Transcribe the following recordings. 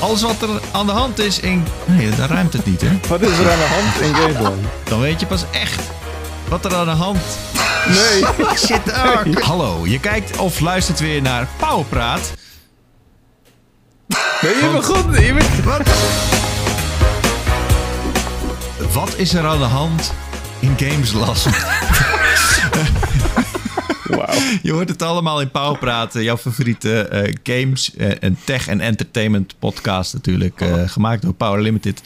Alles wat er aan de hand is in... Nee, daar ruimt het niet, hè? Wat is er aan de hand in Gameland? Dan weet je pas echt wat er aan de hand Nee. zit. Ah, Hallo, je kijkt of luistert weer naar Pauwpraat. Ben je begonnen? Je bent... Wat? Wat is er aan de hand in Gamesland? Wauw. Je hoort het allemaal in Pauwpraat, eh, jouw favoriete eh, games eh, en tech en entertainment podcast natuurlijk, eh, gemaakt door Power Limited.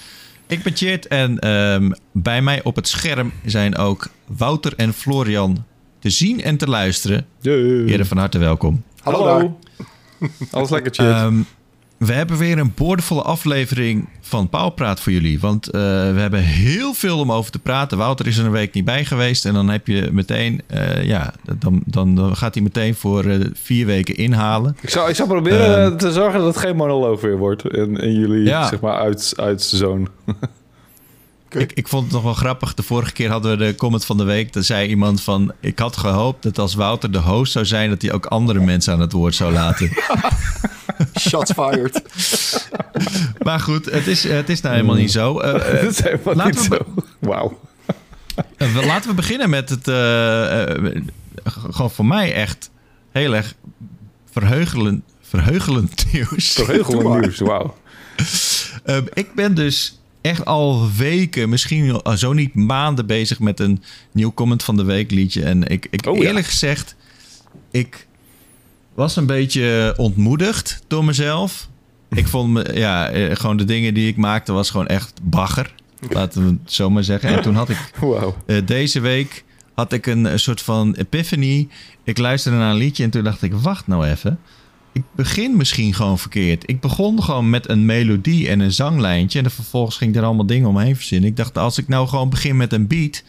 Ik ben Chert en ehm, bij mij op het scherm zijn ook Wouter en Florian te zien en te luisteren. Heren, van harte welkom. Hallo, Hallo. Alles lekker. Ehm, we hebben weer een boordevolle aflevering van Pauwpraat voor jullie. Want eh, we hebben heel veel om over te praten. Wouter is er een week niet bij geweest. En dan heb je meteen, eh, ja, dan, dan, dan gaat hij meteen voor eh, vier weken inhalen. ik, zou, ik zou proberen ehm, eh, te zorgen dat het geen monoloog weer wordt in, in jullie, Ja. zeg maar, uit, uit zone. Ik, ik vond het nog wel grappig. De vorige keer hadden we de comment van de week. Daar zei iemand van... Ik had gehoopt dat als Wouter de host zou zijn... dat hij ook andere mensen aan het woord zou laten. Shots fired. maar goed, het is, het is nou helemaal niet zo. Eh, eh, dat is helemaal laten niet we zo. Wauw. Eh, we- laten we beginnen met het. gewoon voor mij echt heel erg verheugelend, verheugelend nieuws. Verheugelend nieuws, wauw. Eh, ik ben dus echt al weken, misschien al zo niet maanden bezig met een nieuw comment van de week liedje. En ik, ik Oh, ja. eerlijk gezegd, ik was een beetje ontmoedigd door mezelf. Ik vond me, ja, eh, gewoon de dingen die ik maakte was gewoon echt bagger. Laten we het zo maar zeggen. En toen had ik Wauw. Eh, deze week had ik een, een soort van epiphany. Ik luisterde naar een liedje en toen dacht ik: wacht nou even. Ik begin misschien gewoon verkeerd. Ik begon gewoon met een melodie en een zanglijntje. En vervolgens ging ik er allemaal dingen omheen verzinnen. Ik dacht, als ik nou gewoon begin met een beat.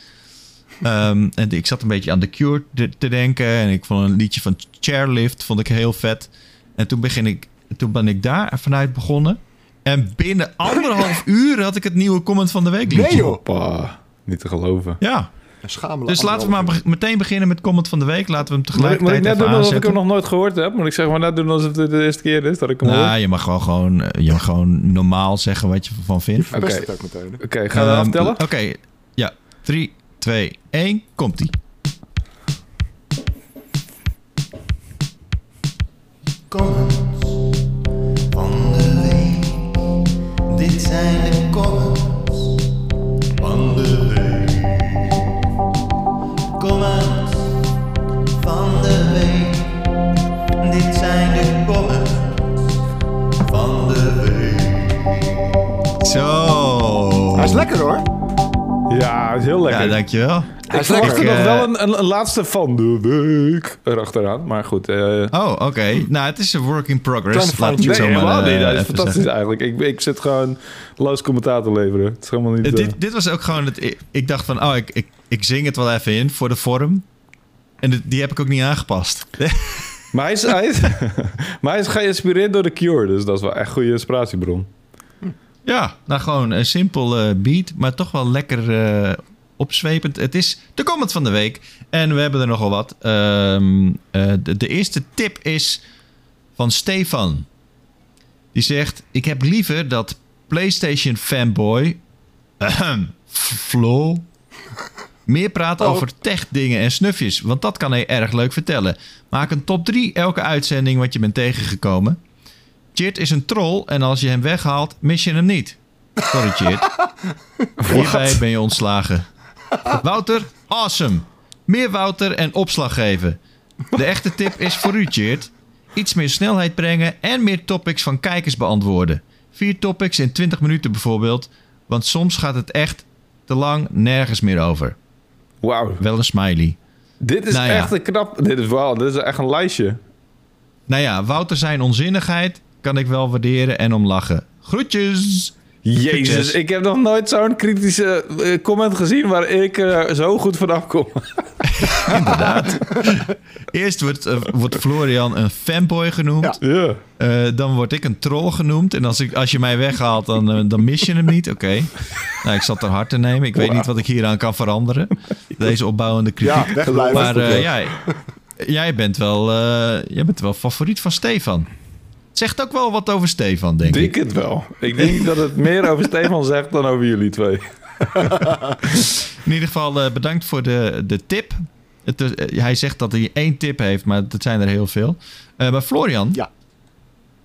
Ehm, en ik zat een beetje aan The Cure te, te denken. En ik vond een liedje van Chairlift vond ik heel vet. En toen, begin ik, toen ben ik daar vanuit begonnen. En binnen anderhalf uur had ik het nieuwe comment van de week liedje. Nee joh. Hoppa. Niet te geloven. Ja, Schamelijk. dus laten we maar meteen beginnen met comment van de week. Laten we hem Moet ik, tegelijkertijd moet ik net even doen alsof ik hem nog nooit gehoord heb? Moet ik zeg maar net doen alsof het de eerste keer is dat ik hem hoor? Nou, je mag gewoon, gewoon, eh, je mag gewoon normaal zeggen wat je ervan vindt. Oké. hè? Oké, gaan we aftellen? Oké, ja. 3, 2, 1, komt-ie. Comments van de week. Dit zijn de comments van de week. Comments van de week. Dit zijn de comments van de week. Zo. Hij is lekker hoor. Ja, is heel lekker. Ja, dankjewel. Hij ik is lekker. verwachtte nog eh, wel een, een, een laatste van de week erachteraan. Maar goed. eh Oh, oké. Nou, het is een work in progress. Laat nee, het zo maar eh. Dat is even fantastisch zeggen. eigenlijk. Ik, ik zit gewoon loos commentaar te leveren. Het is helemaal niet... Eh, eh, dit, dit was ook gewoon het. ik- Ik dacht van, oh, ik, ik, ik zing het wel even in voor de vorm. En dit- die heb ik ook niet aangepast. Maar hij is, hij, is, maar hij is geïnspireerd door The Cure. Dus dat is wel echt een goede inspiratiebron. Ja, nou gewoon een simpel beat, maar toch wel lekker eh, opzwepend. Het is de comment van de week en we hebben er nogal wat. Ehm, eh, de, de eerste tip is van Stefan. Die zegt: Ik heb liever dat PlayStation fanboy Flo meer praat Oh. over tech-dingen en snufjes, want dat kan hij erg leuk vertellen. Maak een top 3 elke uitzending wat je bent tegengekomen. Chit is een troll en als je hem weghaalt, mis je hem niet. Sorry, Chit. Hierbij ben je ontslagen. Wouter, awesome. Meer Wouter en opslag geven. De echte tip is voor u, Chit. Iets meer snelheid brengen en meer topics van kijkers beantwoorden. Vier topics in 20 minuten bijvoorbeeld, want soms gaat het echt te lang nergens meer over. Wauw. Wel een smiley. Dit is Nou ja. echt een knap... Dit is, wauw, dit is echt een lijstje. Nou ja, Wouter zijn onzinnigheid kan ik wel waarderen en om lachen. Groetjes! Jezus, ik heb nog nooit zo'n kritische eh, comment gezien waar ik eh, zo goed vanaf kom. Inderdaad. Eerst wordt, eh, wordt Florian een fanboy genoemd. Ja. Eh, dan word ik een troll genoemd. En als, ik, als je mij weghaalt, dan, dan mis je hem niet. Oké. Nou, ik zal het ter harte nemen. Ik weet niet wat ik hieraan kan veranderen. Deze opbouwende kritiek. Ja, maar eh, jij, jij, bent wel, eh, jij bent wel favoriet van Stefan. Zegt ook wel wat over Stefan, denk Ik ik. denk het wel. Ik denk dat het meer over Stefan zegt dan over jullie twee. In ieder geval eh, bedankt voor de, de tip. Het, eh, hij zegt dat hij één tip heeft, maar dat zijn er heel veel. Eh, maar Florian, Ja.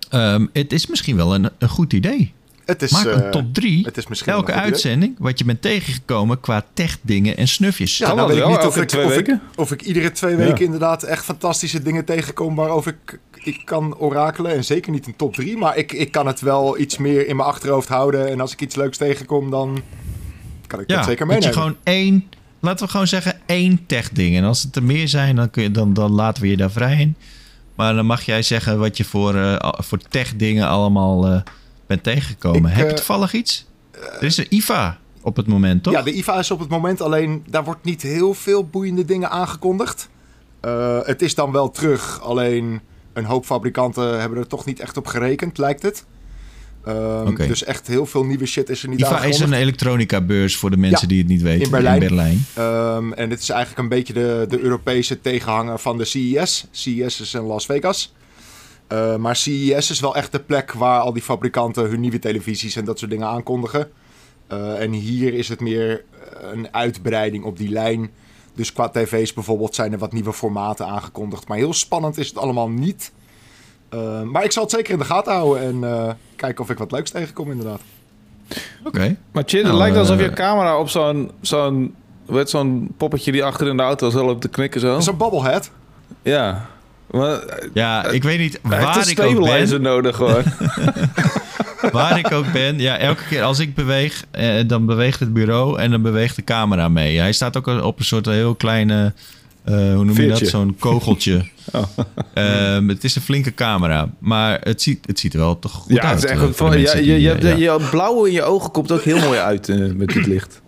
ehm, het is misschien wel een, een goed idee. Het is, Maak eh, een top 3 het is misschien wel elke idee. uitzending wat je bent tegengekomen qua tech-dingen en snufjes. Ja, nou dat weet ik niet of ik, twee of, ik, weken? of ik iedere twee Ja. weken inderdaad echt fantastische dingen tegenkom waarover ik, ik kan orakelen. En zeker niet een top 3, maar ik, ik kan het wel iets meer in mijn achterhoofd houden. En als ik iets leuks tegenkom, dan kan ik Ja, dat zeker dat je meenemen. gewoon één, laten we gewoon zeggen één tech-ding. En als het er meer zijn, dan, kun je, dan, dan laten we je daar vrij in. Maar dan mag jij zeggen wat je voor, eh, voor tech-dingen allemaal eh, bent tegengekomen. Ik, Heb je eh, toevallig iets? er is een IFA op het moment, toch? Ja, de IVA is op het moment alleen, daar wordt niet heel veel boeiende dingen aangekondigd. Het is dan wel terug, alleen een hoop fabrikanten hebben er toch niet echt op gerekend, lijkt het. Ehm, Oké. Dus echt heel veel nieuwe shit is er niet IFA is aangekondigd. een elektronica-beurs voor de mensen Ja, die het niet weten. in Berlijn. In Ehm, en dit is eigenlijk een beetje de, de Europese tegenhanger van de CES. CES is in Las Vegas. Eh, maar CES is wel echt de plek waar al die fabrikanten hun nieuwe televisies en dat soort dingen aankondigen. En hier is het meer een uitbreiding op die lijn. Dus qua tv's bijvoorbeeld zijn er wat nieuwe formaten aangekondigd. Maar heel spannend is het allemaal niet. Eh, maar ik zal het zeker in de gaten houden en eh, kijken of ik wat leuks tegenkom inderdaad. Oké. Maar het Nou, lijkt alsof eh, je camera op zo'n... zo'n heet zo'n poppetje die achter in de auto zo loopt te knikken zo. Zo'n bobblehead. Ja. Maar Ja, ik weet niet waar een ik ook ben. nodig gewoon. Waar ik ook ben. Ja, elke keer als ik beweeg, eh, dan beweegt het bureau en dan beweegt de camera mee. Hij staat ook op een soort heel kleine, eh, hoe noem je dat? Zo'n kogeltje. Oh. Ehm, het is een flinke camera, maar het ziet, het ziet er wel toch goed ja, uit. het is echt eh, de ja, je, die, je, hebt- ja. je blauwe in je ogen komt ook heel mooi uit met dit licht.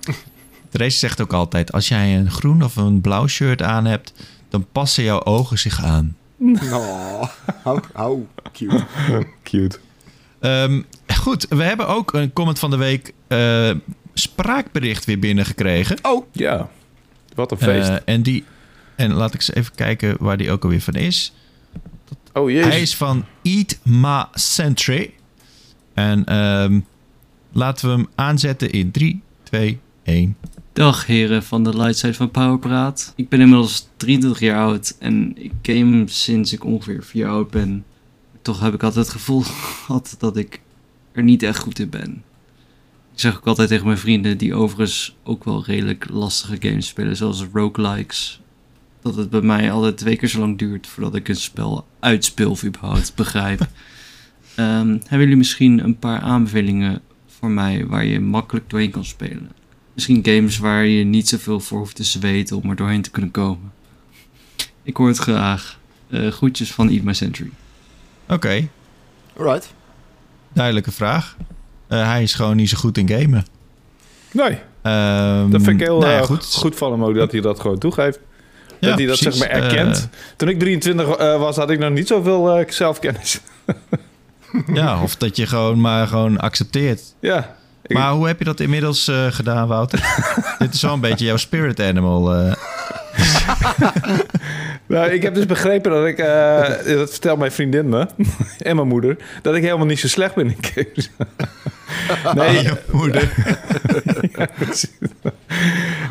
Therese zegt ook altijd, als jij een groen of een blauw shirt aan hebt, dan passen jouw ogen zich aan. Oh, how, how cute. Cute. Ehm, goed, we hebben ook een comment van de week eh, spraakbericht weer binnengekregen. Oh, Ja. Wat een feest. Eh, en, die, en laat ik eens even kijken waar die ook alweer van is. oh jezus. Hij is van Eat Ma Century. En ehm, laten we hem aanzetten in 3, 2, 1. Dag heren van de Lightside van Powerpraat. Ik ben inmiddels 23 jaar oud en ik game sinds ik ongeveer 4 jaar oud ben. Toch heb ik altijd het gevoel gehad dat ik er niet echt goed in ben. Ik zeg ook altijd tegen mijn vrienden die overigens ook wel redelijk lastige games spelen, zoals roguelikes. Dat het bij mij altijd twee keer zo lang duurt voordat ik een spel uitspeel of überhaupt begrijp. Ehm, hebben jullie misschien een paar aanbevelingen voor mij waar je makkelijk doorheen kan spelen? Misschien games waar je niet zoveel voor hoeft te zweten om er doorheen te kunnen komen. Ik hoor het graag. Eh groetjes van Eat My Century. Oké, alright. duidelijke vraag. Eh, hij is gewoon niet zo goed in gamen. Nee, Ehm, dat vind ik heel nou ja, eh, goed. van hem ook dat hij dat gewoon toegeeft. Ja, dat hij dat precies. zeg maar erkent. Eh, Toen ik 23 eh, was, had ik nog niet zoveel eh, zelfkennis. ja, of dat je gewoon maar gewoon accepteert. ja. Ik- Maar hoe heb je dat inmiddels eh, gedaan, Wouter? Dit is wel een beetje jouw spirit animal. eh. Nou, ik heb dus begrepen dat ik, eh, dat vertelt mijn vriendin me en mijn moeder, dat ik helemaal niet zo slecht ben in games. nee, je moeder. Ja.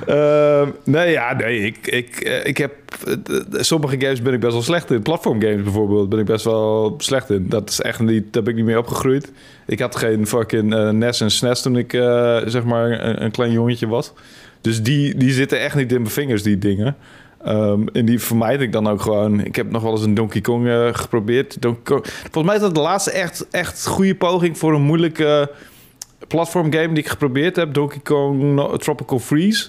Ehm, nee, ja, nee, ik, ik, eh, ik heb eh, sommige games ben ik best wel slecht in. Platformgames bijvoorbeeld ben ik best wel slecht in. Dat is echt niet, daar ben ik niet mee opgegroeid. Ik had geen fucking eh, NES en SNES toen ik zeg maar een, een klein jongetje was. Dus die, die zitten echt niet in mijn vingers, die dingen. Ehm, en die vermijd ik dan ook gewoon. Ik heb nog wel eens een Donkey Kong eh, geprobeerd. Donkey Kong. Volgens mij is dat de laatste echt, echt goede poging voor een moeilijke platformgame die ik geprobeerd heb. Donkey Kong No- Tropical Freeze.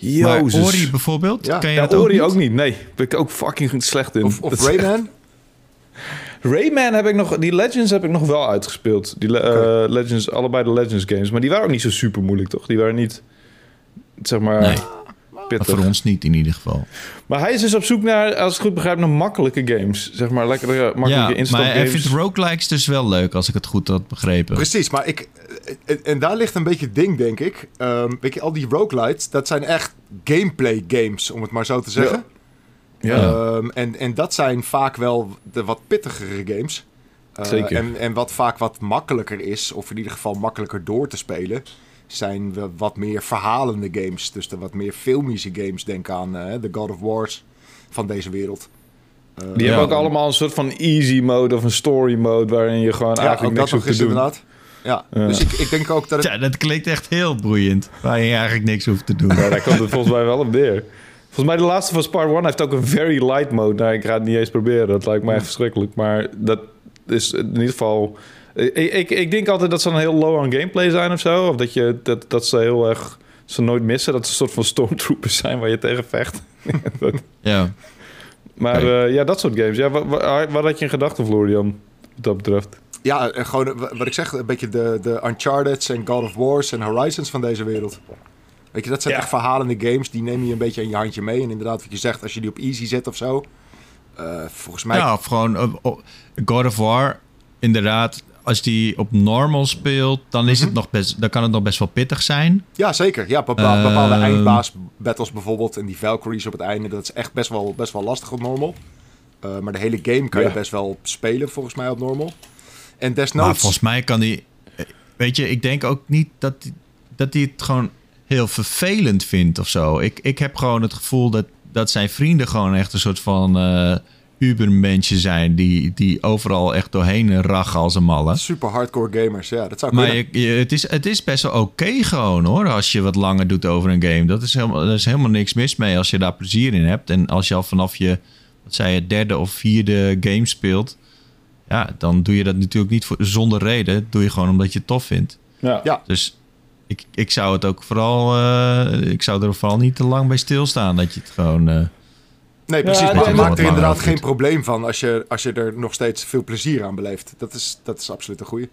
Maar Jezus. Ori bijvoorbeeld, Ja. ken je ja, dat Ori ook ook niet? niet. Nee, ben ik ook fucking slecht in. Of, Rayman. Rayman heb ik nog... Die Legends heb ik nog wel uitgespeeld. Die eh, Legends, allebei de Legends games. Maar die waren ook niet zo super moeilijk, toch? Die waren niet... Zeg maar... Nee. pittig. Voor ons niet in ieder geval. Maar hij is dus op zoek naar, als ik het goed begrijp, naar makkelijke games. Zeg maar, lekkere, makkelijke Ja, instant maar hij games. vindt roguelikes dus wel leuk, als ik het goed had begrepen. Precies, maar ik... En, en daar ligt een beetje het ding, denk ik. Ehm, weet je, al die roguelites, dat zijn echt gameplay games, om het maar zo te zeggen. Ja. Ehm, en, en dat zijn vaak wel de wat pittigere games. Eh, Zeker. En, en wat vaak wat makkelijker is, of in ieder geval makkelijker door te spelen, zijn we wat meer verhalende games. Dus de wat meer filmische games. Denk aan eh, de God of Wars van deze wereld. Eh, Die Ja. hebben ook allemaal een soort van easy mode of een story mode... waarin je gewoon ja, eigenlijk niks hoeft te doen. inderdaad. Ja, Ja. dus ik, ik denk ook dat het... Ja, dat klinkt echt heel boeiend. Waar je eigenlijk niks hoeft te doen. Ja, daar komt het volgens mij wel op neer. Volgens mij de laatste van Part 1 heeft ook een very light mode. Nou, ik ga het niet eens proberen. Dat lijkt mij echt verschrikkelijk. Maar dat is in ieder geval... Ik, ik, ik denk altijd dat ze dan heel low on gameplay zijn of zo. Of dat, je, dat, dat ze heel erg... Ze nooit missen. Dat ze een soort van stormtroopers zijn waar je tegen vecht. Ja. Maar eh, ja, dat soort games. Ja, wat, wat, wat had je in gedachten, Florian? Wat dat betreft. Ja, en gewoon eh, wat ik zeg, een beetje de, de Uncharted en God of Wars en Horizons van deze wereld. Weet je, dat zijn Ja. echt verhalende games. Die neem je een beetje in je handje mee. En inderdaad, wat je zegt, als je die op easy zet of zo. eh, volgens mij... Ja, of gewoon eh, oh, God of War. Inderdaad, als die op normal speelt, dan, is het nog best, dan kan het nog best wel pittig zijn. Ja, zeker. Ja, bepaal- Ehm. bepaalde eindbaas battles bijvoorbeeld. En die Valkyries op het einde. Dat is echt best wel, best wel lastig op normal. Eh, maar de hele game kan Ja. je best wel spelen, volgens mij, op normal. En Maar desnoods... volgens mij kan die. Weet je, ik denk ook niet dat die, dat hij het gewoon heel vervelend vindt of zo. Ik, ik heb gewoon het gevoel dat, dat zijn vrienden gewoon echt een soort van eh ubermensen zijn. Die, die overal echt doorheen rachen als een malle. Super hardcore gamers, ja, dat zou Maar kunnen. je, je- het, is, het is best wel oké gewoon hoor. Als je wat langer doet over een game. Dat is helemaal, er is helemaal niks mis mee als je daar plezier in hebt. En als je al vanaf je, wat zei je, derde of vierde game speelt. Ja, dan doe je dat natuurlijk niet voor, zonder reden. Dat doe je gewoon omdat je het tof vindt. Ja. Ja. Dus ik, ik zou het ook vooral. eh, ik zou er vooral niet te lang bij stilstaan. Dat je het gewoon. eh, Nee, precies. Ja, maar het maakt er inderdaad en- geen probleem van als je, als je er nog steeds veel plezier aan beleeft. Dat is, dat is absoluut een goeie.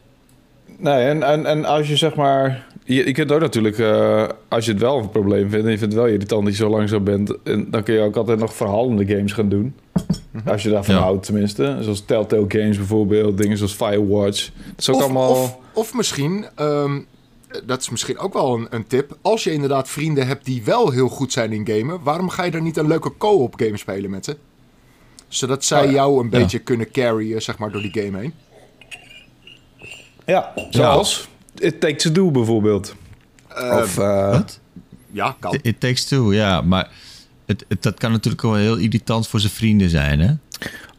Nee, en, en, en als je zeg maar... Je, je kunt ook natuurlijk, eh, als je het wel een probleem vindt... en je vindt het wel irritant dat je zo langzaam bent... En dan kun je ook altijd nog verhalende games gaan doen. Als je daarvan Ja. houdt tenminste. Zoals Telltale Games bijvoorbeeld. Dingen zoals Firewatch. Dat is ook Of, allemaal... of, of misschien, ehm, dat is misschien ook wel een, een tip. Als je inderdaad vrienden hebt die wel heel goed zijn in gamen, waarom ga je dan niet een leuke co-op game spelen met ze? Zodat zij Oh ja. jou een Ja. beetje kunnen carryen, zeg maar, door die game heen. Ja, zoals It Takes Two bijvoorbeeld. Eh, of... wat? ja, kan. It takes two, ja. Maar het, het- dat kan natuurlijk wel heel irritant voor zijn vrienden zijn, hè?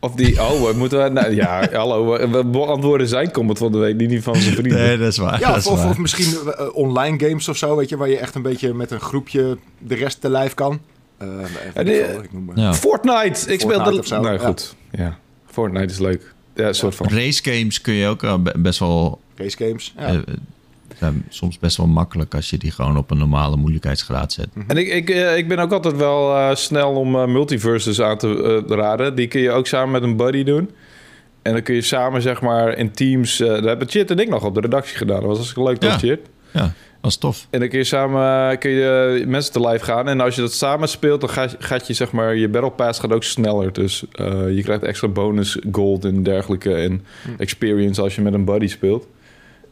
Of die... Oh, wat moeten we... Nou, ja, hallo. We beantwoorden zijn comment van de week. Die niet van zijn vrienden. Nee, dat is waar. Ja, dat of, of, waar. of misschien eh, online games of zo, weet je, waar je echt een beetje met een groepje de rest te lijf kan. Eh, Ja, die- ik, ik noem. Ja. Fortnite! Ik Fortnite speelde... of zo, Nou, ja. goed. Ja. Fortnite is leuk. Ja, een soort van... Race games kun je ook eh, be- best wel. Race games. Ja. Zijn soms best wel makkelijk als je die gewoon op een normale moeilijkheidsgraad zet. En ik, ik, eh, ik ben ook altijd wel eh, snel om eh, multiverses aan te eh, raden. Die kun je ook samen met een buddy doen. En dan kun je samen, zeg maar, in teams... eh dat hebben Chit en ik nog op de redactie gedaan. Dat was hartstikke leuk, toch. Chit? Ja, dat is tof. En dan kun je samen kun je mensen te live gaan. En als je dat samen speelt, dan gaat, gaat je, zeg maar... Je battle pass gaat ook sneller. Dus eh, je krijgt extra bonus gold en dergelijke. En experience als je met een buddy speelt.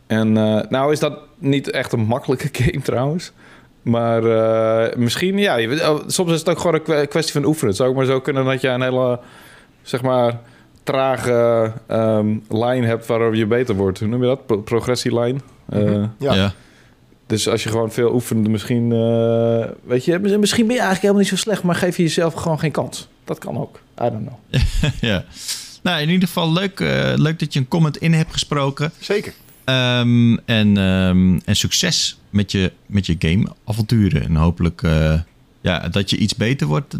En eh, nou is dat niet echt een makkelijke game trouwens. Maar eh, misschien, ja, oh, soms is het ook gewoon een kwe- kwestie van oefenen. Het zou ook maar zo kunnen dat je een hele, zeg maar, trage ehm, lijn hebt waardoor je beter wordt. Hoe noem je dat? Pro- progressielijn. Eh, Mhm. Ja. Ja. dus als je gewoon veel oefent, misschien, eh, weet je, misschien ben je eigenlijk helemaal niet zo slecht, maar geef je jezelf gewoon geen kans. Dat kan ook. I don't know. ja. Nou, in ieder geval leuk, eh, leuk dat je een comment in hebt gesproken. Zeker. Ehm, en, ehm, en succes met je, met je game-avonturen. En hopelijk eh, ja, dat je iets beter wordt.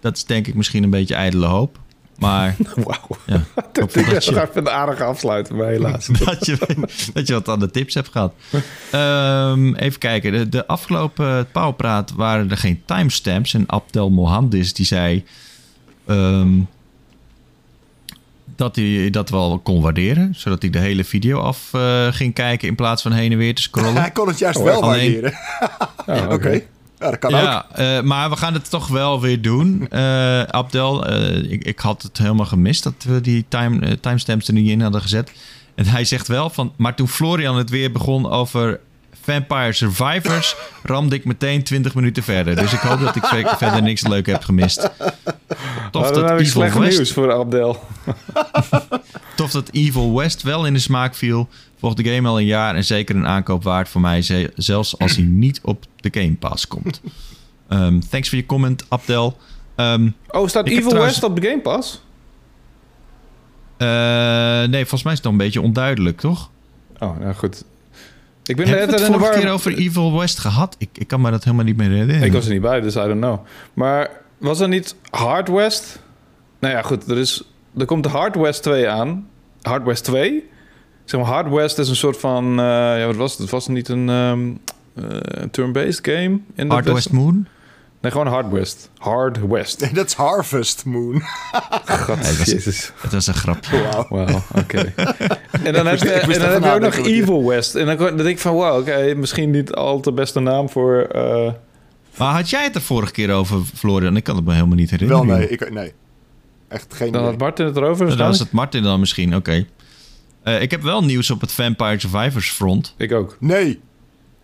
Dat is denk ik misschien een beetje ijdele hoop. Maar Wauw. ja, Dat ik dat je, even een aardige afsluiten, maar helaas. dat, je, dat je wat aan de tips hebt gehad. Ehm, even kijken. De, de afgelopen Powerpraat waren er geen timestamps. En Abdel Mohandis die zei... dat hij dat wel kon waarderen. Zodat hij de hele video af eh, ging kijken... in plaats van heen en weer te scrollen. Hij kon het juist Oh, wel alleen- waarderen. Ja, Oké. Ja, dat kan ook. Eh, maar we gaan het toch wel weer doen, eh, Abdel. Eh, ik, ik had het helemaal gemist dat we die time, timestamps er niet in hadden gezet. En hij zegt wel van... Maar toen Florian het weer begon over Vampire Survivors... ramde ik meteen 20 minuten verder. Dus ik hoop dat ik ver- verder niks leuk heb gemist. Tof Nou, dan dat heb ik Evil slecht West... nieuws voor Abdel. Tof dat Evil West wel in de smaak viel. Volgt de game al een jaar en zeker een aankoop waard voor mij. ze- Zelfs als hij niet op de Game Pass komt. Ehm, thanks voor je comment, Abdel. Ehm, Oh, staat Evil trouwens- West op de Game Pass? eh, nee, volgens mij is het nog een beetje onduidelijk, toch? Oh, nou goed. Ik ben Hebben we net het in de vorige war. keer over Evil West gehad? Ik, ik kan me dat helemaal niet meer herinneren. Ik was er niet bij, dus I don't know. Maar was er niet Hard West? Nou ja, goed. Er, is, er komt de Hard West 2 aan. Hard West 2. Zeg maar, Hard West is een soort van... eh, ja, wat was het? Het was niet een ehm, eh, turn-based game? In de Hard West Moon? Nee, gewoon Hard West. Hard West. Nee, dat is Harvest Moon. God, Nee, dat is- jezus. Het was een grapje. Wauw. Wauw, oké. en dan heb je, en dan heb je ook nog je- Evil West. En dan, dan denk ik van, wow, oké, misschien niet al te beste naam voor... eh, Maar had jij het er vorige keer over, Florian? Ik kan het me helemaal niet Wel herinneren. nee, ik, nee. Echt geen dan had. Martin het erover Dan was waarschijnlijk. het Martin dan misschien, oké. Eh, ik heb wel nieuws op het Vampire Survivors front. Ik ook, Nee,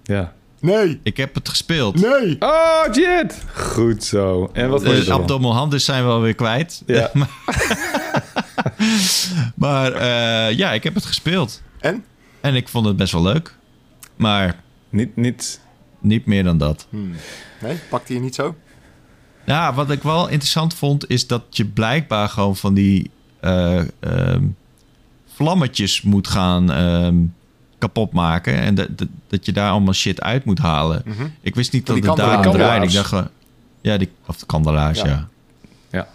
ja. Nee, Ik heb het gespeeld. nee. Oh, Jit! Goed zo. En wat je Dus ervan? abdominalhandels zijn we alweer kwijt. Ja. maar eh, ja, ik heb het gespeeld. En? En ik vond het best wel leuk. Maar Niet, niet... niet meer dan dat. Hmm. Nee, pakt hij je niet zo? Ja, wat ik wel interessant vond, is dat je blijkbaar gewoon van die eh, ehm, vlammetjes moet gaan ehm, kapot maken. En dat, dat, dat je daar allemaal shit uit moet halen. Mhm. Ik wist niet dat het daar draaide. Ik dacht. Ja, die, of de kandelaars, ja. Ja. Ja.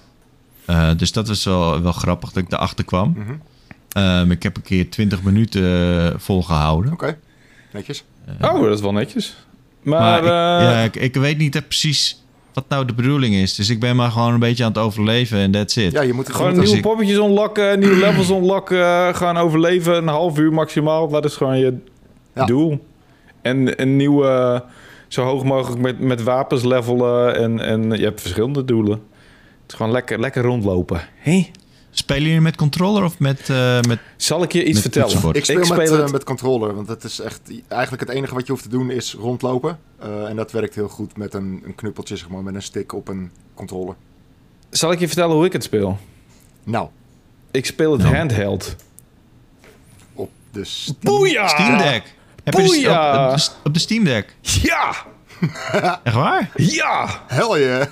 Eh, dus dat was wel, wel grappig dat ik erachter kwam. Mhm. Ehm, ik heb een keer 20 minuten eh, volgehouden. Oké, netjes. Oh, dat is wel netjes. Maar, Maar ik, eh, ja, ik, ik weet niet precies wat nou de bedoeling is. Dus ik ben maar gewoon een beetje aan het overleven en that's it. Ja, je moet gewoon nieuwe ik- poppetjes unlocken, nieuwe levels unlocken, gaan overleven, een half uur maximaal. Dat is gewoon je Ja. doel. En een nieuwe, zo hoog mogelijk met, met wapens levelen en, en je hebt verschillende doelen. Het is gewoon lekker, lekker rondlopen. Hé? Spelen jullie met controller of met, eh, met Zal ik je iets vertellen? toetsenbord. Ik speel, Ik met, speel eh, het- met controller, want dat is echt eigenlijk het enige wat je hoeft te doen is rondlopen. Eh, en dat werkt heel goed met een, een knuppeltje, zeg maar, met een stick op een controller. Zal ik je vertellen hoe ik het speel? Nou, Ik speel het Nou. handheld. op de Steam- Boeia! Steam Deck? Heb je de, Boeia! op, op, de, op de Steam Deck? Ja! Echt waar? Ja! Hell yeah!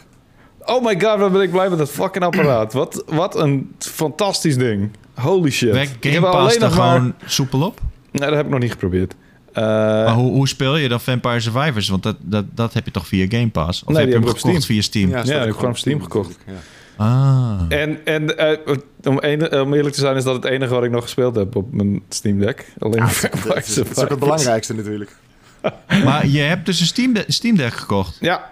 Oh my god, wat ben ik blij met dat fucking apparaat. Wat, wat een fantastisch ding. Holy shit. Werkt Game Pass alleen er nog maar... gewoon soepel op? Nee, dat heb ik nog niet geprobeerd. Eh, maar hoe, hoe speel je dan Vampire Survivors? Want dat, dat, dat heb je toch via Game Pass? Of Nee, heb je hem gekocht Steam. via Steam? Ja, ook ik heb gewoon op Steam gekocht. Ja. Ah. En, en eh, om, een- om eerlijk te zijn is dat het enige wat ik nog gespeeld heb op mijn Steam Deck. Alleen Ja, maar Vampire het is- het is ook het Survivors. belangrijkste natuurlijk. Maar je hebt dus een Steam, De- Steam Deck gekocht. Ja,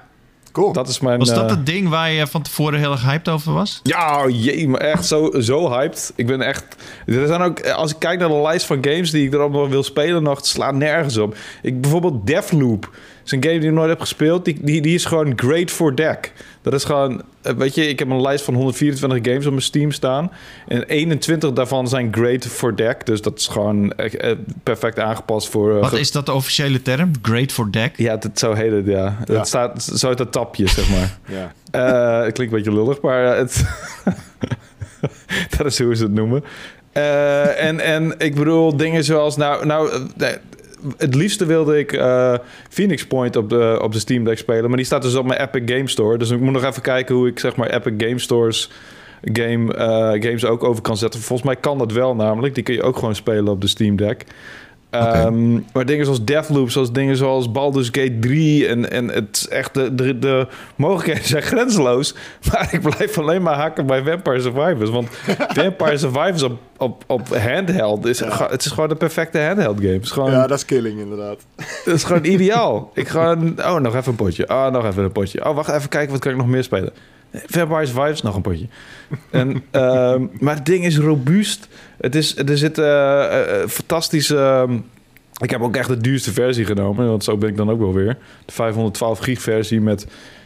Cool. dat is mijn... Was dat eh, het ding waar je van tevoren heel erg hyped over was? Ja, jee, maar echt zo, zo hyped. Ik ben echt... Er zijn ook, als ik kijk naar de lijst van games die ik er allemaal wil spelen nog, het slaat nergens op. Ik, bijvoorbeeld Deathloop. is een game die ik nooit heb gespeeld. Die, die, die is gewoon great for deck. Dat is gewoon... eh, Weet je, ik heb een lijst van 124 games op mijn Steam staan. En 21 daarvan zijn great for deck. Dus dat is gewoon echt, eh, perfect aangepast voor... eh, Wat is dat de officiële term? Great for Deck? Ja, dat, zo heet het, ja. Ja. Het staat zo uit dat tapje, zeg maar. Ja. Eh, het klinkt een beetje lullig, maar eh, het dat is hoe ze het noemen. Eh, en, en ik bedoel dingen zoals... Nou, nou eh, het liefste wilde ik eh, Phoenix Point op de, op de Steam Deck spelen. Maar die staat dus op mijn Epic Game Store. Dus ik moet nog even kijken hoe ik zeg maar Epic Game Stores game, eh, games ook over kan zetten. Volgens mij kan dat wel namelijk. Die kun je ook gewoon spelen op de Steam Deck. Ehm, maar dingen zoals Deathloop, zoals dingen zoals Baldur's Gate 3 en, en het is echt de, de, de mogelijkheden zijn grenzeloos. Maar ik blijf alleen maar haken bij Vampire Survivors. Want Vampire Survivors op, op, op handheld is, Ja. het is gewoon de perfecte handheld game. Is gewoon, ja, dat is killing inderdaad. het is gewoon ideaal. Ik gewoon, oh, nog even een potje. Oh, nog even een potje. Oh, wacht even kijken, wat kan ik nog meer spelen? Vampire Survivors, nog een potje. En, ehm, maar het ding is robuust. Het is, er zit eh, eh, fantastisch... ehm, ik heb ook echt de duurste versie genomen. Want zo ben ik dan ook wel weer. De 512 gig versie met...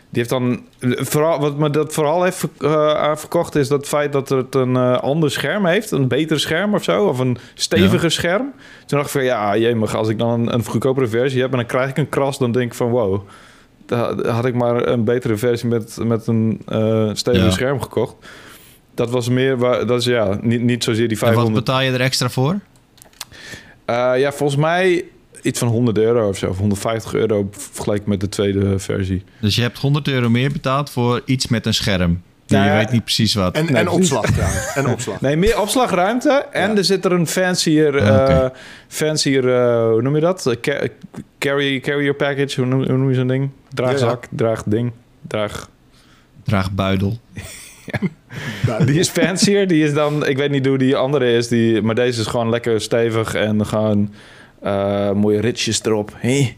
Die heeft dan... Vooral, wat me dat vooral heeft eh, aan verkocht is dat feit dat het een eh, ander scherm heeft. Een beter scherm of zo. Of een steviger scherm. Toen dacht ik van ja, jemig, als ik dan een, een goedkopere versie heb... en dan krijg ik een kras, dan denk ik van wow... had ik maar een betere versie met, met een eh steviger Ja. scherm gekocht. Dat was meer, dat is ja, niet, niet zozeer die En wat 500. betaal je er extra voor? Eh, ja, volgens mij iets van 100 euro of zo, of 150 euro vergeleken met de tweede versie. Dus je hebt 100 euro meer betaald voor iets met een scherm. Die Nou je ja, weet niet precies wat. En, Nee, en precies. opslag trouwens. En opslag. Nee, meer opslagruimte en Ja. er zit er een fancier, Oké. eh fancier eh, hoe noem je dat? Ca- carry, carrier package, hoe noem, hoe noem je zo'n ding? Draagzak, draagding, draag... Draag Die is fancier, die is dan, ik weet niet hoe die andere is, die, maar deze is gewoon lekker stevig en gewoon eh, mooie ritjes erop. Hey.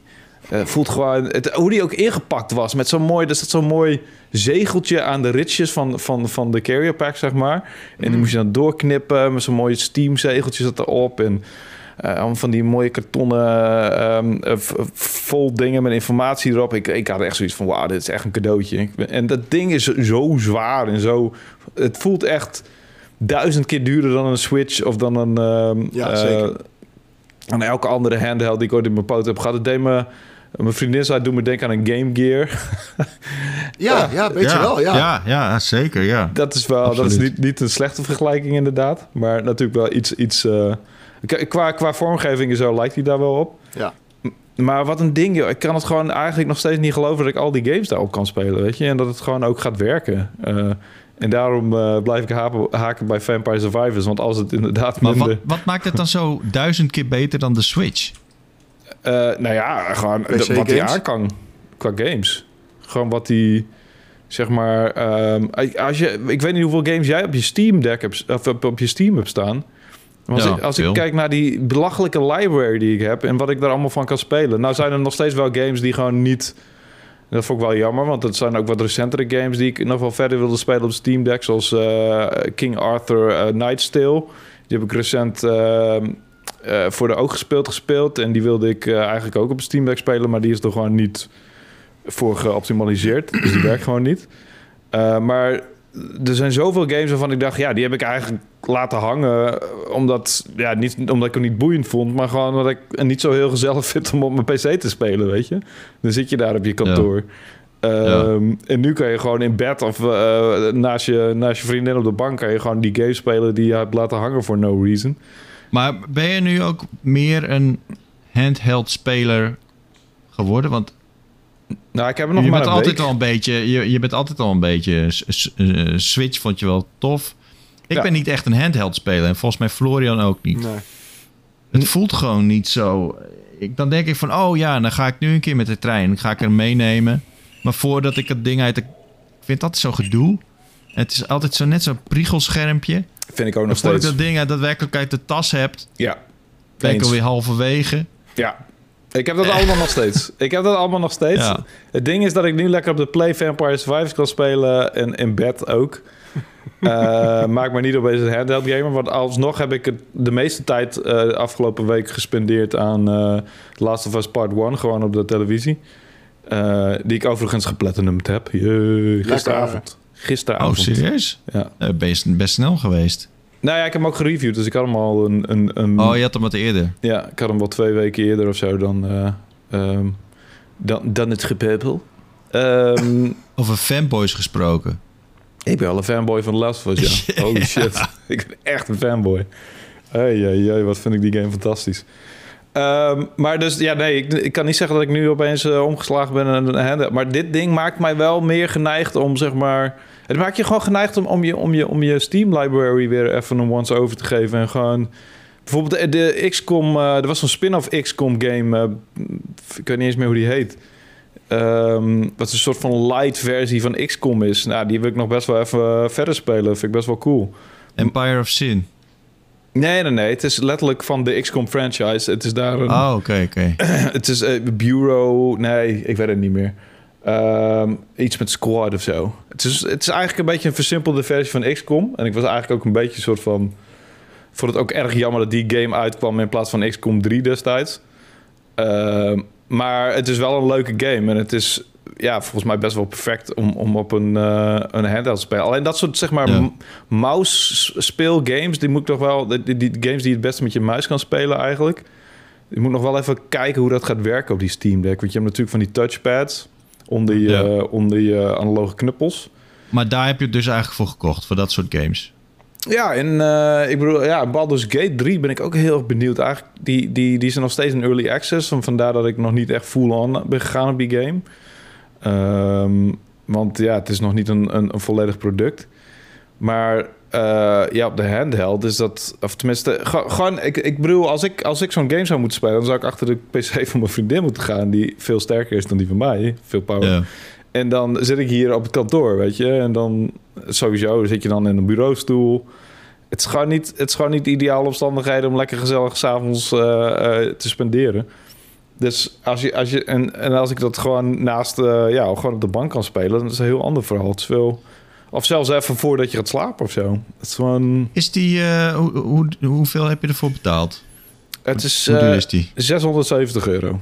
Eh, voelt gewoon, het, hoe die ook ingepakt was, met zo'n mooi, er zat zo'n mooi zegeltje aan de ritjes van, van, van de carrier pack, zeg maar. En die moest je dan doorknippen met zo'n mooi steam zegeltje zat erop en eh, allemaal van die mooie kartonnen ehm, eh, vol dingen met informatie erop. Ik, ik had echt zoiets van, wauw, dit is echt een cadeautje. En dat ding is zo zwaar en zo... Het voelt echt duizend keer duurder dan een Switch of dan een... ehm, Ja, eh, zeker. aan elke andere handheld die ik ooit in mijn poot heb gehad. Het deed me... Mijn vriendin zei, doe me denken aan een Game Gear. Ja, ja, weet je wel. Ja. ja, ja, zeker, ja. Dat is wel, dat is niet, niet een slechte vergelijking inderdaad. Maar natuurlijk wel iets, iets eh, qua, qua vormgeving en zo lijkt hij daar wel op. Ja. Maar wat een ding, joh. Ik kan het gewoon eigenlijk nog steeds niet geloven dat ik al die games daarop kan spelen, weet je. En dat het gewoon ook gaat werken. Eh, en daarom eh, blijf ik hapen, haken bij Vampire Survivors. Want als het inderdaad Maar minder... wat, wat maakt het dan zo duizend keer beter dan de Switch? Eh, nou ja, gewoon PC wat hij aan kan qua games. Gewoon wat hij, zeg maar... ehm, als je, ik weet niet hoeveel games jij op je Steam Deck hebt, of op, op je Steam hebt staan. Als, Ja, ik, als ik kijk naar die belachelijke library die ik heb... en wat ik daar allemaal van kan spelen... nou zijn er nog steeds wel games die gewoon niet... Dat vond ik wel jammer, want het zijn ook wat recentere games... die ik nog wel verder wilde spelen op Steam Deck... zoals eh, King Arthur uh, Night's Tale. Die heb ik recent... eh, voor de oog gespeeld gespeeld. En die wilde ik eh, eigenlijk ook op Steam Deck spelen, maar die is er gewoon niet voor geoptimaliseerd. dus die werkt gewoon niet. Eh, maar er zijn zoveel games waarvan ik dacht, ja, die heb ik eigenlijk laten hangen. Omdat, ja, niet omdat ik hem niet boeiend vond, maar gewoon omdat ik het niet zo heel gezellig vind om op mijn PC te spelen, weet je. Dan zit je daar op je kantoor. Ehm, En nu kan je gewoon in bed of eh, naast, je, naast je vriendin op de bank... kan je gewoon die game spelen die je hebt laten hangen voor no reason. Maar ben je nu ook meer een handheld speler geworden? Want Nou, ik heb er nog je maar bent altijd week. al een beetje, je, je bent altijd al een beetje. eh, Switch vond je wel tof. Ik Ja. ben niet echt een handheld speler en volgens mij Florian ook niet. Nee. Het voelt gewoon niet zo. Ik, dan denk ik van, oh ja, dan ga ik nu een keer met de trein. Dan ga ik hem meenemen. Maar voordat ik het ding uit de... Ik vind dat zo gedoe. Het is altijd zo net zo'n priegelschermpje. Vind ik ook nog voordat ik steeds. dat ding daadwerkelijk uit de tas heb... Ja. ben ik alweer halverwege. Ja. Ik heb dat allemaal nog steeds. Ik heb dat allemaal nog steeds. Ja. Het ding is dat ik nu lekker op de Play Vampire Survivors kan spelen. En in bed ook. Eh, maak maar niet opeens een handheld gamer. Want alsnog heb ik het de meeste tijd eh, de afgelopen week gespendeerd aan eh Last of Us Part 1. Gewoon op de televisie. Eh, die ik overigens geplatinumd heb. Jee, gisteravond. Oh, Gisteravond. serieus? Ja. Eh, je best snel geweest. Nou ja, ik heb hem ook gereviewd. Dus ik had hem al een... een, een Oh, je had hem wat eerder. Ja, ik had hem wel twee weken eerder of zo dan, eh, ehm, dan, dan het gepeupel. Ehm, Over fanboys gesproken. Ik ben wel een fanboy van The Last of Us, ja. Holy shit. ik ben echt een fanboy. Hey, hey, hey, wat vind ik die game fantastisch. Ehm, maar dus, ja, nee, ik, ik kan niet zeggen dat ik nu opeens eh, omgeslagen ben een. Maar dit ding maakt mij wel meer geneigd om, zeg maar... Het maakt je gewoon geneigd om, om, je, om, je, om je Steam library weer even een once-over te geven. En gewoon... Bijvoorbeeld de, de XCOM... eh, er was zo'n spin-off XCOM game. eh, ik weet niet eens meer hoe die heet. Ehm, wat een soort van light versie van XCOM is. Nou, die wil ik nog best wel even eh, verder spelen. Vind ik best wel cool. Empire of Sin. Nee, nee, nee. Het is letterlijk van de XCOM franchise. Het is daar een... Oh, oké, oké. Het is eh, Bureau... Nee, ik weet het niet meer. Ehm, iets met Squad of zo. Het is, het is eigenlijk een beetje een versimpelde versie van XCOM. En ik was eigenlijk ook een beetje een soort van... vond het ook erg jammer dat die game uitkwam in plaats van XCOM 3 destijds. Ehm, maar het is wel een leuke game. En het is ja, volgens mij best wel perfect om, om op een, eh, een handheld te spelen. Alleen dat soort, zeg maar, Ja. mouse-speelgames... die moet ik toch wel... Die, die games die het beste met je muis kan spelen eigenlijk... Je moet nog wel even kijken hoe dat gaat werken op die Steam Deck. Want je hebt natuurlijk van die touchpads onder je, Ja. onder je analoge knuppels. Maar daar heb je het dus eigenlijk voor gekocht, voor dat soort games. Ja, en eh, ik bedoel, ja, Baldur's Gate 3 ben ik ook heel erg benieuwd. Eigenlijk, die, die, die zijn nog steeds in early access. Vandaar dat ik nog niet echt full-on ben gegaan op die game. Ehm, want ja, het is nog niet een, een, een volledig product. Maar eh, ja, op de handheld is dat... Of tenminste, ge- gewoon... Ik, ik bedoel, als ik, als ik zo'n game zou moeten spelen... dan zou ik achter de PC van mijn vriendin moeten gaan... die veel sterker is dan die van mij. Veel power. En dan zit ik hier op het kantoor, weet je. En dan sowieso zit je dan in een bureaustoel. Het is gewoon niet, het is gewoon niet ideale omstandigheden om lekker gezellig s'avonds uh, uh, te spenderen. Dus als je, als je en, en als ik dat gewoon naast, uh, ja, gewoon op de bank kan spelen, dan is het een heel ander verhaal. Het is veel, of zelfs even voordat je gaat slapen of zo. Het is gewoon. Is die, hoe, hoe, hoeveel heb je ervoor betaald? Het is, is die? 670 euro. Oké.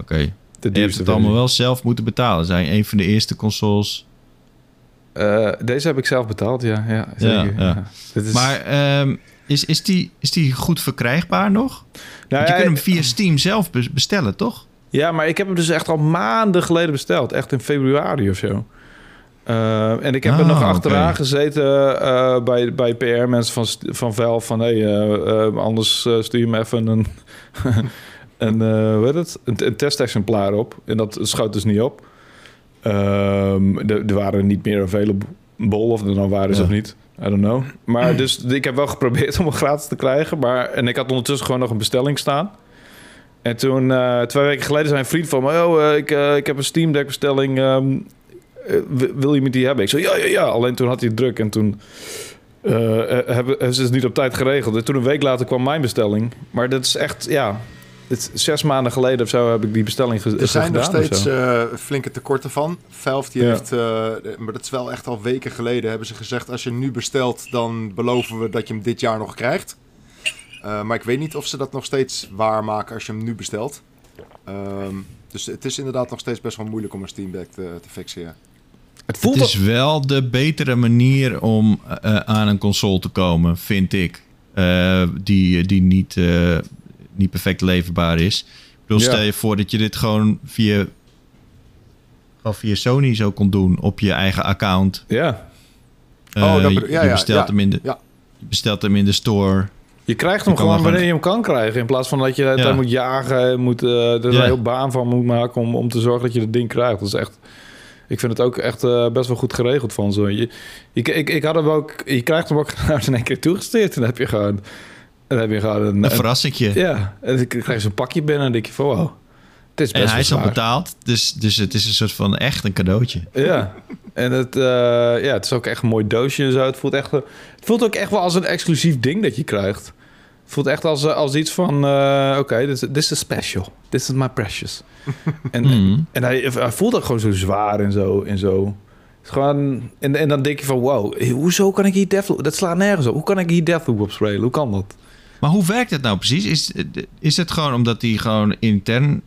Okay. De je hebt het allemaal wel zelf moeten betalen. Zijn een van de eerste consoles. Uh, deze heb ik zelf betaald, ja. ja, zeker. ja, ja. Dit is... Maar um, is, is, die, is die goed verkrijgbaar nog? Nou, je kunt hem via Steam zelf bestellen, toch? Ja, maar ik heb hem dus echt al maanden geleden besteld. Echt in februari of zo. Uh, en ik heb Ah, er nog achteraan oké. gezeten uh, bij, bij PR-mensen van, van Valve van... hé, hey, uh, anders stuur je me even een, een, hoe heet het? een, een testexemplaar op. En dat schoot dus niet op. Um, er waren niet meer available, of er dan waren ze Ja. of niet. I don't know. Maar dus ik heb wel geprobeerd om hem gratis te krijgen. Maar, en ik had ondertussen gewoon nog een bestelling staan. En toen, uh, twee weken geleden, zei een vriend van me... Oh, uh, ik, uh, ik heb een Steam Deck bestelling. Um, wil je met die hebben? Ik zei, ja, ja, ja. Alleen toen had hij druk. En toen uh, hebben, hebben ze het niet op tijd geregeld. En toen een week later kwam mijn bestelling. Maar dat is echt, ja... Het, zes maanden geleden of zo heb ik die bestelling ge Er zijn gedaan. nog steeds uh, flinke tekorten van. Valve die Ja. heeft, uh, maar dat is wel echt al weken geleden, hebben ze gezegd... als je nu bestelt, dan beloven we dat je hem dit jaar nog krijgt. Uh, maar ik weet niet of ze dat nog steeds waarmaken als je hem nu bestelt. Um, dus het is inderdaad nog steeds best wel moeilijk om een Steam Deck te, te fixen, ja. Het voelt Het is wel de betere manier om uh, aan een console te komen, vind ik. Uh, die, die niet, uh, niet perfect leverbaar is. Ik bedoel, Ja. stel je voor dat je dit gewoon via, gewoon via Sony zo kon doen op je eigen account. Ja. Oh, dat Uh, bedoel- ja, je, bestelt ja. hem in de, je bestelt hem in de store. Je krijgt hem gewoon wanneer je hem kan krijgen. In plaats van dat je daar moet jagen. Moet, uh, er een heel baan van moet maken om, om te zorgen dat je het ding krijgt. Dat is echt... Ik vind het ook echt uh, best wel goed geregeld van zo. Je, ik, ik, ik had hem ook... Je krijgt hem ook in één keer toegestuurd. En dan heb je gewoon... Dan heb je gewoon een... Een een- verrassingje. ja, en dan krijg je zo'n pakje binnen en denk je van... Wow, het is best en hij is al betaald, dus, dus het is een soort van echt een cadeautje. Ja, en het, uh, ja, het is ook echt een mooi doosje en zo. Het voelt, echt, het voelt ook echt wel als een exclusief ding dat je krijgt. Het voelt echt als, als iets van... Uh, Oké, okay, this, this is special. This is my precious. en Mm. en hij, hij voelt ook gewoon zo zwaar en zo. En, zo. Het is gewoon, en, en dan denk je van... Wow, hoezo kan ik hier Deathloop... Dat slaat nergens op. Hoe kan ik hier Deathloop op spelen? Hoe kan dat? Maar hoe werkt het nou precies? Is, is het gewoon omdat hij gewoon intern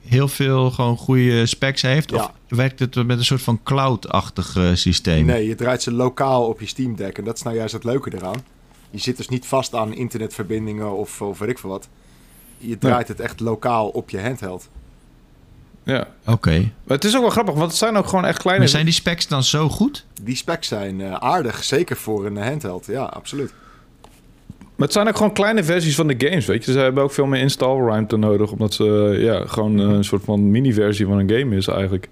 heel veel gewoon goede specs heeft? Ja. Of werkt het met een soort van cloud-achtig systeem? Nee, je draait ze lokaal op je Steam Deck. En dat is nou juist het leuke eraan. Je zit dus niet vast aan internetverbindingen of, of weet ik veel wat. Je draait het echt lokaal op je handheld. Ja. Oké. Het is ook wel grappig, want het zijn ook gewoon echt kleine... Maar zijn die specs dan zo goed? Die specs zijn uh, aardig, zeker voor een handheld. Ja, absoluut. Maar het zijn ook gewoon kleine versies van de games, weet je. Ze hebben ook veel meer installruimte nodig, omdat ze uh, ja, gewoon een soort van mini-versie van een game is eigenlijk.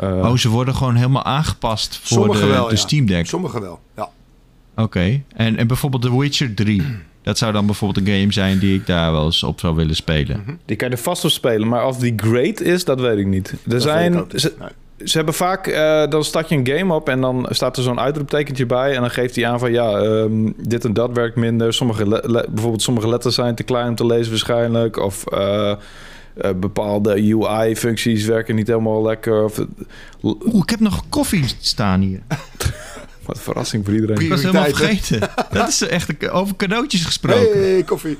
Uh, oh, ze worden gewoon helemaal aangepast voor de, wel, de ja. Steam Deck? Sommige wel, ja. Oké. Okay. En, en bijvoorbeeld The Witcher 3. Dat zou dan bijvoorbeeld een game zijn die ik daar wel eens op zou willen spelen. Mhm. Die kan je er vast op spelen, maar of die great is, dat weet ik niet. Er Dat zijn, weet ik ook niet. ze, Nee. Ze hebben vaak, uh, dan start je een game op en dan staat er zo'n uitroeptekentje bij. En dan geeft hij aan van ja, um, dit en dat werkt minder. Sommige bijvoorbeeld sommige letters zijn te klein om te lezen waarschijnlijk. Of uh, uh, bepaalde UI-functies werken niet helemaal lekker. Of, Oeh, ik heb nog koffie staan hier. Wat een verrassing voor iedereen. Ik was helemaal vergeten. dat is echt over cadeautjes gesproken. Hey, koffie.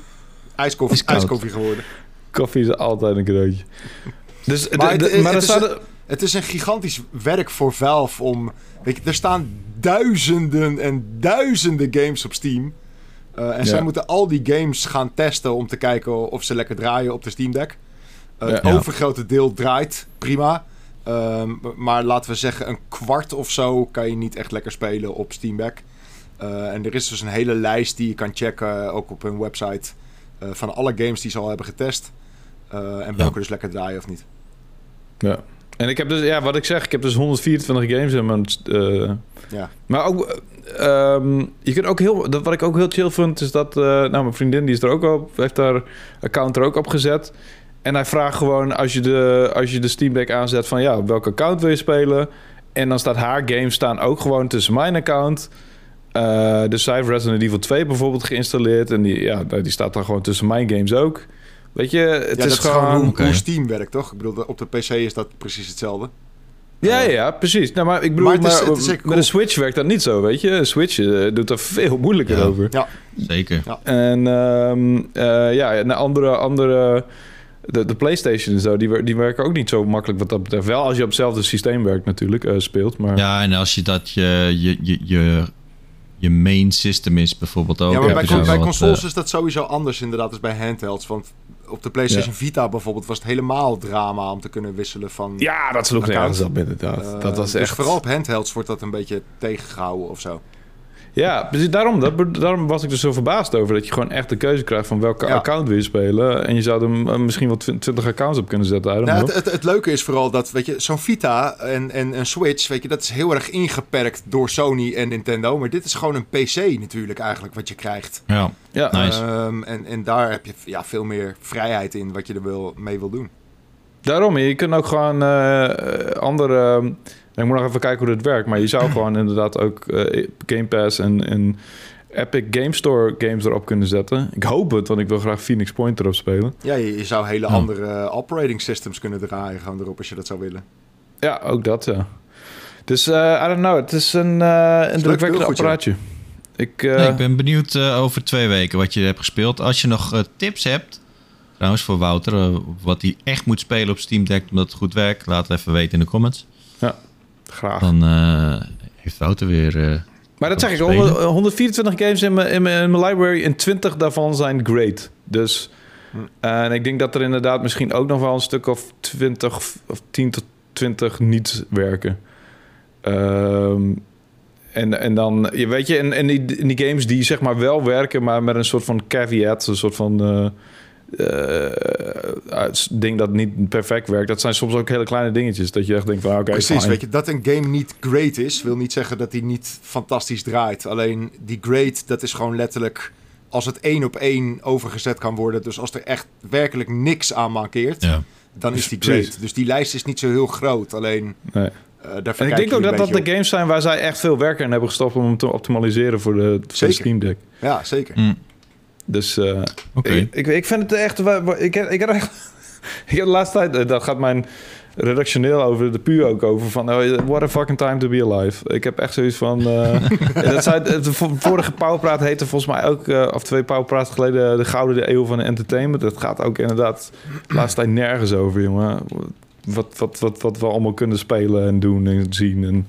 IJskoffie, ijskoffie geworden. Koffie is altijd een cadeautje. Dus, Maar de- het- de- maar het er is staat... Het is een gigantisch werk voor Valve om... Weet je, er staan duizenden en duizenden games op Steam. Uh, en Ja. zij moeten al die games gaan testen om te kijken of ze lekker draaien op de Steam Deck. Uh, Ja. Het overgrote deel draait prima. Ehm, maar laten we zeggen, een kwart of zo kan je niet echt lekker spelen op Steamback. Eh, en er is dus een hele lijst die je kan checken, eh, ook op hun website, eh, van alle games die ze al hebben getest. Eh, en welke dus lekker draaien of niet. Ja. En ik heb dus, ja, wat ik zeg, ik heb dus 124 games in mijn. eh, Ja. maar ook, eh, ehm, je kunt ook heel, dat, wat ik ook heel chill vind, is dat, eh, nou, mijn vriendin die is er ook op, heeft haar account er ook op gezet. En hij vraagt gewoon als je de, als je de Steam Deck aanzet van ja, op welk account wil je spelen? En dan staat haar games staan ook gewoon tussen mijn account. Eh, dus zij heeft Resident Evil 2 bijvoorbeeld geïnstalleerd. En die, ja, die staat dan gewoon tussen mijn games ook. Weet je, het ja, is dat is gewoon... gewoon hoe, Steam werkt, toch? Ik bedoel, op de PC is dat precies hetzelfde. Ja, ja, ja, precies. Nou, maar ik bedoel, Maar maar het is- het is zeker met een Switch werkt dat niet zo, weet je. Een Switch eh, doet er veel moeilijker Ja. over. Ja, Zeker. En ehm, eh, ja, en de andere, andere de, de PlayStation en zo, die, die werken ook niet zo makkelijk wat dat betreft. Wel als je op hetzelfde systeem werkt natuurlijk, eh, speelt. Maar Ja, en als je dat je, je, je, je, je main system is bijvoorbeeld ook. ja maar bij, bij consoles is dat sowieso anders inderdaad als bij handhelds. Want op de PlayStation Vita bijvoorbeeld was het helemaal drama om te kunnen wisselen van... ja, dat sloeg nergens op inderdaad. eh, dat was dus echt... vooral op handhelds wordt dat een beetje tegengehouden of zo. Ja, precies. Daarom, dat, daarom was ik er zo verbaasd over. Dat je gewoon echt de keuze krijgt van welke Ja. account wil je spelen. En je zou er eh, misschien wel 20 accounts op kunnen zetten. Nou, het, het, het leuke is vooral dat, weet je, zo'n Vita en, en een Switch, weet je, dat is heel erg ingeperkt door Sony en Nintendo. Maar dit is gewoon een PC natuurlijk eigenlijk wat je krijgt. Ja, ja. Nice. Ehm, en, en daar heb je ja, veel meer vrijheid in wat je er wil, mee wil doen. Daarom, je kunt ook gewoon eh, andere... ik moet nog even kijken hoe dit werkt. Maar je zou gewoon inderdaad ook eh, Game Pass en, en Epic Game Store games erop kunnen zetten. Ik hoop het, want ik wil graag Phoenix Point erop spelen. Ja, je, je zou hele Ja. andere operating systems kunnen draaien gewoon erop als je dat zou willen. Ja, ook dat, ja. Dus, eh I don't know. Het is een, eh een drukwekkend ja. apparaatje. Ik, eh, Nee, ik ben benieuwd eh, over twee weken wat je hebt gespeeld. Als je nog eh, tips hebt, trouwens voor Wouter, eh, wat hij echt moet spelen op Steam Deck omdat het goed werkt, laat het even weten in de comments. Graag. Dan eh, heeft Wouter weer... eh, Maar dat zeg ik, spelen. 100 124 games in mijn, in, mijn, in mijn library en 20 daarvan zijn great. Dus, Hm. en ik denk dat er inderdaad misschien ook nog wel een stuk of 20 of 10 tot 20 niet werken. Ehm, en, en dan, je weet je, en, en die, in die games die zeg maar wel werken, maar met een soort van caveat, een soort van eh, eh, ding dat niet perfect werkt. Dat zijn soms ook hele kleine dingetjes. Dat je echt denkt van, oké, Precies, fine. weet je, dat een game niet great is, wil niet zeggen dat hij niet fantastisch draait. Alleen die great, dat is gewoon letterlijk als het één op één overgezet kan worden. Dus als er echt werkelijk niks aan mankeert, ja. dan is die Precies. great. Dus die lijst is niet zo heel groot. Alleen Nee. eh, daar En ik denk ook dat dat de games zijn waar zij echt veel werk in hebben gestopt om hem te optimaliseren voor de, voor de Zeker. Steam Deck. Ja, zeker. Mm, Dus eh, ik, ik, ik vind het echt. Ik heb, ik heb echt. Ik heb de laatste tijd. eh, Dat gaat mijn redactioneel over de puur ook over. Van oh, what a fucking time to be alive. Ik heb echt zoiets van. eh, dat zei, de vo- vorige Powerpraat heette volgens mij ook. eh, of twee Powerpraat geleden. De Gouden Eeuw van de Entertainment. Het gaat ook inderdaad. De laatste tijd nergens over, jongen. Wat, wat, wat, wat we allemaal kunnen spelen en doen en zien. En,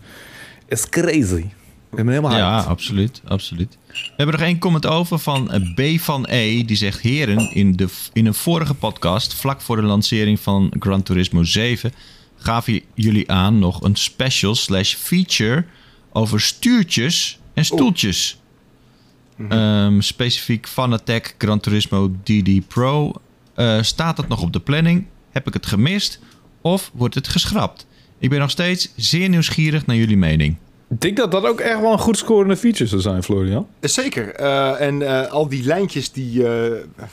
it's crazy. Ik ben helemaal Ja, absoluut, absoluut. We hebben nog één comment over van eh, B van E. Die zegt: Heren, in, de, in een vorige podcast, vlak voor de lancering van Gran Turismo 7, gaven jullie aan nog een special slash feature over stuurtjes en stoeltjes. Ehm, specifiek Fanatec Gran Turismo DD Pro. Eh, staat het nog op de planning? Heb ik het gemist? Of wordt het geschrapt? Ik ben nog steeds zeer nieuwsgierig naar jullie mening. Ik denk dat dat ook echt wel een goed scorende feature zou zijn, Florian. Zeker. Eh, en eh, al die lijntjes die, eh,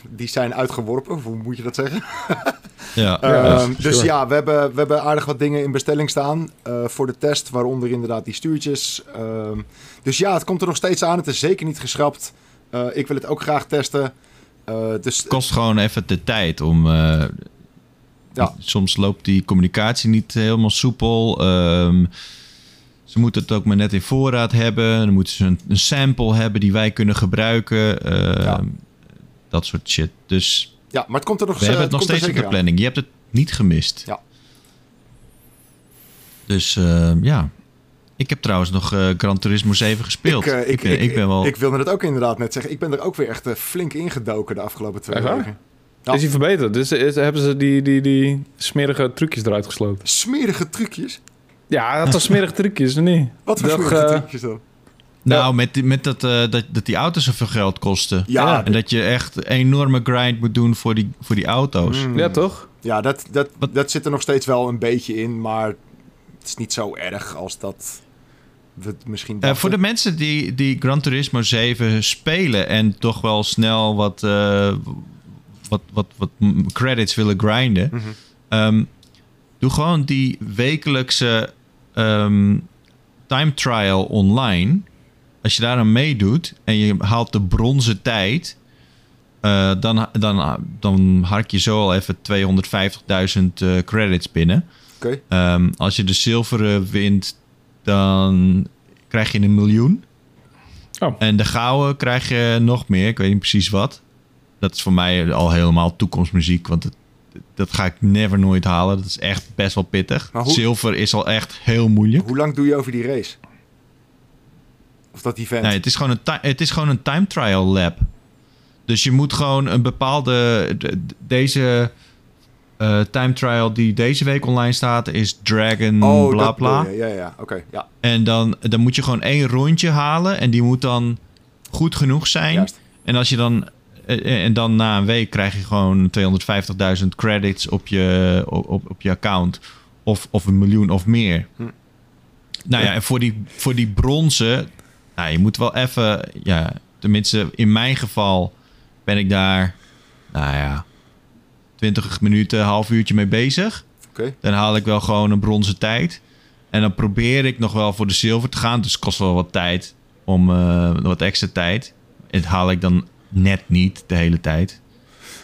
die zijn uitgeworpen, hoe moet je dat zeggen? Ja, Ehm, Ja, dus sure. ja, we hebben, we hebben aardig wat dingen in bestelling staan eh, voor de test, waaronder inderdaad die stuurtjes. Ehm, dus ja, het komt er nog steeds aan. Het is zeker niet geschrapt. Eh, ik wil het ook graag testen. Eh, dus Het kost gewoon even de tijd om. eh, Ja. Soms loopt die communicatie niet helemaal soepel. Ehm, ze moeten het ook maar net in voorraad hebben. Dan moeten ze een, een sample hebben die wij kunnen gebruiken. Ehm, Ja. Dat soort shit. Dus ja, maar het komt er nog, we hebben het nog steeds op de aan. planning. Je hebt het niet gemist. Ja. Dus ehm, ja. Ik heb trouwens nog eh Gran Turismo 7 gespeeld. Ik, eh, ik, ben, ik ben wel. ik wilde het ook inderdaad net zeggen. Ik ben er ook weer echt eh, flink ingedoken de afgelopen twee weken. Ja. Is hij verbeterd? Dus is- hebben ze die, die, die smerige trucjes eruit gesloten? Smerige trucjes. Ja, dat was smerige trucjes, of niet? Wat voor smerige eh, trucjes dan? Nou, met, die- met dat, eh, dat, dat die auto's zoveel geld kosten. Ja, En dat je echt een enorme grind moet doen voor die, voor die auto's. Mm. Ja, toch? Ja, dat, dat, Wat- dat zit er nog steeds wel een beetje in, maar het is niet zo erg als dat we het misschien Eh, voor de mensen die, die Gran Turismo 7 spelen en toch wel snel wat, eh, wat, wat, wat credits willen grinden, Mhm. ehm, doe gewoon die wekelijkse ehm, time trial online. Als je daar aan meedoet en je haalt de bronzen tijd, eh, dan, dan, dan hark je zo al even 250.000 eh, credits binnen. Oké. Ehm, als je de zilveren wint, dan krijg je een miljoen. Oh. En de gouden krijg je nog meer. Ik weet niet precies wat. Dat is voor mij al helemaal toekomstmuziek. Want het, dat ga ik never nooit halen. Dat is echt best wel pittig. Hoe- Zilver is al echt heel moeilijk. Hoe lang doe je over die race? Of dat event? Nee, het is gewoon een, het is gewoon een time trial lab. Dus je moet gewoon een bepaalde... de- deze eh, time trial die deze week online staat... is Dragon oh, bla dat bla. Ja, ja, ja. Oké, ja, En dan, dan moet je gewoon één rondje halen. En die moet dan goed genoeg zijn. juist. En als je dan. Eh, En dan na een week krijg je gewoon 250.000 credits op je, op, op, je account. Of, of een miljoen of meer. Hm. Nou ja, en voor die, voor die bronzen. Nou, je moet wel even. Ja, tenminste, in mijn geval ben ik daar. Nou ja, 20 minuten, half uurtje mee bezig. Oké. Dan haal ik wel gewoon een bronzen tijd. En dan probeer ik nog wel voor de zilver te gaan. Dus het kost wel wat tijd. Om eh, wat extra tijd. En dat haal ik dan net niet de hele tijd.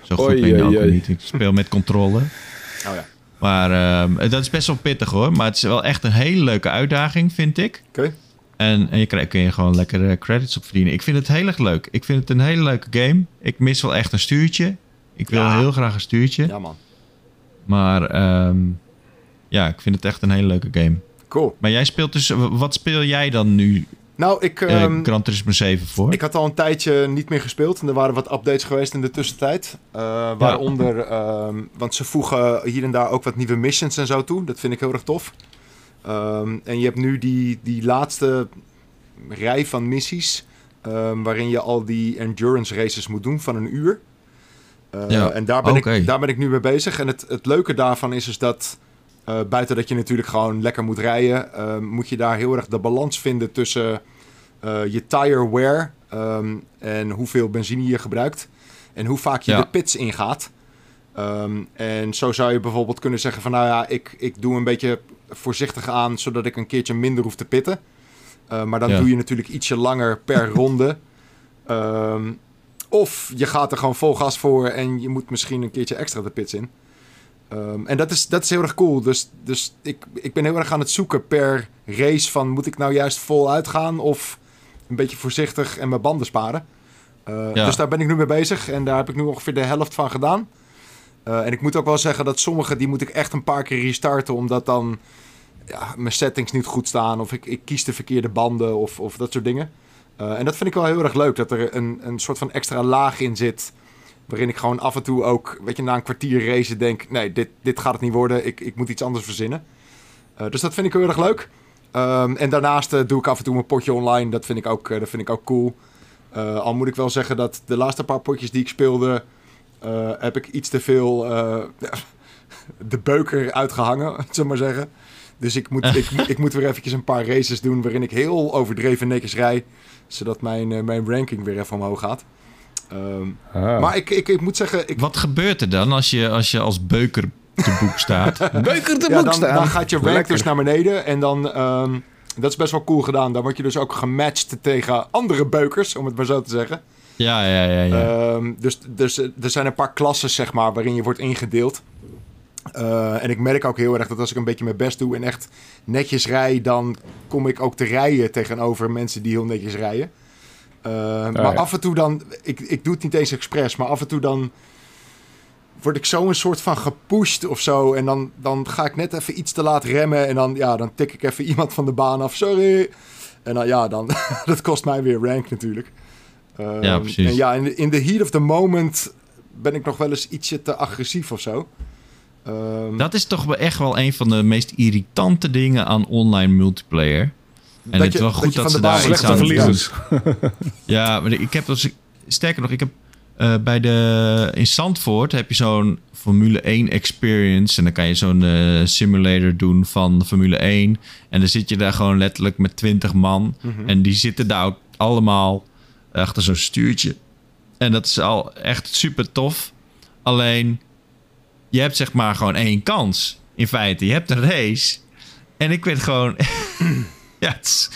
Zo goed Oei, ben ik oei, ook oei. niet. Ik speel met controle. Oh ja. Maar ehm, dat is best wel pittig hoor. Maar het is wel echt een hele leuke uitdaging, vind ik. Oké. En, en je krijgt, kun je gewoon lekker eh, credits op verdienen. Ik vind het heel erg leuk. Ik vind het een hele leuke game. Ik mis wel echt een stuurtje. Ik wil Ja. heel graag een stuurtje. Ja, man. Maar ehm, ja, ik vind het echt een hele leuke game. Cool. Maar jij speelt dus... Wat speel jij dan nu Nou, ik, eh ehm, Gran Turismo 7 voor? ik had al een tijdje niet meer gespeeld. En er waren wat updates geweest in de tussentijd. Eh, waaronder, ehm, want ze voegen hier en daar ook wat nieuwe missions en zo toe. Dat vind ik heel erg tof. Ehm, en je hebt nu die, die laatste rij van missies. waarin je al die endurance races moet doen van een uur. Eh, Ja, En daar ben, ik, daar ben ik nu mee bezig. En het, het leuke daarvan is, is dat... buiten dat je natuurlijk gewoon lekker moet rijden... moet je daar heel erg de balans vinden tussen je tire wear... ehm, en hoeveel benzine je gebruikt. En hoe vaak je Ja. de pits ingaat. Ehm, en zo zou je bijvoorbeeld kunnen zeggen van... nou ja, ik, ik doe een beetje voorzichtig aan... zodat ik een keertje minder hoef te pitten. Eh, maar dan Ja. doe je natuurlijk ietsje langer per ronde. Ehm, of je gaat er gewoon vol gas voor en je moet misschien een keertje extra de pits in. En dat is, dat is heel erg cool. Dus, dus ik, ik ben heel erg aan het zoeken per race van... moet ik nou juist vol uitgaan of een beetje voorzichtig en mijn banden sparen? Eh, Ja. Dus daar ben ik nu mee bezig en daar heb ik nu ongeveer de helft van gedaan. Eh, en ik moet ook wel zeggen dat sommige die moet ik echt een paar keer restarten... omdat dan ja, mijn settings niet goed staan of ik, ik kies de verkeerde banden of, of dat soort dingen. Eh, en dat vind ik wel heel erg leuk, dat er een, een soort van extra laag in zit. Waarin ik gewoon af en toe ook, weet je, na een kwartier race denk... nee, dit, dit gaat het niet worden, ik, ik moet iets anders verzinnen. Dus dat vind ik heel erg leuk. Ehm, en daarnaast eh, doe ik af en toe een potje online, dat vind ik ook, eh, dat vind ik ook cool. Eh, al moet ik wel zeggen dat de laatste paar potjes die ik speelde... eh, heb ik iets te veel eh, de beuker uitgehangen, zullen we maar zeggen. Dus ik moet, ik, moet- ik moet weer eventjes een paar races doen waarin ik heel overdreven netjes rij. Zodat mijn, mijn ranking weer even omhoog gaat. Ehm, Ah. Maar ik, ik, ik moet zeggen, ik, Wat gebeurt er dan als je als, je als beuker te boek staat? Beuker de ja, boek dan, staan. dan gaat je rank Lekker. dus naar beneden. En dan, ehm, dat is best wel cool gedaan. Dan word je dus ook gematcht tegen andere beukers, om het maar zo te zeggen. ja, ja, ja. ja. Ehm, dus, dus eh, er zijn een paar klassen, zeg maar, waarin je wordt ingedeeld. Eh, en ik merk ook heel erg dat als ik een beetje mijn best doe en echt netjes rij, dan kom ik ook te rijden tegenover mensen die heel netjes rijden. Eh, maar ja. af en toe dan, ik, ik doe het niet eens expres, maar af en toe dan word ik zo een soort van gepusht of zo. En dan, dan ga ik net even iets te laat remmen en dan, ja, dan tik ik even iemand van de baan af, sorry. En dan, ja, dan, dat kost mij weer rank natuurlijk. Ehm, Ja, precies. En ja, in de, in the heat of the moment ben ik nog wel eens ietsje te agressief of zo. Ehm, Dat is toch wel echt wel een van de meest irritante dingen aan online multiplayer. En het is wel goed dat ze de daar iets aan doen. Ja, maar ik heb dus, sterker nog, ik heb eh, bij de in Zandvoort heb je zo'n Formule 1 experience en dan kan je zo'n eh, simulator doen van Formule 1 en dan zit je daar gewoon letterlijk met 20 man Mhm. en die zitten daar ook allemaal achter zo'n stuurtje en dat is al echt super tof. Alleen je hebt zeg maar gewoon één kans in feite. Je hebt een race en ik werd gewoon ja, het is-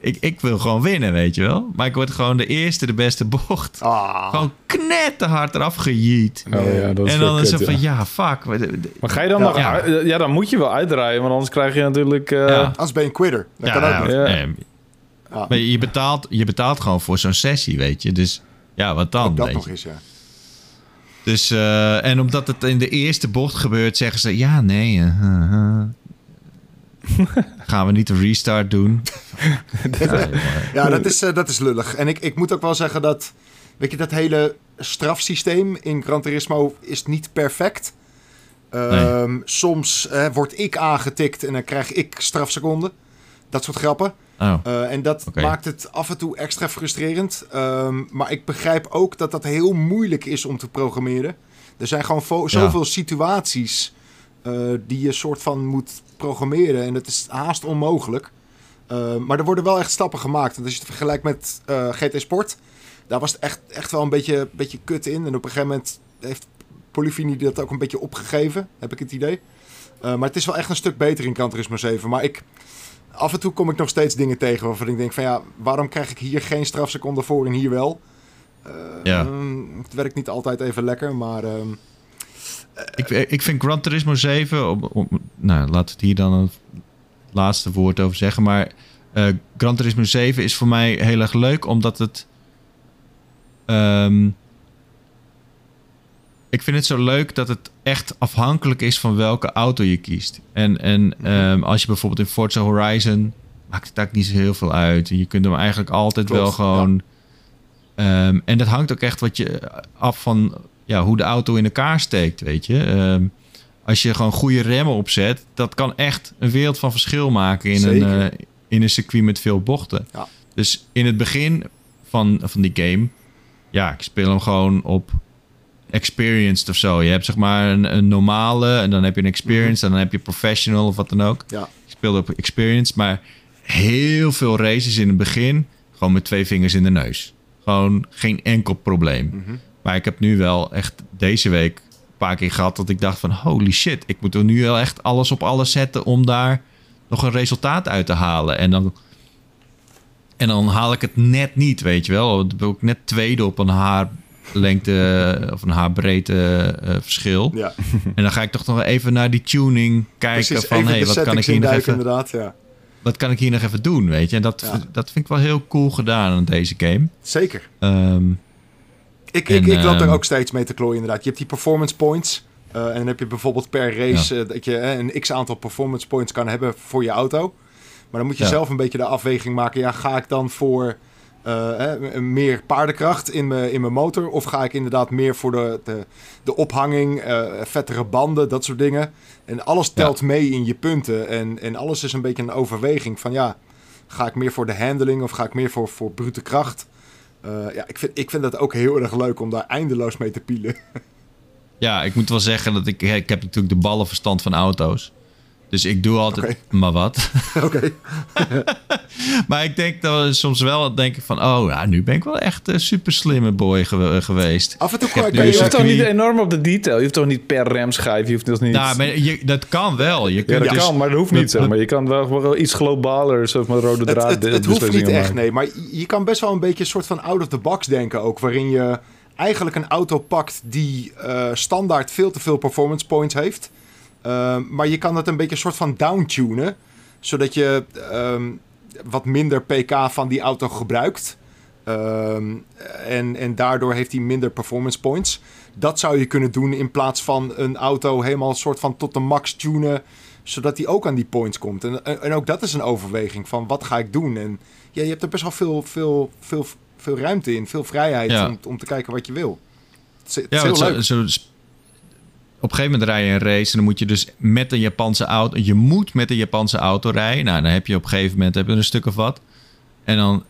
ik, ik wil gewoon winnen, weet je wel. Maar ik word gewoon de eerste, de beste bocht. Ah, Gewoon knetterhard eraf gejiet. Oh, ja, dat is en dan is het van, ja. fuck. Maar ga je dan Ja. nog... Ja. Ja. dan moet je wel uitdraaien, want anders krijg je natuurlijk... eh, Ja. anders ben je een quitter. Dat ja, kan ook maar je betaalt, je betaalt gewoon voor zo'n sessie, weet je. Dus ja, wat dan? Ook dat weet nog je. eens, ja. Dus, eh, en omdat het in de eerste bocht gebeurt, zeggen ze, ja, nee. eh, eh, eh. Gaan we niet een restart doen? Ja, dat is, eh, dat is lullig. En ik, ik moet ook wel zeggen dat... Weet je, dat hele strafsysteem in Gran Turismo is niet perfect. Ehm, Soms eh, word ik aangetikt en dan krijg ik strafseconden. Dat soort grappen. oh, Eh, en dat maakt het af en toe extra frustrerend. Ehm, maar ik begrijp ook dat dat heel moeilijk is om te programmeren. Er zijn gewoon Ja. zoveel situaties eh, die je soort van moet programmeren. En dat is haast onmogelijk. Eh, maar er worden wel echt stappen gemaakt. Want als je het vergelijkt met eh, GT Sport, daar was het echt, echt wel een beetje, beetje kut in. En op een gegeven moment heeft Polyphony dat ook een beetje opgegeven, heb ik het idee. Eh, maar het is wel echt een stuk beter in Gran Turismo 7. Maar ik, af en toe kom ik nog steeds dingen tegen waarvan ik denk van ja, waarom krijg ik hier geen strafseconde voor en hier wel? Ja. mm, Het werkt niet altijd even lekker, maar ehm, Ik, ik vind Gran Turismo 7... Om, om, nou, laat het hier dan een laatste woord over zeggen. Maar eh Gran Turismo 7 is voor mij heel erg leuk... omdat het... ehm, ik vind het zo leuk dat het echt afhankelijk is... van welke auto je kiest. En, en ehm, als je bijvoorbeeld in Forza Horizon... maakt het eigenlijk niet zo heel veel uit. Je kunt hem eigenlijk altijd Klopt, wel gewoon... Ehm, en dat hangt ook echt wat je af van ja, hoe de auto in elkaar steekt, weet je. Ehm, als je gewoon goede remmen opzet, dat kan echt een wereld van verschil maken in, een, eh, in een circuit met veel bochten. Ja. Dus in het begin van, van die game, ja, ik speel hem gewoon op experienced of zo. Je hebt zeg maar een, een normale en dan heb je een experienced en dan heb je professional of wat dan ook. ja. Ik speelde op experience, maar heel veel races in het begin gewoon met twee vingers in de neus. Gewoon geen enkel probleem. Mhm. Maar ik heb nu wel echt deze week een paar keer gehad dat ik dacht van holy shit, ik moet er nu wel echt alles op alles zetten om daar nog een resultaat uit te halen. En dan, en dan haal ik het net niet, weet je wel. Dan ben ik net tweede op een haarlengte of een haarbreedte eh, verschil. ja. En dan ga ik toch nog even naar die tuning kijken Precies, van hey, wat kan ik hier nog even inderdaad, ja. wat kan ik hier nog even doen, weet je? En dat, Ja. dat vind ik wel heel cool gedaan aan deze game. Zeker. Ehm, Ik, En, ik, ik loop er ehm, ook steeds mee te klooien, inderdaad. Je hebt die performance points. eh, en dan heb je bijvoorbeeld per race eh, dat je eh, een x aantal performance points kan hebben voor je auto. Maar dan moet je Ja. zelf een beetje de afweging maken. Ja, ga ik dan voor meer paardenkracht in mijn, in mijn motor? Of ga ik inderdaad meer voor de, de, de ophanging, vettere banden, dat soort dingen? En alles telt mee in je punten. En, en alles is een beetje een overweging van ja, ga ik meer voor de handling of ga ik meer voor, voor brute kracht? Eh, ja, ik vind, ik vind dat ook heel erg leuk om daar eindeloos mee te pielen. ja, ik moet wel zeggen dat ik... Ik heb natuurlijk de ballenverstand van auto's. Dus ik doe altijd maar wat. Oké. maar ik denk dat we soms wel denken van... Oh, ja, nu ben ik wel echt een super slimme boy gewe- geweest. Af en toe kan je... je hoeft toch niet enorm op de detail. Je hoeft toch niet per remschijf. Je hoeft toch niet... Nou, maar je, dat kan wel. Je ja, dat dus- kan, maar dat hoeft dat- niet. Zeg maar. Je kan wel, wel iets globaler, zeg maar, rode draad het, hoeft niet echt, maken. nee. Maar je- kan best wel een beetje een soort van out of the box denken ook. Waarin je eigenlijk een auto pakt die eh, standaard veel te veel performance points heeft. Ehm, maar je kan het een beetje een soort van downtunen. Zodat je ehm, wat minder pk van die auto gebruikt. Ehm, en, en daardoor heeft hij minder performance points. Dat zou je kunnen doen in plaats van een auto helemaal een soort van tot de max tunen. Zodat hij ook aan die points komt. En, en en ook dat is een overweging van wat ga ik doen. En ja, je hebt er best wel veel, veel, veel, veel ruimte in. Veel vrijheid Ja. om, om te kijken wat je wil. Het is, het is Ja, heel leuk. zo op een gegeven moment rij je een race en dan moet je dus met een Japanse auto... Je moet met een Japanse auto rijden. Nou, dan heb je op een gegeven moment heb je een stuk of wat. En dan,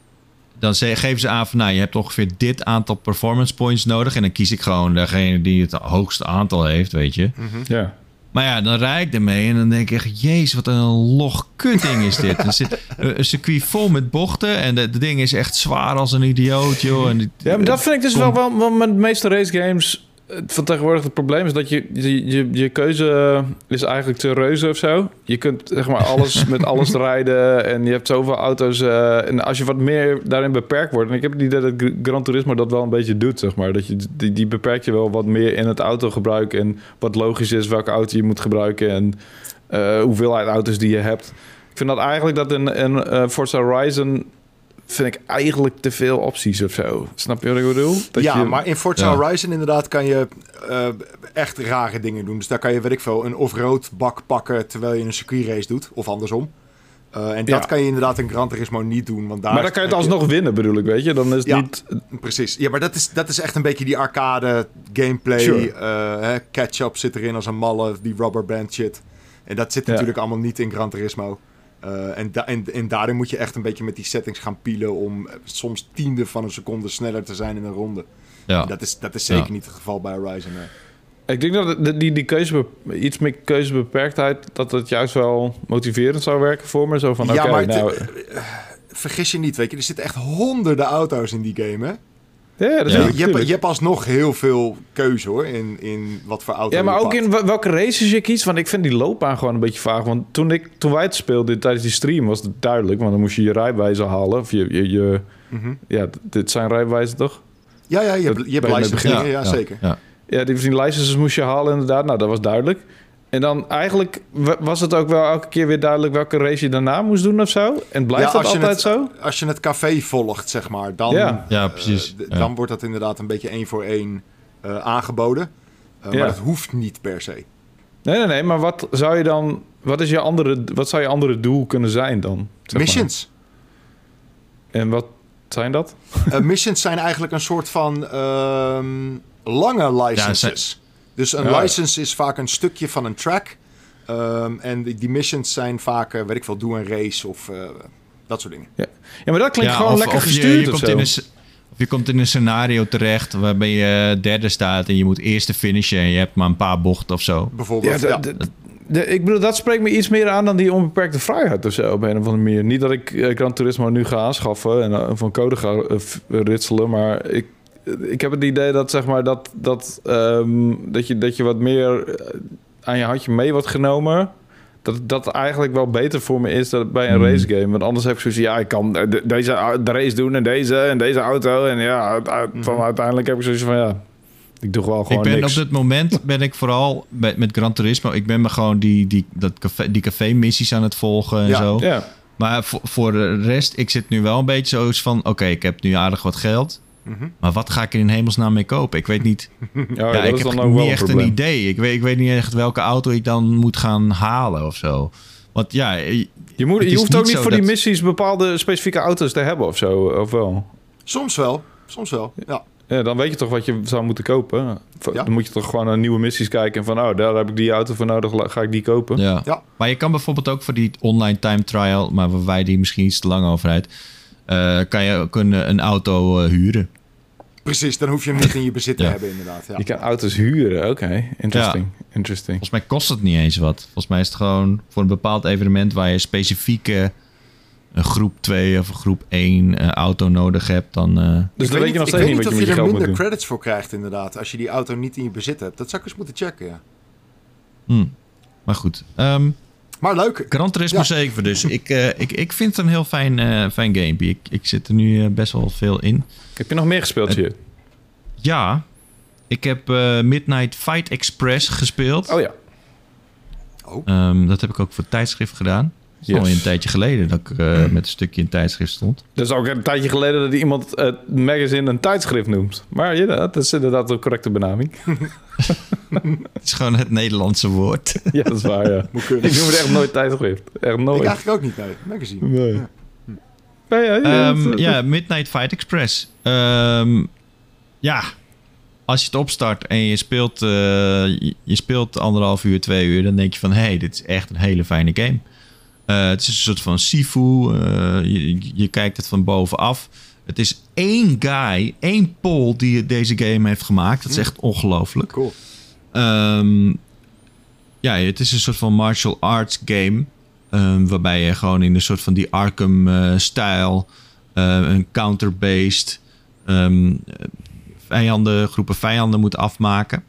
dan ze- geven ze aan van... Nou, je hebt ongeveer dit aantal performance points nodig. En dan kies ik gewoon degene die het hoogste aantal heeft, weet je. Ja. Maar ja, dan rijd ik ermee en dan denk ik echt... Jezus, wat een log kutding is dit. Er zit een circuit vol met bochten en het ding is echt zwaar als een idioot, joh. En die- Ja, maar dat vind ik dus Kom. wel, wel, wel met de meeste race games eh, van tegenwoordig het probleem is dat je, je, je, keuze is eigenlijk te reuze of zo. Je kunt zeg maar alles met alles rijden en je hebt zoveel auto's. eh, en als je wat meer daarin beperkt wordt, en ik heb het idee dat Gr- Gran Turismo dat wel een beetje doet, zeg maar. Dat je, die, die beperkt je wel wat meer in het autogebruik en wat logisch is welke auto je moet gebruiken en eh, hoeveelheid auto's die je hebt. Ik vind dat eigenlijk dat in, in eh, Forza Horizon vind ik eigenlijk te veel opties of zo. Snap je wat ik bedoel? Dat ja, je- maar in Forza Ja. Horizon inderdaad kan je eh, echt rare dingen doen. Dus daar kan je, weet ik veel, een off-road bak pakken terwijl je een circuitrace doet. Of andersom. Eh, en dat Ja. kan je inderdaad in Gran Turismo niet doen. Want daar maar dan kan je het alsnog winnen, bedoel ik, weet je? Dan is het Ja. niet... Precies. Ja, maar dat is, dat is echt een beetje die arcade gameplay. Sure. eh, hè, catch-up zit erin als een malle, die rubberband shit. En dat zit Ja. natuurlijk allemaal niet in Gran Turismo. Eh, en, da en, en daarin moet je echt een beetje met die settings gaan pielen... om eh, soms tiende van een seconde sneller te zijn in een ronde. ja. En Dat is, dat is zeker Ja. niet het geval bij Horizon. nee. Ik denk dat die, die keuze, iets meer keuzebeperktheid... dat het juist wel motiverend zou werken voor me. Zo van, ja, oké, maar nou... eh, vergis je niet, weet je. Er zitten echt honderden auto's in die game, hè? Ja, dat Ja. weet Je, hebt, je hebt alsnog heel veel keuze, hoor, in, in wat voor auto Ja, maar je ook pakt. in wel- welke races je kiest. Want ik vind die loopbaan gewoon een beetje vaag. Want toen, ik, toen wij het speelden tijdens die stream was het duidelijk. Want dan moest je je rijbewijzen halen. Of je... je, je Mhm. ja, dit zijn rijbewijzen toch? Ja, ja, je hebt, Dat je hebt ja, zeker. Ja. Ja, die, die licenses moest je halen inderdaad. Nou, dat was duidelijk. En dan eigenlijk wa- was het ook wel elke keer weer duidelijk welke race je daarna moest doen of zo. En blijft Ja, dat altijd het- zo? Als je het café volgt, zeg maar, dan, Ja. Ja, eh, precies. Ja. dan wordt dat inderdaad een beetje één voor één eh, aangeboden. Eh, Ja. Maar dat hoeft niet per se. Nee, nee, nee. Maar wat zou je dan... Wat, is je andere, wat zou je andere doel kunnen zijn dan? zeg maar? missions. En wat zijn dat? Eh, missions zijn eigenlijk een soort van ehm, lange licenses. Dus een Ja. license is vaak een stukje van een track. Ehm, en die, die missions zijn vaak, eh, weet ik veel, doe een race of eh, dat soort dingen. Ja, maar dat klinkt Ja, gewoon of- lekker of gestuurd je, of komt zo. in een, of je komt in een scenario terecht waarbij je derde staat en je moet eerst de finishen en je hebt maar een paar bochten of zo. Bijvoorbeeld. Ja, Ja, de- ik bedoel, dat spreekt me iets meer aan dan die onbeperkte vrijheid of zo, op een of andere manier. Niet dat ik eh, Gran Turismo nu ga aanschaffen en van code ga ritselen, maar ik, ik heb het idee dat, zeg maar, dat, dat, ehm, dat, je, dat je wat meer eh, aan je handje mee wordt genomen. Dat dat eigenlijk wel beter voor me is dan bij een Hmm. racegame. Want anders heb ik zoiets ja, ik kan de- deze de race doen en deze en deze auto. En ja, van uiteindelijk heb ik zoiets van, ja, ik doe wel gewoon ik ben niks. op dit moment ben ik vooral met, met Gran Turismo. Ik ben me gewoon die, die, dat café, die café-missies aan het volgen en Ja. zo. Ja. Maar voor, voor de rest, ik zit nu wel een beetje zo van... Oké, ik heb nu aardig wat geld. Maar wat ga ik er in hemelsnaam mee kopen? Ik weet niet. Ja, ik is heb dan ook wel niet echt probleem. een idee. Ik weet, ik weet niet echt welke auto ik dan moet gaan halen of zo. Want ja, je- moet, je hoeft ook niet voor die missies bepaalde specifieke auto's te hebben of zo, of wel? Soms wel. Soms wel. Ja. Ja, dan weet je toch wat je zou moeten kopen. Ja. Dan moet je toch gewoon naar nieuwe missies kijken en van, oh, daar heb ik die auto voor nodig, ga ik die kopen. ja. Ja. Maar je kan bijvoorbeeld ook voor die online time trial... maar waar wij die misschien iets te lang over uit... eh, kan je ook een, een auto eh, huren. Precies, dan hoef je hem niet in je bezit te Ja. hebben, inderdaad. Ja. Je kan auto's huren, oké. Interesting, interesting. Volgens mij kost het niet eens wat. Volgens mij is het gewoon voor een bepaald evenement... waar je specifieke een groep 2 of een groep 1 eh, auto nodig hebt... dan... eh, Dus ik dan weet je nog steeds niet wat je of met je er geld moet minder credits voor krijgt, inderdaad. Als je die auto niet in je bezit hebt. Dat zou ik eens moeten checken, ja. hm. Maar goed. Ehm Maar leuk. Gran Turismo Ja. 7 dus. Ik, eh, ik, ik vind het een heel fijn, eh fijn gamepje. Ik, ik zit er nu eh, best wel veel in. Heb je nog meer gespeeld hier? Ja, ik heb eh, Midnight Fight Express gespeeld. Oh ja. Ehm, dat heb ik ook voor het tijdschrift gedaan. Het is Yes. een tijdje geleden dat ik eh, met een stukje in tijdschrift stond. Dat is ook een tijdje geleden dat iemand het magazine een tijdschrift noemt. Maar ja, dat is inderdaad de correcte benaming. Het is gewoon het Nederlandse woord. ja, dat is waar, ja. Moet kunnen. Ik noem het echt nooit tijdschrift. Echt Ik nooit. eigenlijk ook niet, nee. Magazine. Nee. Ja. Ja, ja, ja, Ehm, dat- ja, Midnight Fight Express. Ehm, ja, als je het opstart en je speelt, eh, je, je speelt anderhalf uur, twee uur, dan denk je van hé, hey, dit is echt een hele fijne game. Eh, het is een soort van Sifu. eh, je, je kijkt het van bovenaf. Het is één guy, één Pol die deze game heeft gemaakt. Dat is echt ongelooflijk. Cool. Ehm, ja, het is een soort van martial arts game. ehm, waarbij je gewoon in een soort van die Arkham-stijl, een counter-based, ehm, vijanden, groepen vijanden moet afmaken.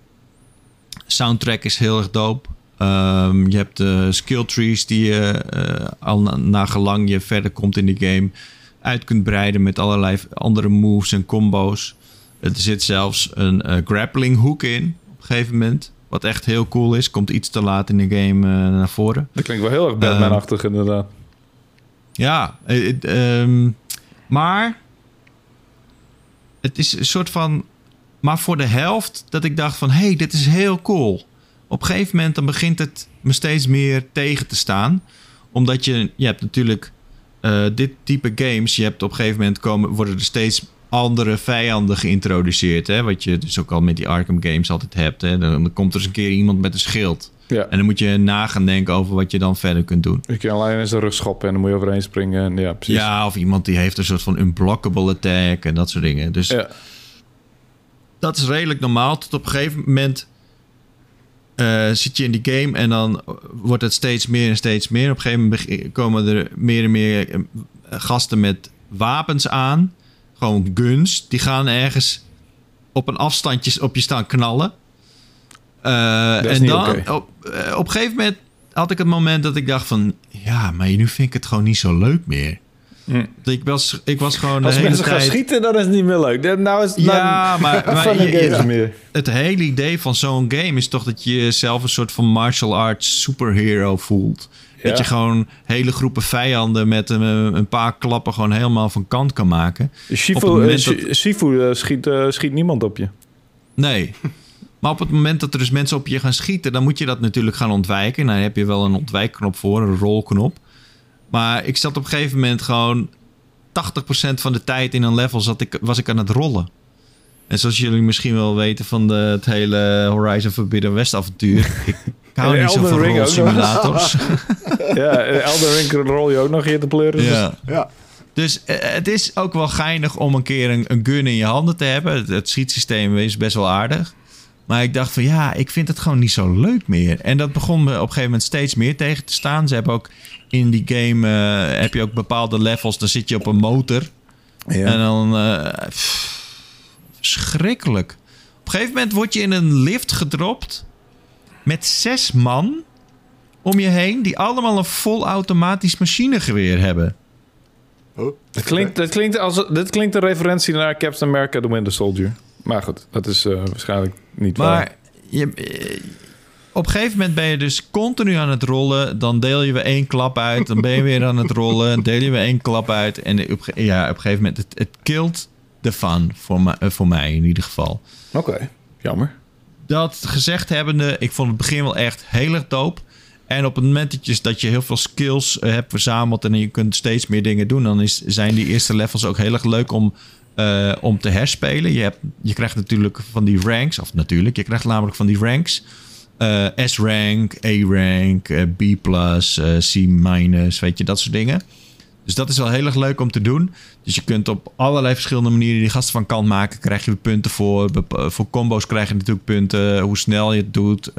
Soundtrack is heel erg dope. Ehm, je hebt de skill trees die je eh, al na, na gelang je verder komt in de game uit kunt breiden met allerlei andere moves en combo's. Er zit zelfs een eh, grappling hook in op een gegeven moment. Wat echt heel cool is. Komt iets te laat in de game eh, naar voren. Dat klinkt wel heel erg Batman-achtig inderdaad. Ja, eh, ehm, maar het is een soort van. Maar voor de helft dat ik dacht van, hé, hey, dit is heel cool. Op een gegeven moment dan begint het me steeds meer tegen te staan, omdat je, je hebt natuurlijk eh, dit type games. Je hebt op een gegeven moment komen worden er steeds andere vijanden geïntroduceerd, hè? Wat je dus ook al met die Arkham games altijd hebt. Hè? Dan, komt er eens een keer iemand met een schild. Ja. En dan moet je na gaan denken over wat je dan verder kunt doen. Je kan alleen in zijn rug schoppen en dan moet je overheen springen. En ja, precies. Ja, of iemand die heeft een soort van unblockable attack en dat soort dingen. Dus Ja. dat is redelijk normaal. Tot op een gegeven moment eh, zit je in die game en dan wordt het steeds meer en steeds meer. Op een gegeven moment komen er meer en meer eh, gasten met wapens aan. Gewoon guns. Die gaan ergens op een afstandje op je staan knallen. Eh, en dan, op, op een gegeven moment had ik het moment dat ik dacht van... Ja, maar nu vind ik het gewoon niet zo leuk meer. Hm. Ik, was, ik was gewoon Als de hele mensen gaan tijd... schieten, dan is het niet meer leuk. Nou is het Ja, nou, maar, je- meer. het hele idee van zo'n game is toch dat je jezelf een soort van martial arts superhero voelt. Ja. Dat je gewoon hele groepen vijanden met een, een paar klappen gewoon helemaal van kant kan maken. Shifu, eh, Shi- Shifu eh, schiet, eh, schiet niemand op je. Nee. Maar op het moment dat er dus mensen op je gaan schieten, dan moet je dat natuurlijk gaan ontwijken. Nou, daar heb je wel een ontwijkknop voor, een rolknop. Maar ik zat op een gegeven moment gewoon 80% van de tijd in een level zat ik, was ik aan het rollen. En zoals jullie misschien wel weten van de, het hele Horizon Forbidden West avontuur. Ik hou niet zo Elden van Ring ook nog. rolsimulators. ja, en Elden Ring rol je ook nog hier te pleuren. dus- ja. Ja. Dus eh, het is ook wel geinig om een keer een, een gun in je handen te hebben. Het, het schietsysteem is best wel aardig. Maar ik dacht van ja, ik vind het gewoon niet zo leuk meer. En dat begon me op een gegeven moment steeds meer tegen te staan. Ze hebben ook in die game eh, heb je ook bepaalde levels. Dan zit je op een motor. Ja. En dan eh, pff, verschrikkelijk. Op een gegeven moment word je in een lift gedropt met zes man om je heen die allemaal een vol automatisch machinegeweer hebben. Oh, Dat klinkt, dat klinkt als, dit klinkt een referentie naar Captain America The Winter Soldier. Maar goed, dat is eh, waarschijnlijk niet waar. Maar je, op een gegeven moment ben je dus continu aan het rollen. Dan deel je weer één klap uit. Dan ben je weer aan het rollen. Deel je weer één klap uit. En op, ja, op een gegeven moment, het, het killt de fun. Voor, mij- eh, voor mij in ieder geval. Oké, jammer. Dat gezegd hebbende, ik vond het begin wel echt heel erg dope. En op het moment dat je, dat je heel veel skills eh, hebt verzameld en je kunt steeds meer dingen doen, dan is, zijn die eerste levels ook heel erg leuk om, eh, om te herspelen. Je, hebt, je krijgt natuurlijk van die ranks, of natuurlijk, je krijgt namelijk van die ranks. Eh, S-rank, A-rank, eh, B+, eh, C-, weet je, dat soort dingen. Dus dat is wel heel erg leuk om te doen. Dus je kunt op allerlei verschillende manieren die gasten van kant maken. Krijg je punten voor. Voor combo's krijg je natuurlijk punten. Hoe snel je het doet.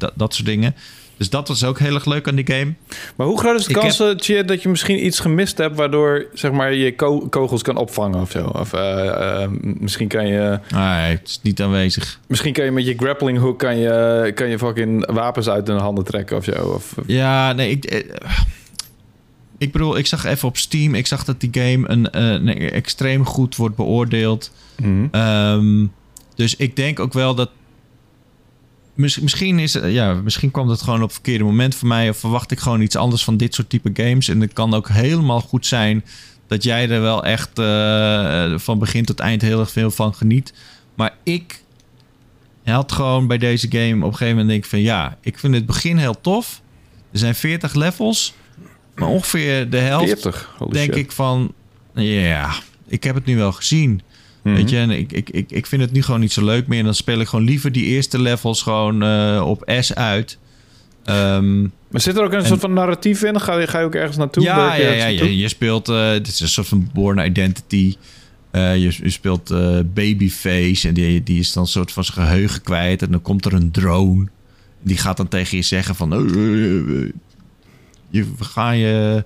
dat, dat soort dingen. Dus dat was ook heel erg leuk aan die game. Maar hoe groot is de Ik kans eh, Tje, dat je misschien iets gemist hebt... waardoor zeg maar, je ko- kogels kan opvangen of zo? Of eh, eh, misschien, kan je, Nee, het is niet aanwezig. misschien kan je met je grappling hook... kan je, kan je fucking wapens uit hun handen trekken of zo. Of, Ja, nee, ik... eh, Ik bedoel, ik zag even op Steam. Ik zag dat die game een, een extreem goed wordt beoordeeld. Mhm. Ehm, dus ik denk ook wel dat. Miss- Misschien, is, het- ja, misschien kwam dat gewoon op het verkeerde moment voor mij. Of verwacht ik gewoon iets anders van dit soort type games. En het kan ook helemaal goed zijn dat jij er wel echt eh, van begin tot eind heel erg veel van geniet. Maar ik had gewoon bij deze game op een gegeven moment denk ik van ja, ik vind het begin heel tof. Er zijn 40 levels. Maar ongeveer de helft 40, holy denk shit. ik van, ja, ik heb het nu wel gezien. Mhm. Weet je, en ik, ik, ik, ik vind het nu gewoon niet zo leuk meer. En dan speel ik gewoon liever die eerste levels gewoon eh, op S uit. Ehm, Maar zit er ook een En- soort van narratief in? Ga je, ga je ook ergens naartoe? ja, ja, ja, je, je speelt... eh dit is een soort van Born Identity. Eh, je, je speelt Babyface. En die, die is dan een soort van zijn geheugen kwijt. En dan komt er een drone. Die gaat dan tegen je zeggen van... je, we, gaan je,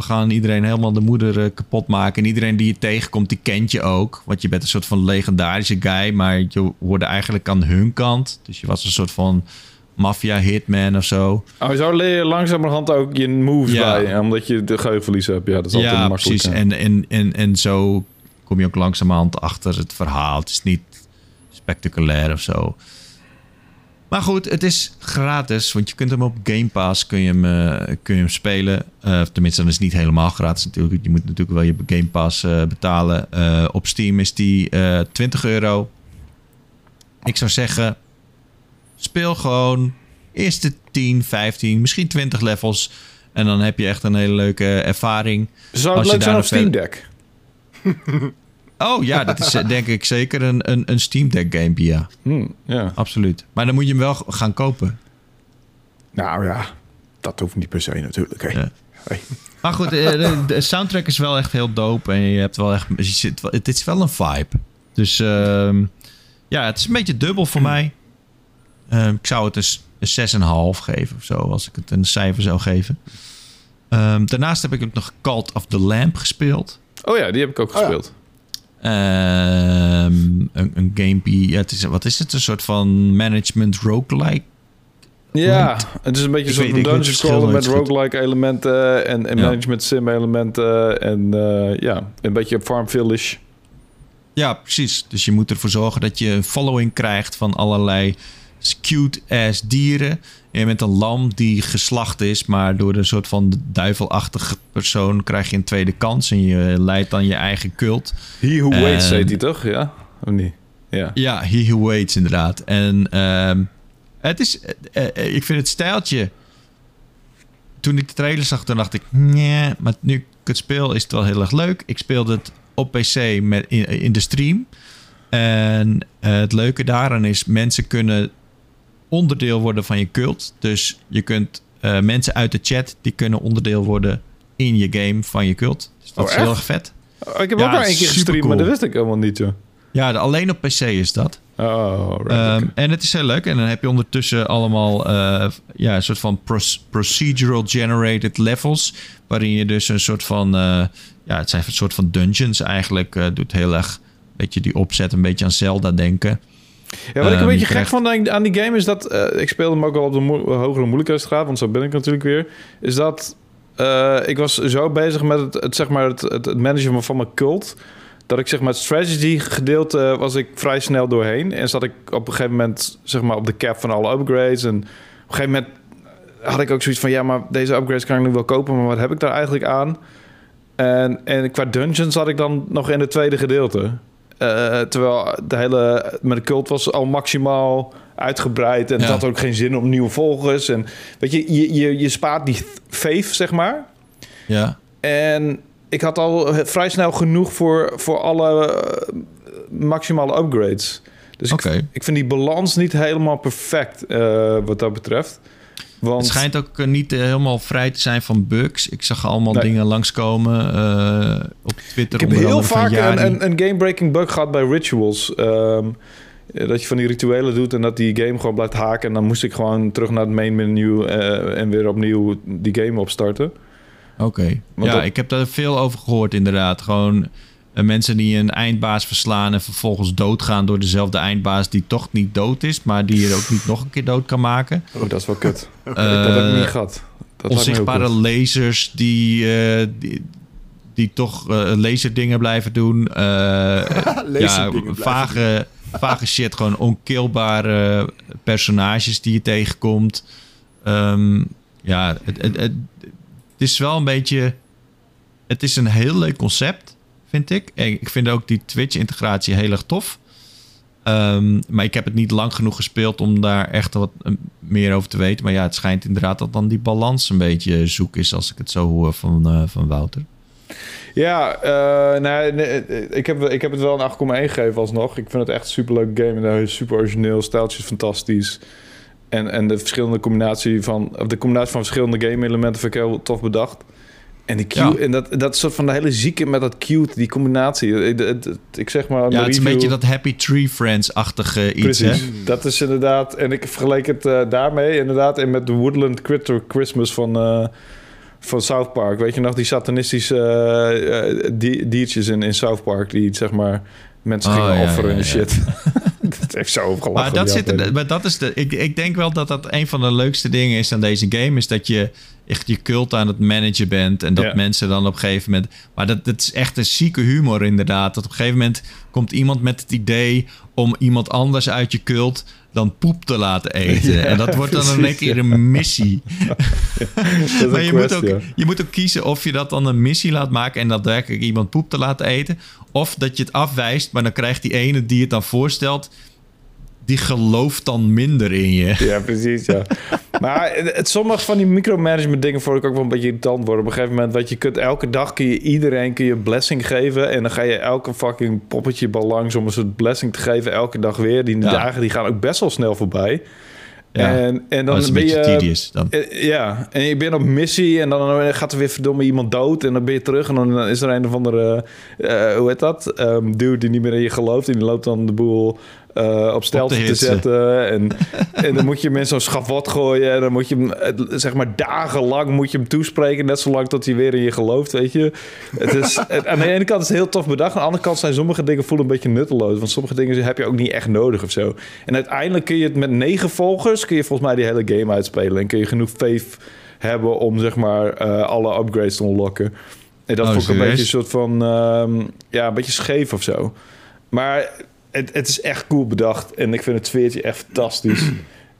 we gaan iedereen helemaal de moeder eh, kapot maken. En iedereen die je tegenkomt, die kent je ook. Want je bent een soort van legendarische guy. Maar je hoorde eigenlijk aan hun kant. Dus je was een soort van maffia-hitman of zo. Oh, zo leer je langzamerhand ook je moves Ja. bij. Omdat je de geheugenverlies hebt. Ja, dat is altijd Ja, makkelijk. precies. hè. En, en, en, en zo kom je ook langzamerhand achter het verhaal. Het is niet spectaculair of zo. Maar goed, het is gratis, want je kunt hem op Game Pass kun je hem, eh, kun je hem spelen. Eh, tenminste, dan is het niet helemaal gratis natuurlijk. Je moet natuurlijk wel je Game Pass eh, betalen. Op Steam is die eh 20 euro. Ik zou zeggen, speel gewoon eerste 10, 15, misschien 20 levels. En dan heb je echt een hele leuke ervaring. Zou als het je leuk zijn op Steam Deck? Oh ja, dat is eh, denk ik zeker een, een, een Steam Deck game, ja. Hm, ja. Absoluut. Maar dan moet je hem wel gaan kopen. Nou ja, dat hoeft niet per se natuurlijk. hè. Ja. Hey. Maar goed, eh, de, de soundtrack is wel echt heel dope. En je hebt wel echt... Je zit, wel- het is wel een vibe. Dus ehm, ja, het is een beetje dubbel voor mij. Ehm, ik zou het dus een 6,5 geven of zo. Als ik het een cijfer zou geven. Ehm, daarnaast heb ik ook nog Cult of the Lamp gespeeld. Oh ja, die heb ik ook Oh ja. Ehm, een, een gamepie. Ja, het is, wat is het? Een soort van management roguelike. Ja, het is een beetje het dungeon crawler met goed. roguelike elementen en, en Ja. management sim elementen en eh, ja, een beetje farm village. Ja, precies. Dus je moet ervoor zorgen dat je een following krijgt van allerlei cute-ass dieren. Je bent een lam die geslacht is, maar door een soort van duivelachtige persoon krijg je een tweede kans. En je leidt dan je eigen cult. He Who Waits heet die toch? Ja? Of niet? Ja. Ja, He Who Waits inderdaad. En ehm, het is, eh, eh, ik vind het stijltje. Toen ik de trailer zag, toen dacht ik, nee, maar nu ik het speel is het wel heel erg leuk. Ik speelde het op PC met, in, in de stream. En eh, het leuke daaraan is, mensen kunnen onderdeel worden van je cult. Dus je kunt eh, mensen uit de chat, die kunnen onderdeel worden in je game van je cult. Dus dat Oh, is heel erg vet. Oh, ik heb Ja, ook maar één keer gestreamd, maar dat wist ik helemaal niet, joh. Ja, alleen op PC is dat. Oh, right, Ehm. En het is heel leuk. En dan heb je ondertussen allemaal eh, ja, een soort van procedural generated levels. Waarin je dus een soort van. eh, ja, het zijn een soort van dungeons eigenlijk. doet heel erg. een beetje die opzet, een beetje aan Zelda denken. Ja, wat ik een Ehm, beetje je gek vond aan, aan die game is dat... eh, ik speelde hem ook al op de mo- hogere moeilijkheidsgraad, want zo ben ik natuurlijk weer. Is dat eh, ik was zo bezig met het, het, zeg maar het, het, het managen van mijn cult... dat ik zeg maar het strategy gedeelte was ik vrij snel doorheen. En zat ik op een gegeven moment zeg maar op de cap van alle upgrades. En op een gegeven moment had ik ook zoiets van... ja, maar deze upgrades kan ik nu wel kopen, maar wat heb ik daar eigenlijk aan? En, en qua dungeons zat ik dan nog in het tweede gedeelte. Eh, terwijl de hele met de cult was al maximaal uitgebreid en het Ja. had ook geen zin om nieuwe volgers. En weet je, je, je, je spaart die fave, zeg maar. Ja. En ik had al vrij snel genoeg voor, voor alle eh, maximale upgrades. Dus ik, ik vind die balans niet helemaal perfect eh, wat dat betreft. Want Het schijnt ook eh, niet eh, helemaal vrij te zijn van bugs. Ik zag allemaal Nee. dingen langskomen eh op Twitter. Ik heb heel vaak een, een, een game-breaking bug gehad bij rituals. Ehm, eh, dat je van die rituelen doet en dat die game gewoon blijft haken. En dan moest ik gewoon terug naar het main menu en weer opnieuw die game opstarten. Oké. Ja, dat- ik heb daar veel over gehoord inderdaad. Gewoon mensen die een eindbaas verslaan en vervolgens doodgaan door dezelfde eindbaas die toch niet dood is, maar die je ook niet nog een keer dood kan maken. Oh, dat is wel kut. Eh, dat heb ik niet gehad. Dat onzichtbare lasers die, eh, die, die toch eh laserdingen blijven doen. Eh, ja, Laserdingen blijven vage, vage shit. Gewoon onkilbare personages die je tegenkomt. Ehm, ja, het, het, het, het is wel een beetje... Het is een heel leuk concept, vind ik. Ik vind ook die Twitch-integratie heel erg tof. Ehm, maar ik heb het niet lang genoeg gespeeld om daar echt wat eh, meer over te weten. Maar ja, het schijnt inderdaad dat dan die balans een beetje zoek is, als ik het zo hoor van, eh, van Wouter. Ja, eh, nee, nee, ik, heb, ik heb het wel een 8,1 gegeven alsnog. Ik vind het echt een superleuk game. En super origineel, stijltjes fantastisch. En, en de verschillende combinatie van... De combinatie van verschillende game-elementen vind ik heel tof bedacht. En, die cute, Ja. en dat, dat soort van de hele zieke met dat cute, die combinatie. Ik, het- ik zeg maar... Ja, het is een beetje dat Happy Tree Friends-achtige iets, hè? Precies, dat is inderdaad... En ik vergeleek het eh, daarmee inderdaad... en met de Woodland Critter Christmas van, eh, van South Park. Weet je nog, die satanistische eh, eh, die- diertjes in, in South Park... die zeg maar mensen Oh, gingen ja, offeren ja, en ja. shit. dat heeft zo gelachen. Maar dat, zit maar dat is de. Ik, ik denk wel dat dat een van de leukste dingen is aan deze game. Is dat je echt je cult aan het managen bent. En dat Ja. mensen dan op een gegeven moment. Maar dat, dat is echt een zieke humor, inderdaad. Dat op een gegeven moment komt iemand met het idee om iemand anders uit je cult dan poep te laten eten. Ja, en dat wordt dan precies, keer een missie. Maar een je moet, ook, je moet ook kiezen of je dat dan een missie laat maken en daadwerkelijk iemand poep te laten eten. Of dat je het afwijst, maar dan krijgt die ene die het dan voorstelt, die gelooft dan minder in je. Ja, precies, ja. maar het, sommige van die micromanagement dingen vond ik ook wel een beetje irritant worden. Op een gegeven moment, want je kunt elke dag kun je iedereen kun je een blessing geven. En dan ga je elke fucking poppetje bal langs om een soort blessing te geven. Elke dag weer. Die Ja. dagen die gaan ook best wel snel voorbij. Ja. En, en Dat dan is een ben beetje je... tedious dan. Eh, Ja, en je bent op missie en dan gaat er weer verdomme iemand dood. En dan ben je terug en dan is er een of andere, eh, hoe heet dat? Ehm dude die niet meer in je gelooft. En die loopt dan de boel eh, op stelte te, zetten. En, en dan moet je hem in zo'n schavot gooien. En dan moet je hem, eh, zeg maar, dagenlang moet je hem toespreken. Net zolang tot hij weer in je gelooft, weet je. Het is, het- aan de ene kant is het heel tof bedacht. Aan de andere kant zijn sommige dingen voelen een beetje nutteloos. Want sommige dingen heb je ook niet echt nodig of zo. En uiteindelijk kun je het met negen volgers... kun je volgens mij die hele game uitspelen. En kun je genoeg faith hebben om, zeg maar, eh, alle upgrades te unlocken. En dat Oh, vond ik een beetje een soort van... ehm, ja, een beetje scheef of zo. Maar het, het is echt cool bedacht. En ik vind het sfeertje echt fantastisch.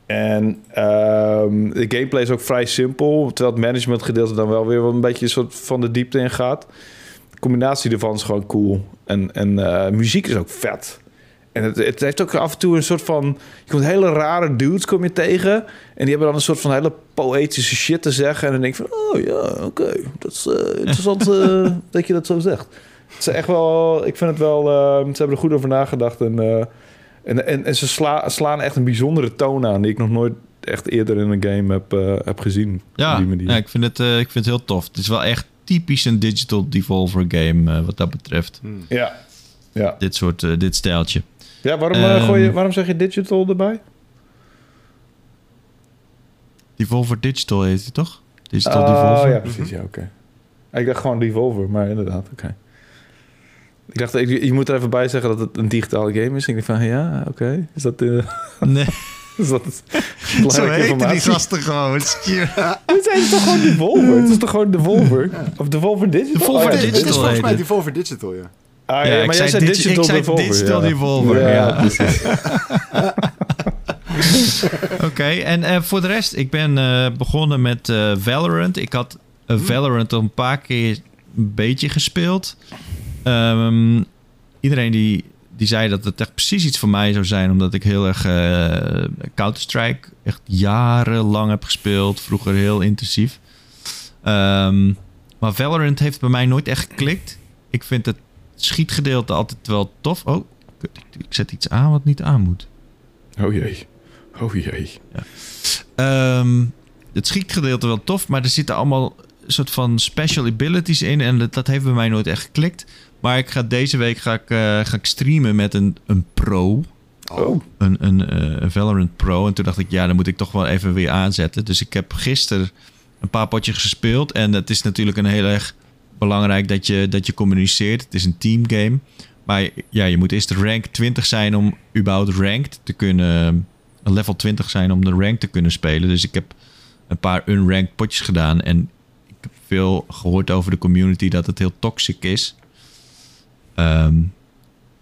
En ehm, de gameplay is ook vrij simpel. Terwijl het managementgedeelte dan wel weer een beetje een soort van de diepte in gaat. De combinatie ervan is gewoon cool. En, en eh, muziek is ook vet. En het, het heeft ook af en toe een soort van... Je komt hele rare dudes kom je tegen. En die hebben dan een soort van hele poëtische shit te zeggen. En dan denk je van... Oh ja, oké. Dat is eh, interessant eh, dat je dat zo zegt. Het is echt wel... Ik vind het wel... eh, ze hebben er goed over nagedacht. En, eh, en, en, en ze sla- slaan echt een bijzondere toon aan... die ik nog nooit echt eerder in een game heb, eh, heb gezien. Ja, die manier. ja ik, vind het, eh, ik vind het heel tof. Het is wel echt typisch een digital devolver game eh, wat dat betreft. Ja. Ja, Dit soort, eh, dit stijltje. ja waarom, eh, Ehm, gooi je, waarom zeg je digital erbij? Devolver Digital heet het toch? Digital Oh Devolver. ja, precies. Ja, oké. Ik dacht gewoon Devolver, maar inderdaad, oké. Ik dacht, ik, je moet er even bij zeggen dat het een digitale game is. Ik dacht van, ja, oké. Is dat, eh Nee, is dat zo belangrijke heet die gasten gewoon. Dit zijn toch gewoon Devolver? Het is toch gewoon Devolver? Of Devolver Digital? Devolver Oh, ja, Digital. Het is volgens mij heet die Volver Digital, ja. Ah, Ja, ja, ik maar jij zei zei digi- Digital ik zei Devolver. Digital ja. Devolver, ja. precies. Oké, en eh, voor de rest, ik ben eh, begonnen met eh, Valorant. Ik had eh, Valorant al een paar keer een beetje gespeeld. Ehm, iedereen die, die zei dat het echt precies iets voor mij zou zijn, omdat ik heel erg eh, Counter-Strike echt jarenlang heb gespeeld. Vroeger heel intensief. Ehm, maar Valorant heeft bij mij nooit echt geklikt. Ik vind het schietgedeelte altijd wel tof. Oh, kut, ik zet iets aan wat niet aan moet. Oh jee. Oh jee. Ehm, het schietgedeelte wel tof, maar er zitten allemaal soort van special abilities in. En dat, dat heeft bij mij nooit echt geklikt. Maar ik ga deze week ga ik, eh, ga ik streamen met een, een pro. Oh. Een, een, eh, een Valorant Pro. En toen dacht ik, ja, dan moet ik toch wel even weer aanzetten. Dus ik heb gisteren een paar potjes gespeeld. En het is natuurlijk een heel erg belangrijk dat je, dat je communiceert. Het is een teamgame. Maar ja, je moet eerst rank 20 zijn om überhaupt ranked te kunnen... Een level 20 zijn om de rank te kunnen spelen. Dus ik heb een paar unranked potjes gedaan. En ik heb veel gehoord over de community dat het heel toxic is. Ehm,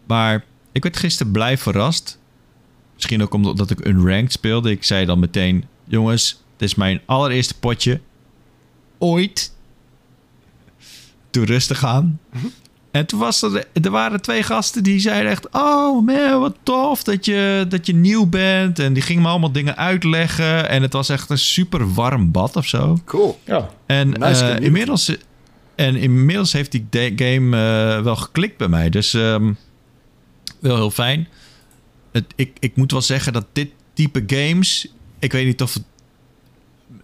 maar ik werd gisteren blij verrast. Misschien ook omdat ik unranked speelde. Ik zei dan meteen: Jongens, dit is mijn allereerste potje. Ooit. Toen rustig aan. En toen was er, er waren twee gasten die zeiden echt... Oh man, wat tof dat je, dat je nieuw bent. En die gingen me allemaal dingen uitleggen. En het was echt een super warm bad of zo. Cool. Ja. En Nice eh, inmiddels... En inmiddels heeft die game eh, wel geklikt bij mij. Dus ehm, wel heel fijn. Het, ik, ik moet wel zeggen dat dit type games... Ik weet niet of het,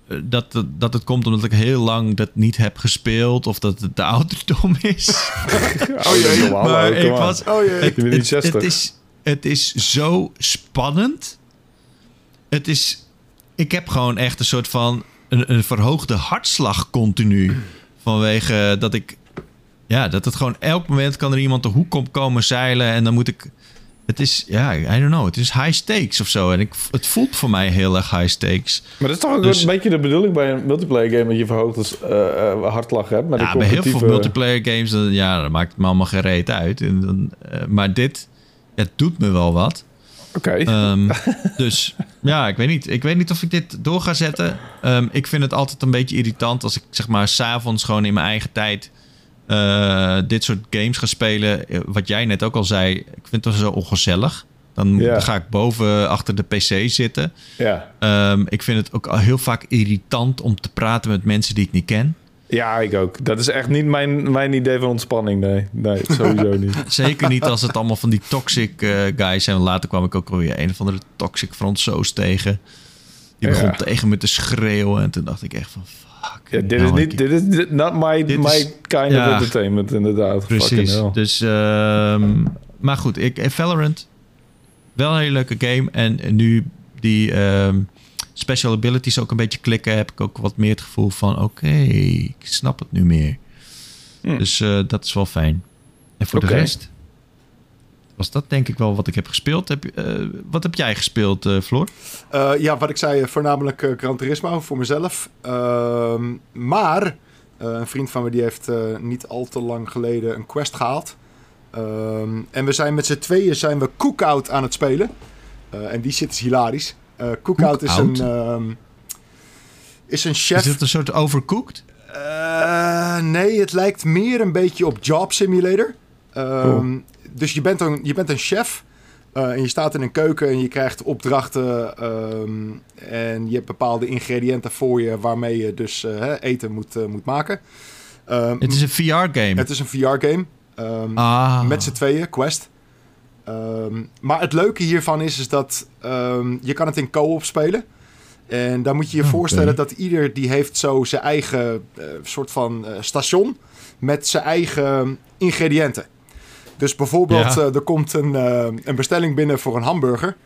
eh, dat, dat, dat het komt omdat ik heel lang dat niet heb gespeeld... of dat het de ouderdom is. Oh jee, maar ik was... Oh jee. Het, Je bent niet het, 60. het is, het is zo spannend. Het is... Ik heb gewoon echt een soort van... een, een verhoogde hartslag continu. Vanwege dat ik... Ja, dat het gewoon elk moment kan er iemand de hoek op komen zeilen... en dan moet ik... Het is, ja, I don't know. Het is high stakes of zo. En ik, het voelt voor mij heel erg high stakes. Maar dat is toch ook Dus- een beetje de bedoeling bij een multiplayer game... dat je verhoogd als, eh, eh, hartslag hebt. Maar Ja, bij heel veel multiplayer games, dan, ja, dat maakt me allemaal geen reet uit. En dan, eh, maar dit, het doet me wel wat. Oké. Ehm, dus ja, ik weet niet. Ik weet niet of ik dit door ga zetten. Ehm, ik vind het altijd een beetje irritant als ik zeg maar s'avonds gewoon in mijn eigen tijd eh, dit soort games ga spelen. Eh, Wat jij net ook al zei, ik vind het zo ongezellig. Dan ga ik boven achter de PC zitten. ja. Ehm, ik vind het ook al heel vaak irritant om te praten met mensen die ik niet ken. Ja, ik ook. Dat is echt niet mijn, mijn idee van ontspanning. Nee, nee sowieso niet. Zeker niet als het allemaal van die toxic eh, guys zijn. Later kwam ik ook alweer een of andere toxic Fransoos tegen. Die begon Ja. tegen me te schreeuwen. En toen dacht ik echt van fuck. Ja, dit is nou, niet... Dit is not my, Dit my is- kind ja. of entertainment, inderdaad. Precies. Dus, ehm, maar goed, ik, eh, Valorant, wel een hele leuke game. En nu die ehm, special abilities ook een beetje klikken, heb ik ook wat meer het gevoel van: oké, ik snap het nu meer. Hm. Dus eh, dat is wel fijn. En voor de rest was dat denk ik wel wat ik heb gespeeld. Heb, eh, wat heb jij gespeeld, eh Floor? Ja, wat ik zei, voornamelijk Gran Turismo voor mezelf. Ehm, maar een vriend van me die heeft niet al te lang geleden een quest gehaald. Ehm, en we zijn met z'n tweeën zijn we Cookout aan het spelen. En die shit is hilarisch. Eh Cookout is een, ehm, is een chef. Is dit een soort overcooked? Eh, nee, het lijkt meer een beetje op Job Simulator. Ehm, Dus je bent een, je bent een chef. eh, en je staat in een keuken en je krijgt opdrachten. ehm, en je hebt bepaalde ingrediënten voor je waarmee je dus eten moet, moet maken. Het is een VR-game. het is een VR-game. Ehm, Ah. met z'n tweeën, Quest. Ehm, maar het leuke hiervan is, is dat ehm, je kan het in co-op spelen. En dan moet je je Oké. voorstellen dat ieder die heeft zo zijn eigen eh, soort van eh, station met zijn eigen ingrediënten. Dus bijvoorbeeld, Ja. eh, er komt een, een bestelling binnen voor een hamburger.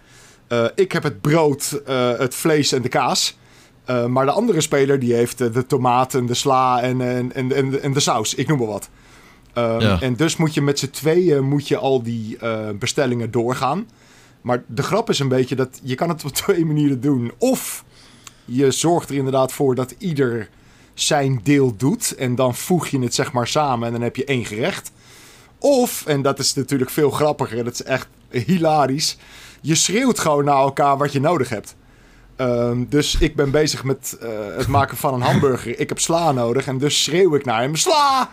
Ik heb het brood, het vlees en de kaas. Maar de andere speler die heeft de tomaten, de sla en, en, en, en, en de saus. Ik noem maar wat. Um, Ja. En dus moet je met z'n tweeën moet je al die eh, bestellingen doorgaan. Maar de grap is een beetje dat je kan het op twee manieren doen. Of je zorgt er inderdaad voor dat ieder zijn deel doet. En dan voeg je het zeg maar samen en dan heb je één gerecht. Of, en dat is natuurlijk veel grappiger, dat is echt hilarisch. Je schreeuwt gewoon naar elkaar wat je nodig hebt. Ehm, dus ik ben bezig met eh, het maken van een hamburger. Ik heb sla nodig en dus schreeuw ik naar hem: sla!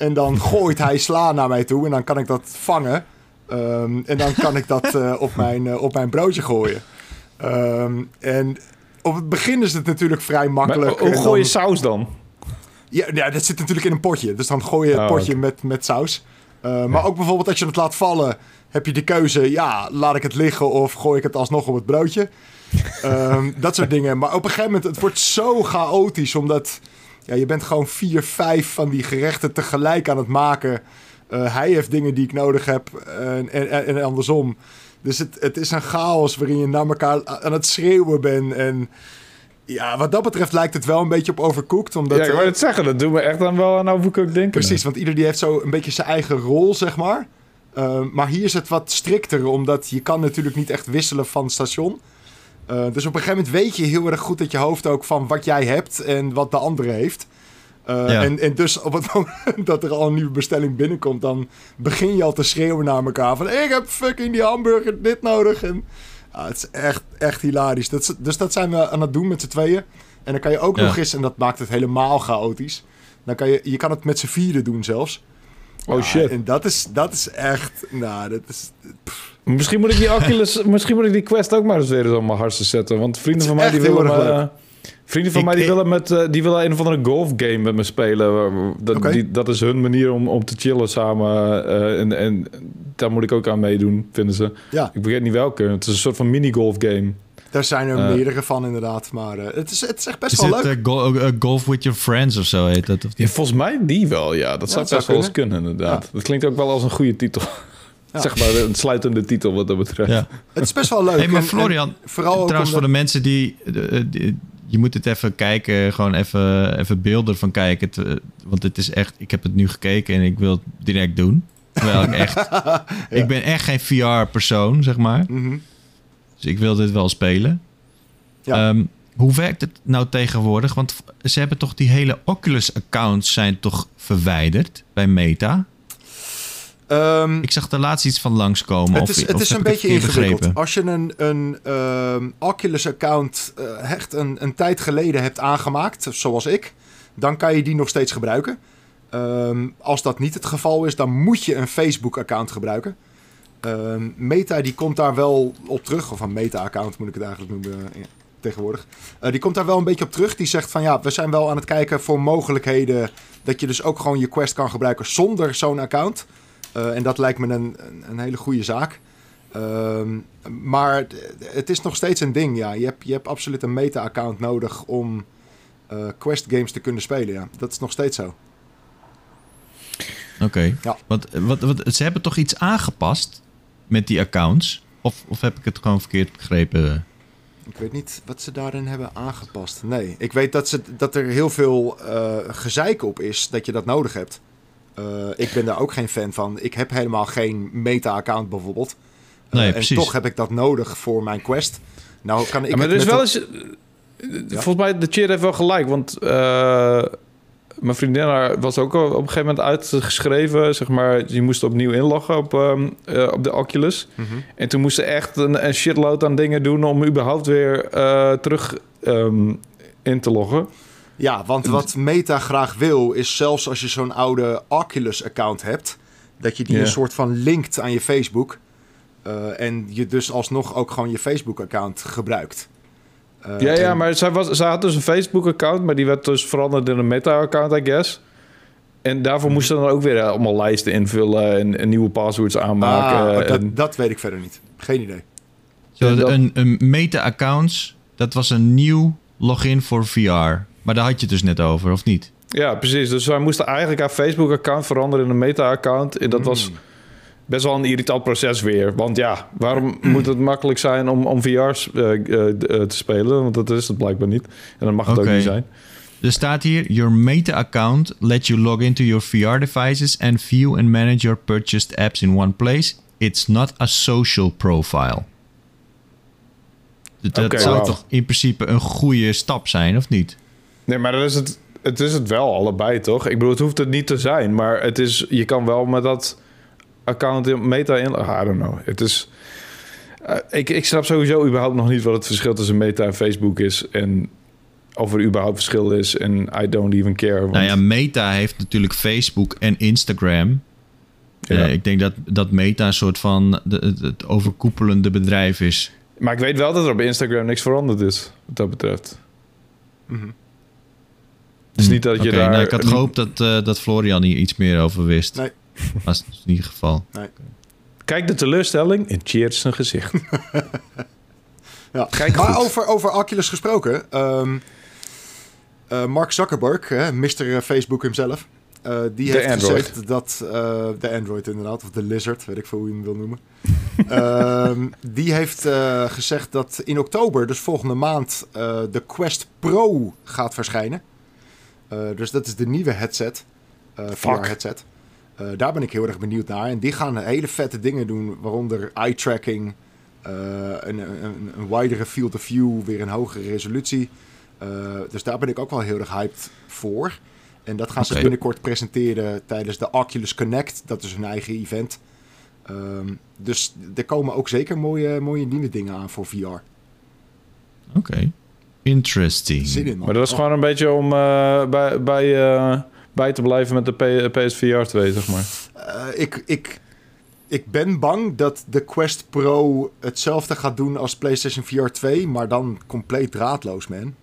En dan gooit hij sla naar mij toe en dan kan ik dat vangen. Ehm, en dan kan ik dat eh, op, mijn, eh, op mijn broodje gooien. Ehm, en op het begin is het natuurlijk vrij makkelijk. hoe gooi je saus dan? ja, ja, dat zit natuurlijk in een potje. Dus dan gooi je het Oh, potje met, met saus. Uh, Maar ook bijvoorbeeld als je het laat vallen, heb je de keuze: ja, laat ik het liggen of gooi ik het alsnog op het broodje. Ehm, dat soort dingen. Maar op een gegeven moment, het wordt zo chaotisch, omdat ja, je bent gewoon vier, vijf van die gerechten tegelijk aan het maken. Uh, hij heeft dingen die ik nodig heb en, en, en andersom. Dus het, het is een chaos waarin je naar elkaar aan het schreeuwen bent. En ja, wat dat betreft lijkt het wel een beetje op overcooked. Omdat, ja, ik wou eh, het zeggen. Dat doen we echt dan wel aan overcooked denken. Precies, want ieder die heeft zo een beetje zijn eigen rol, zeg maar. Uh, maar hier is het wat strikter, omdat je kan natuurlijk niet echt wisselen van station. Uh, dus op een gegeven moment weet je heel erg goed uit je hoofd ook van wat jij hebt en wat de andere heeft. Uh, ja. en, en dus op het moment dat er al een nieuwe bestelling binnenkomt, dan begin je al te schreeuwen naar elkaar van ik heb fucking die hamburger dit nodig. En ja, het is echt, echt hilarisch. Dat is, dus dat zijn we aan het doen met z'n tweeën. En dan kan je ook ja. nog eens, en dat maakt het helemaal chaotisch. Dan kan je, je kan het met z'n vieren doen zelfs. Oh shit. En dat is, dat is echt, nou, dat is... Pff. Misschien moet ik die Oculus, misschien moet ik die Quest ook maar eens weer eens op mijn hartstikke zetten. Want vrienden van mij die willen, me, Vrienden van Ik- mij die ik- willen, met, eh, die willen een of andere golfgame met me spelen. Dat, die, dat is hun manier om, om te chillen samen. eh, en, en daar moet ik ook aan meedoen, vinden ze. Ja, Ik vergeet niet welke. Het is een soort van mini-golf game. Daar zijn er Eh. meerdere van inderdaad. Maar eh, het, is, het is echt best Is wel het leuk. eh, go- Golf with Your Friends of zo heet dat? Of Ja, volgens mij die wel, ja. Dat zou dat zou best wel eens kunnen, inderdaad. Ja. Dat klinkt ook wel als een goede titel. Ja. Zeg maar een sluitende titel wat dat betreft. Ja. Het is best wel leuk. Hey, maar En- en Florian, vooral ook trouwens voor de mensen die, die- Je moet het even kijken, gewoon even, even beelden van kijken. te- want het is echt... Ik heb het nu gekeken en ik wil het direct doen. Terwijl ik echt... Ik ben echt geen VR-persoon, zeg maar. Mhm. Dus ik wil dit wel spelen. Ja. Ehm, hoe werkt het nou tegenwoordig? Want ze hebben toch die hele Oculus-accounts zijn toch verwijderd bij Meta? Ehm, Ik zag er laatst iets van langskomen. het of, is, het of is heb een het beetje ingewikkeld. begrepen? Als je een, een ehm, Oculus-account eh, echt een, een tijd geleden hebt aangemaakt, zoals ik, dan kan je die nog steeds gebruiken. Als dat niet het geval is, dan moet je een Facebook-account gebruiken. Ehm, Meta die komt daar wel op terug, of een Meta-account moet ik het eigenlijk noemen eh, tegenwoordig. Eh, die komt daar wel een beetje op terug. Die zegt van ja, we zijn wel aan het kijken voor mogelijkheden dat je dus ook gewoon je Quest kan gebruiken zonder zo'n account. Eh, en dat lijkt me een, een, hele goede zaak. Ehm, maar het is nog steeds een ding, ja. Je hebt, je hebt absoluut een meta-account nodig om Quest games te kunnen spelen, ja. Dat is nog steeds zo. Oké. Ja. Want, wat, wat, ze hebben toch iets aangepast met die accounts? Of, of heb ik het gewoon verkeerd begrepen? Ik weet niet wat ze daarin hebben aangepast. Nee, ik weet dat, ze, dat er heel veel eh, gezeik op is dat je dat nodig hebt. Eh, ik ben daar ook geen fan van. Ik heb helemaal geen meta-account bijvoorbeeld. Eh, Nee, en precies. toch heb ik dat nodig voor mijn quest. Nou kan ik Ja, maar er is wel een- eens... Ja. Volgens mij, de cheer heeft wel gelijk. Want eh, mijn vriendin haar was ook op een gegeven moment uitgeschreven. Zeg maar, je moest opnieuw inloggen op, ehm, eh, op de Oculus. Mhm. En toen moesten echt een, een shitload aan dingen doen... om überhaupt weer eh, terug ehm, in te loggen. Ja, want wat Meta graag wil, is zelfs als je zo'n oude Oculus-account hebt, dat je die een soort van linkt aan je Facebook. eh, en je dus alsnog ook gewoon je Facebook-account gebruikt. Eh, ja, ja, maar zij, was, zij had dus een Facebook-account... maar die werd dus veranderd in een Meta-account, I guess. En daarvoor moesten ze dan ook weer allemaal lijsten invullen... en, en nieuwe passwords aanmaken. Ah, dat, en- dat weet ik verder niet. Geen idee. Zo, dat- een, een meta-accounts, dat was een nieuw login voor VR. Maar daar had je het dus net over, of niet? Ja, precies. Dus wij moesten eigenlijk haar Facebook-account veranderen in een Meta-account. En dat was Hmm. Best wel een irritant proces weer. Want ja, waarom moet het makkelijk zijn om, om VR's eh, eh, eh, te spelen? Want dat is het blijkbaar niet. En dan mag het ook niet zijn. Er staat hier: Your Meta-account lets you log into your VR devices and view and manage your purchased apps in one place. It's not a social profile. Dat Oké, zou toch in principe een goede stap zijn, of niet? Nee, maar dat is het, het is het wel allebei, toch? Ik bedoel, het hoeft het niet te zijn. Maar het is, je kan wel met dat account in Meta in... I don't know. Het is... eh, ik, ik snap sowieso überhaupt nog niet wat het verschil tussen Meta en Facebook is. En of er überhaupt verschil is. En I don't even care. want- Nou ja, Meta heeft natuurlijk Facebook en Instagram. Ja. Eh, ik denk dat, dat Meta een soort van de, het, het overkoepelende bedrijf is. Maar ik weet wel dat er op Instagram niks veranderd is, wat dat betreft. Mhm. Het is niet dat je Hm, Oké, daar... nou, ik had gehoopt dat, eh, dat Florian hier iets meer over wist. Nee. Maar dat is niet het geval. Kijk de teleurstelling en cheers zijn gezicht. Ja. Kijk maar goed. over, over Oculus gesproken. ehm, eh, Mark Zuckerberg, hè, Mr. Facebook himself. eh, die De heeft Android. gezegd dat... eh, de Android inderdaad, of de Lizard, weet ik veel hoe je hem wil noemen. Ehm, die heeft eh, gezegd dat in oktober, dus volgende maand, eh, de Quest Pro gaat verschijnen. Eh, dus dat is de nieuwe headset. eh Fuck. Eh, daar ben ik heel erg benieuwd naar. En die gaan hele vette dingen doen, waaronder eye tracking, eh, een, een, een widere field of view, weer een hogere resolutie. Eh, dus daar ben ik ook wel heel erg hyped voor. En dat gaan ze binnenkort presenteren tijdens de Oculus Connect. Dat is hun eigen event. Ehm, dus er komen ook zeker mooie, mooie nieuwe dingen aan voor VR. Oké. Interesting. Zin in, man. Maar dat is Oh. gewoon een beetje om eh, bij, bij, eh, bij te blijven met de PSVR 2, zeg maar. Eh, ik, ik, ik ben bang dat de Quest Pro hetzelfde gaat doen als PlayStation VR 2, maar dan compleet draadloos, man.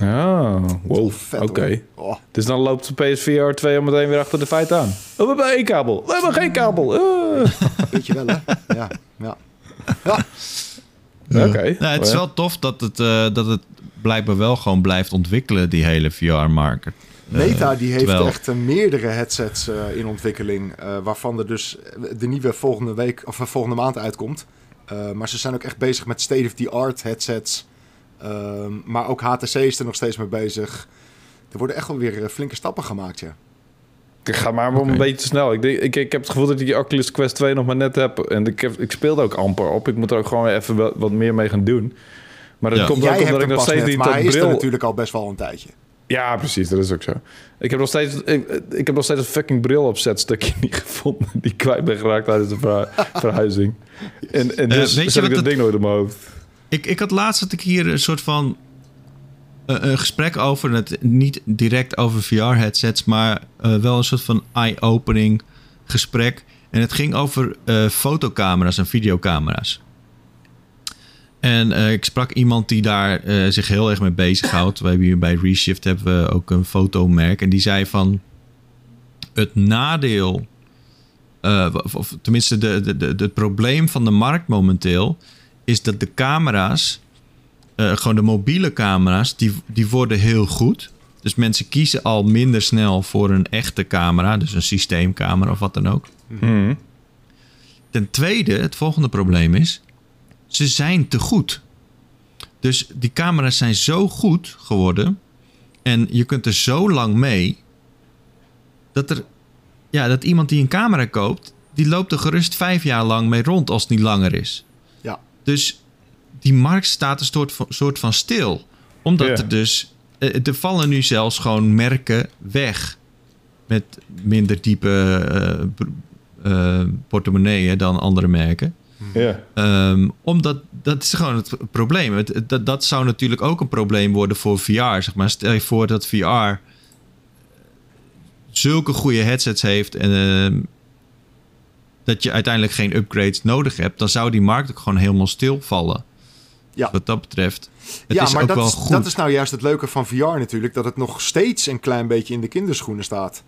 Oh, wow. Vet, Oké. hoor. Oh, Dus dan loopt de PSVR 2 al meteen weer achter de feit aan. Oh, we hebben één kabel. We hebben geen kabel. Ah. weet je wel, hè? Ja, ja. Oké. Nou, het is wel tof dat het, eh, dat het blijkbaar wel gewoon blijft ontwikkelen, die hele VR-market. Meta die heeft terwijl- echt eh, meerdere headsets eh, in ontwikkeling. eh, waarvan er dus de nieuwe volgende week of eh, volgende maand uitkomt. Eh, maar ze zijn ook echt bezig met state-of-the-art headsets. Ehm, maar ook HTC is er nog steeds mee bezig. Er worden echt wel weer eh, flinke stappen gemaakt, ja. Ik ga maar een beetje te snel. Ik, denk, ik, ik heb het gevoel dat ik die Oculus Quest 2 nog maar net heb. En ik, heb, ik speelde ook amper op. Ik moet er ook gewoon even wat meer mee gaan doen. Maar dat Ja. komt Jij ook hebt omdat ik nog steeds net, niet maar hij dat is er bril... natuurlijk al best wel een tijdje. Ja, precies. Dat is ook zo. Ik heb nog steeds, ik, ik heb nog steeds een fucking bril opzetstukje niet gevonden. Die ik kwijt ben geraakt tijdens de verhu- verhuizing. En, en Eh, dus weet je ik dat het- ding nooit in mijn hoofd. Ik, ik had laatst dat ik hier een soort van eh, een gesprek over, het, niet direct over VR-headsets, maar eh, wel een soort van eye-opening gesprek. En het ging over fotocamera's en videocamera's. En eh, ik sprak iemand die daar eh, zich heel erg mee bezighoudt. We hebben hier bij Reshift hebben we ook een fotomerk. En die zei van het nadeel, eh, of, of tenminste de, de, de, het probleem van de markt momenteel, is dat de camera's, gewoon de mobiele camera's, die, die worden heel goed. Dus mensen kiezen al minder snel voor een echte camera, dus een systeemcamera of wat dan ook. Mhm. Ten tweede, het volgende probleem is, ze zijn te goed. Dus die camera's zijn zo goed geworden en je kunt er zo lang mee dat er, ja, dat iemand die een camera koopt, die loopt er gerust vijf jaar lang mee rond als het niet langer is. Ja. Dus die markt staat een soort van, soort van stil. Omdat Ja. er dus... eh, Er vallen nu zelfs gewoon merken weg. Met minder diepe eh, eh, portemonneeën dan andere merken. Ja. Ehm, omdat dat is gewoon het probleem. Het, het- dat, dat zou natuurlijk ook een probleem worden voor VR. Zeg maar. Stel je voor dat VR zulke goede headsets heeft en ehm, dat je uiteindelijk geen upgrades nodig hebt, dan zou die markt ook gewoon helemaal stilvallen. Ja. Wat dat betreft. Het ja, is maar ook dat, wel is, goed. dat is nou juist het leuke van VR natuurlijk. Dat het nog steeds een klein beetje in de kinderschoenen staat.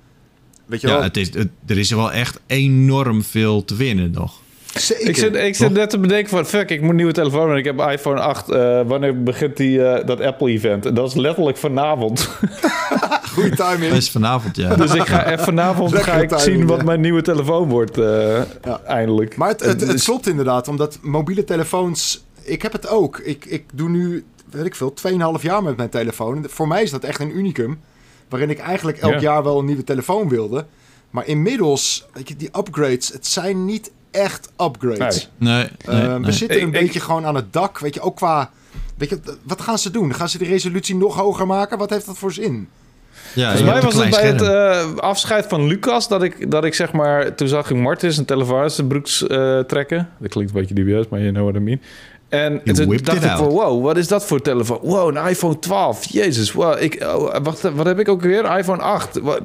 Weet je ja, wel? het is, het- er is wel echt enorm veel te winnen nog. Zeker. Ik zit, ik zit net te bedenken van, fuck, ik moet een nieuwe telefoon en ik heb een iPhone 8. eh, wanneer begint die, eh, dat Apple-event? En dat is letterlijk vanavond. Goeie timing. Dat is vanavond, ja. dus ik ga even vanavond ga ik timing, zien wat ja. mijn nieuwe telefoon wordt, eh, Ja. eindelijk. Maar het, het, het klopt inderdaad, omdat mobiele telefoons... Ik heb het ook. Ik, ik doe nu, weet ik veel, 2,5 jaar met mijn telefoon. Voor mij is dat echt een unicum. Waarin ik eigenlijk elk Ja. jaar wel een nieuwe telefoon wilde. Maar inmiddels, weet je, die upgrades, het zijn niet echt upgrades. Nee. Nee, Eh, nee, we zitten een Ik- ik- beetje gewoon aan het dak. Weet je, ook qua... Weet je, wat gaan ze doen? Gaan ze de resolutie nog hoger maken? Wat heeft dat voor zin? Ja, Volgens mij was het bij het eh, afscheid van Lucas dat ik, dat ik zeg maar... Toen zag ik Martis een telefoon uit zijn broeks eh, trekken. Dat klinkt een beetje dubieus, maar je know what I mean. En toen dacht ik van, wow, wat is dat voor telefoon? Wow, een iPhone 12. Jezus, wow. Ik, oh, wacht, wat heb ik ook weer? IPhone 8. Wat?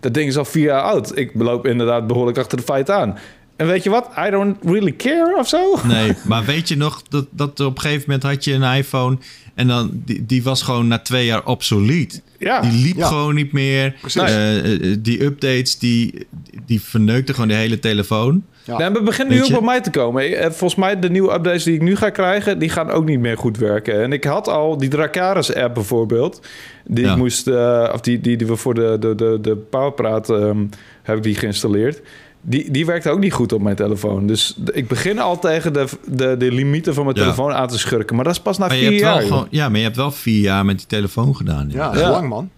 Dat ding is al vier jaar oud. Ik loop inderdaad behoorlijk achter de feit aan. En weet je wat? I don't really care of zo. Nee, maar weet je nog dat, dat op een gegeven moment had je een iPhone en dan die, die was gewoon na twee jaar obsolet. Ja. Die liep Ja. gewoon niet meer. Precies. Eh, eh, die updates die, die verneukten gewoon de hele telefoon. Ja. Nee, het begint nu ook bij mij te komen. Eh, Volgens mij de nieuwe updates die ik nu ga krijgen, die gaan ook niet meer goed werken. En ik had al die Dracaris app bijvoorbeeld, die Ja. ik moest, eh, of die, die, die we voor de, de, de, de Powerpraat ehm, heb ik die geïnstalleerd. Die, die werkt ook niet goed op mijn telefoon. Dus ik begin al tegen de, de, de limieten van mijn Ja. telefoon aan te schurken. Maar dat is pas na Maar vier jaar. gewoon, ja, maar je hebt wel vier jaar met die telefoon gedaan. Ja. Ja, dat is Ja. lang, man.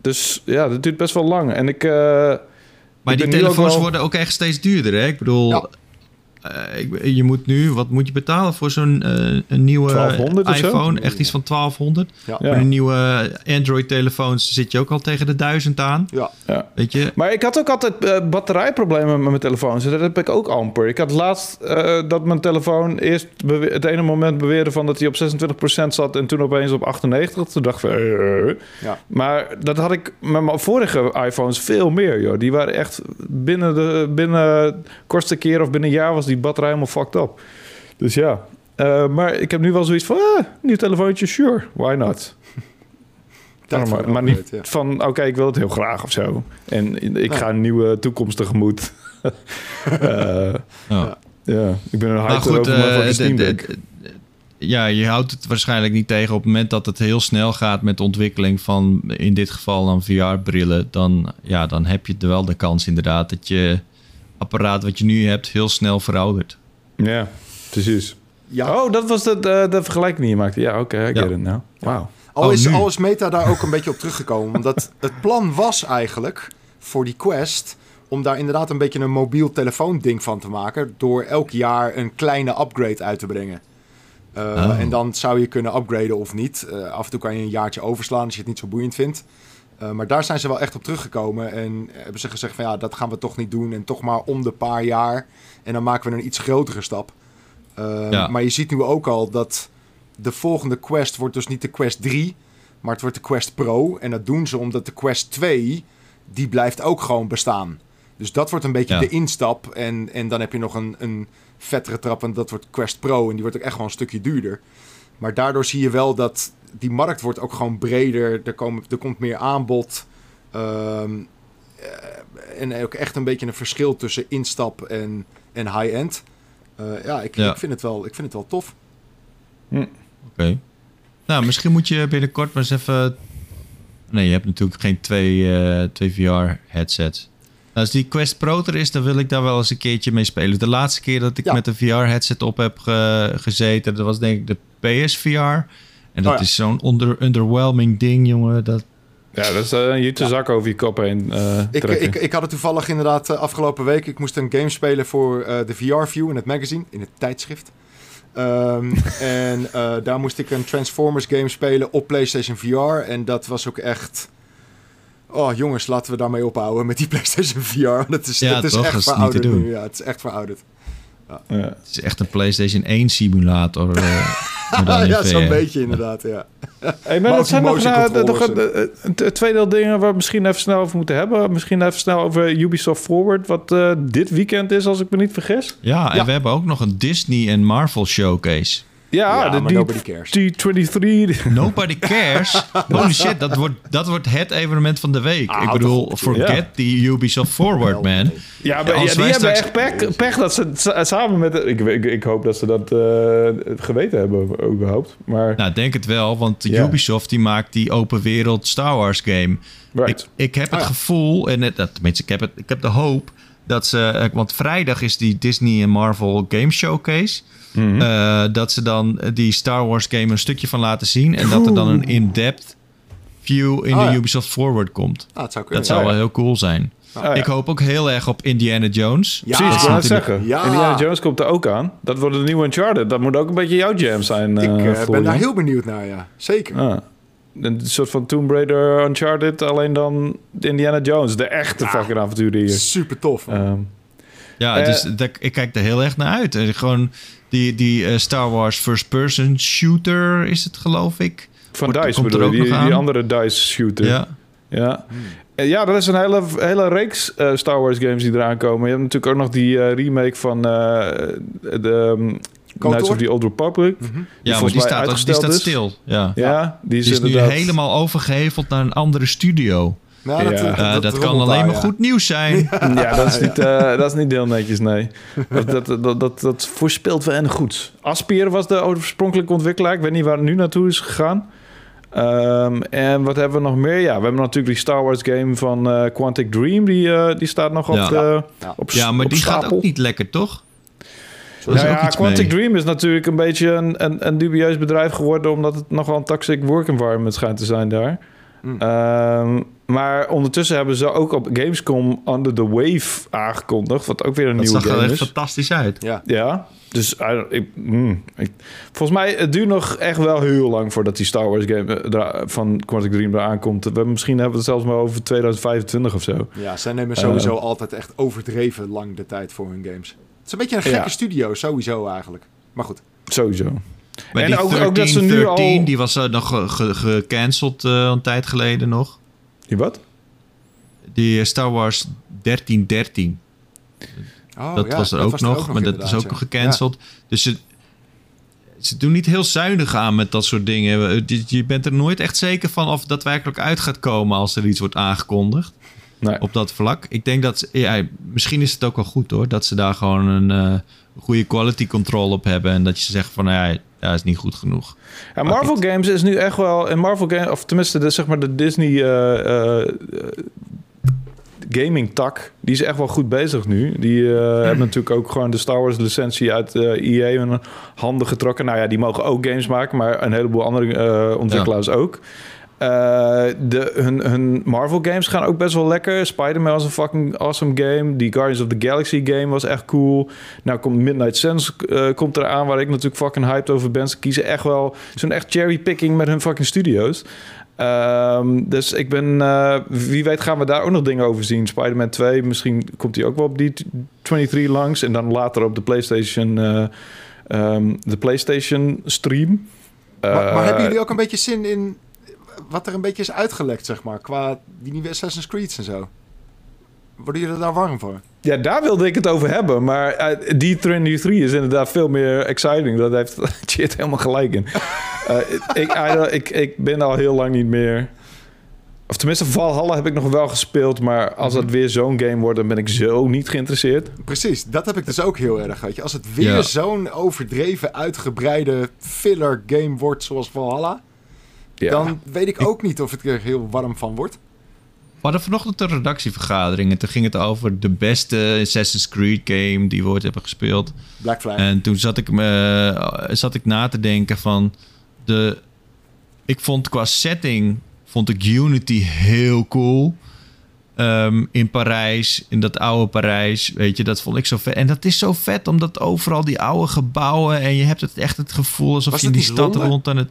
Dus ja, dat duurt best wel lang. En ik... eh, Maar ik die telefoons wel- worden ook echt steeds duurder. Hè? Ik bedoel, je moet nu, wat moet je betalen voor zo'n eh, een nieuwe 1200 of zo? iPhone? Echt iets van 1200. Ja. Ja. Voor de nieuwe Android-telefoons zit je ook al tegen de 1000 aan. Ja. ja. Weet je? Maar ik had ook altijd eh, batterijproblemen met mijn telefoon. Dus dat heb ik ook amper. Ik had laatst eh, dat mijn telefoon eerst het ene moment beweerde van dat hij op 26% zat en toen opeens op 98%. Toen dacht ik van, eh. Ja. Maar dat had ik met mijn vorige iPhones veel meer, joh. Die waren echt binnen de binnen de kortste keer of binnen een jaar was die batterij helemaal fucked up. Dus ja. Eh, maar ik heb nu wel zoiets van, ah, nieuw telefoontje, sure, why not? Maar, niet ja. van, oké, ik wil het heel graag of zo. En ik ga een nieuwe toekomst tegemoet. Eh, Ja. ja, ik ben een hype goed, eh, de de- de- de- ja, je houdt het waarschijnlijk niet tegen op het moment dat het heel snel gaat met de ontwikkeling van, in dit geval dan VR-brillen, dan, ja, dan heb je er wel de kans inderdaad dat je apparaat wat je nu hebt heel snel veroudert. Ja, precies. Ja, Oh, dat was de, de, de vergelijking die je maakte. Ja, oké, I Ja. get it now. Wauw. Al Oh, is, al is Meta daar ook een beetje op teruggekomen. Omdat het plan was eigenlijk voor die Quest om daar inderdaad een beetje een mobiel telefoonding van te maken. Door elk jaar een kleine upgrade uit te brengen. Uh, Oh. En dan zou je kunnen upgraden of niet. Uh, af en toe kan je een jaartje overslaan als je het niet zo boeiend vindt. Uh, maar daar zijn ze wel echt op teruggekomen. En hebben ze gezegd van ja, dat gaan we toch niet doen. En toch maar om de paar jaar. En dan maken we een iets grotere stap. Uh, Ja. Maar je ziet nu ook al dat de volgende Quest wordt dus niet de Quest 3. Maar het wordt de Quest Pro. En dat doen ze omdat de Quest 2, die blijft ook gewoon bestaan. Dus dat wordt een beetje Ja. de instap. En, en dan heb je nog een, een vettere trap. En dat wordt Quest Pro. En die wordt ook echt gewoon een stukje duurder. Maar daardoor zie je wel dat die markt wordt ook gewoon breder. Er, komen, er komt meer aanbod. Ehm, eh, en ook echt een beetje een verschil tussen instap en, en high-end. Eh, ja, ik, Ja. Ik, vind het wel, ik vind het wel tof. Oké. Nou, misschien moet je binnenkort maar eens even... Nee, je hebt natuurlijk geen twee, eh, twee VR-headsets. Als die Quest Pro er is, dan wil ik daar wel eens een keertje mee spelen. De laatste keer dat ik Ja. met een VR-headset op heb ge- gezeten, dat was denk ik de PSVR. En dat Oh ja. is zo'n onder, underwhelming ding, jongen. Dat, Ja, dat is uh, een jute zak over je kop heen eh Ik, ik, ik had het toevallig inderdaad eh, afgelopen week. Ik moest een game spelen voor eh, de VR-view in het magazine, in het tijdschrift. Ehm, en eh, daar moest ik een Transformers game spelen op PlayStation VR. En dat was ook echt... Oh jongens, laten we daarmee ophouden met die PlayStation VR. Dat is, Ja, dat is toch? echt te verouderd doen. nu. Ja, het is echt verouderd. ja. het is echt een PlayStation 1 simulator. eh, ja, zo'n beetje inderdaad, ja. Hey, maar dat zijn nog, motion nou, nog een, een, een tweedeel dingen waar we misschien even snel over moeten hebben. Misschien even snel over Ubisoft Forward, wat eh, dit weekend is, als ik me niet vergis. Ja, en Ja. we hebben ook nog een Disney en Marvel showcase. Ja, Ja, de maar nobody cares. D23. Nobody cares. Holy shit, dat wordt, dat wordt het evenement van de week. Ah, ik bedoel, forget Ja. die Ubisoft Forward, man. Ja, maar, ja, die hebben straks- echt pech, pech dat ze sa- samen met... Ik, ik, ik hoop dat ze dat eh, geweten hebben überhaupt. Maar Nou, denk het wel, want. Ubisoft die maakt die open wereld Star Wars game. right. Ik, ik heb het Ah, gevoel, en het, dat- tenminste, ik heb, het, ik heb de hoop dat ze, eh, want vrijdag is die Disney en Marvel Game Showcase. Mhm. eh, dat ze dan die Star Wars game een stukje van laten zien. En dat er dan een in-depth view in Oh, de ja. Ubisoft Forward komt. Ah, zou kunnen. Dat zou wel heel cool zijn. Ah, ja. Ik hoop ook heel erg op Indiana Jones. Ja, Precies, ik wou zeggen. Ja. Indiana Jones komt er ook aan. Dat wordt de nieuwe Uncharted. Dat moet ook een beetje jouw jam zijn, Ik eh, eh, ben daar heel benieuwd naar, ja. Zeker. Ah. Een soort van Tomb Raider Uncharted, alleen dan Indiana Jones. De echte Ah. fucking avonturier. Super tof. man. Ehm, Ja, dus dat, ik kijk er heel erg naar uit. Gewoon die, die eh, Star Wars first-person shooter is het, geloof ik. van Wordt- DICE bedoel je, die, andere DICE shooter. Ja. Ja. Eh, Ja, dat is een hele, hele reeks eh, Star Wars games die eraan komen. Je hebt natuurlijk ook nog die eh, remake van eh, de um, Knights of the Old Republic. Mhm. Ja, maar die staat, die staat stil. Ja. Ja, die is, Die is nu helemaal overgeheveld naar een andere studio. Ja, dat, Ja. Dat, kan alleen daar, maar ja. goed nieuws zijn. Ja, dat is, niet, eh, dat is niet heel netjes, nee. Dat, dat, dat, dat, dat voorspelt wel en goed. Aspir was de oorspronkelijke ontwikkelaar. Ik weet niet waar het nu naartoe is gegaan. Ehm, en wat hebben we nog meer? Ja, we hebben natuurlijk die Star Wars game van eh, Quantic Dream. Die, eh, die staat nog op, de, op Ja, maar op die gaat ook niet lekker, toch? Nou ja, Quantic mee. Dream is natuurlijk een beetje een, een, een dubieus bedrijf geworden... omdat het nogal een toxic work environment schijnt te zijn daar. Mm. Ehm, maar ondertussen hebben ze ook op Gamescom Under the Wave aangekondigd... wat ook weer een Dat nieuwe zag er game echt is. fantastisch uit. Ja. Ja, dus eh, ik, mm, ik- volgens mij het duurt nog echt wel heel lang voordat die Star Wars game eh, van Quantic Dream eraan komt. We, misschien hebben we het zelfs maar over 2025 of zo. Ja, zij nemen sowieso Eh. altijd echt overdreven lang de tijd voor hun games. Het is een beetje een gekke Ja. studio, sowieso eigenlijk. Maar goed. Sowieso. Maar En die ook- 13, ook dat ze nu 13, al- die was nog ge- ge- gecanceld eh, een tijd geleden nog. Die wat? Die eh, Star Wars 1313. Oh, dat ja, was er ook was nog, maar dat is ook ja. gecanceld. Dus het, ze doen niet heel zuinig aan met dat soort dingen. Je, je bent er nooit echt zeker van of dat werkelijk uit gaat komen als er iets wordt aangekondigd Nee. op dat vlak. Ik denk dat, ze- ja, misschien is het ook wel goed hoor, dat ze daar gewoon een eh, goede quality control op hebben. En dat je zegt van, nou ja, dat is niet goed genoeg. Ja, Marvel Games is nu echt wel... En Marvel Games, of tenminste de, zeg maar de Disney eh, eh, gaming tak... die is echt wel goed bezig nu. Die eh, hebben natuurlijk ook gewoon de Star Wars licentie uit EA in handen getrokken. Nou ja, die mogen ook games maken, maar een heleboel andere ontwikkelaars ook. Eh, de, hun, hun Marvel games gaan ook best wel lekker. Spider-Man was een fucking awesome game. Die Guardians of the Galaxy game was echt cool. Nou komt Midnight Suns eh, komt eraan, waar ik natuurlijk fucking hyped over ben. Ze kiezen echt wel zo'n echt cherrypicking met hun fucking studio's. Ehm, dus ik ben, eh, wie weet gaan we daar ook nog dingen over zien. Spider-Man 2, misschien komt die ook wel op die 23 langs. En dan later op de PlayStation, eh, ehm, de PlayStation stream. Maar, maar hebben jullie ook een beetje zin in wat er een beetje is uitgelekt, zeg maar, qua die nieuwe Assassin's Creed en zo? Worden jullie daar warm voor? Ja, daar wilde ik het over hebben. Maar eh, die 23 is inderdaad veel meer exciting. Dat heeft Chit helemaal gelijk in. Eh, ik, I- ik, ik ben al heel lang niet meer... Of tenminste, Valhalla heb ik nog wel gespeeld. Maar als het weer zo'n game wordt, dan ben ik zo niet geïnteresseerd. Precies, dat heb ik dus ook heel erg. Weet je. Als het weer Ja. zo'n overdreven, uitgebreide filler game wordt zoals Valhalla, Ja. dan weet ik ook niet of ik er heel warm van word. We hadden vanochtend een redactievergadering en toen ging het over de beste Assassin's Creed game die we ooit hebben gespeeld. Black Flag. En toen zat ik, me, zat ik na te denken van de. Ik vond qua setting vond ik Unity heel cool. Ehm, in Parijs, in dat oude Parijs, weet je, dat vond ik zo vet. En dat is zo vet, omdat overal die oude gebouwen en je hebt het echt het gevoel alsof Was je in het die stad Londen? rond aan het.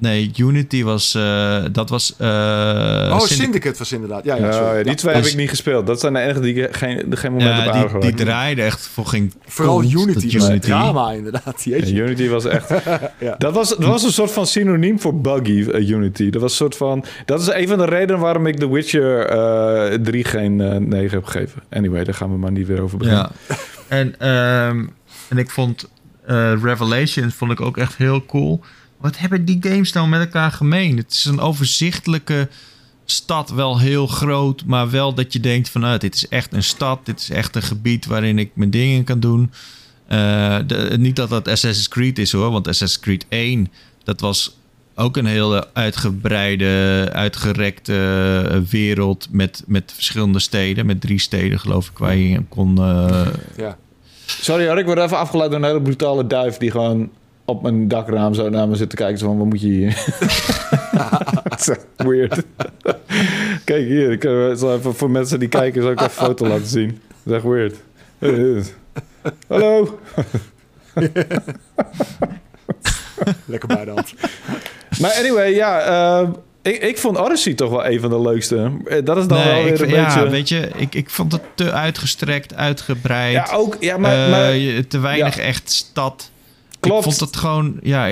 Nee, Unity was. eh, dat was. eh, oh, Syndic- Syndicate was inderdaad. Ja, ja, Ja, sorry. ja, die Ja. twee Dus- heb ik niet gespeeld. Dat zijn de enige die ik geen, geen moment Ja, heb die, die draaide echt voor geen. Vooral Unity, was drama inderdaad. Jeetje. Ja, Unity was echt. Ja. dat, was, dat was een soort van synoniem voor buggy, eh, Unity. Dat was een soort van. Dat is een van de redenen waarom ik The Witcher eh 3 geen eh 9 heb gegeven. Anyway, daar gaan we maar niet weer over beginnen. Ja. En, ehm, en ik vond eh, Revelations vond ik ook echt heel cool. Wat hebben die games nou met elkaar gemeen? Het is een overzichtelijke stad, wel heel groot, maar wel dat je denkt van, nou, dit is echt een stad, dit is echt een gebied waarin ik mijn dingen kan doen. Eh, niet dat dat Assassin's Creed is hoor, want Assassin's Creed 1, dat was ook een hele uitgebreide, uitgerekte eh, wereld met, met verschillende steden, met drie steden geloof ik, waar je kon... eh, Ja. Sorry hoor, ik word even afgeleid door een hele brutale duif die gewoon op mijn dakraam zo naar me zit te kijken. Zo van, wat moet je hier? Dat weird. Kijk hier, ik eh, zal even voor mensen die kijken, zal ik even een foto laten zien. Dat is echt weird. Hallo. Lekker bij hand. Maar anyway, ja, eh, ik, ik vond Odyssey toch wel een van de leukste. Eh, Dat is dan wel weer ik, een ja, beetje... weet je, ik, ik vond het te uitgestrekt, uitgebreid. Ja, ook, ja, maar... Maar te weinig ja. echt stad. Klopt. Ik vond het gewoon, ja,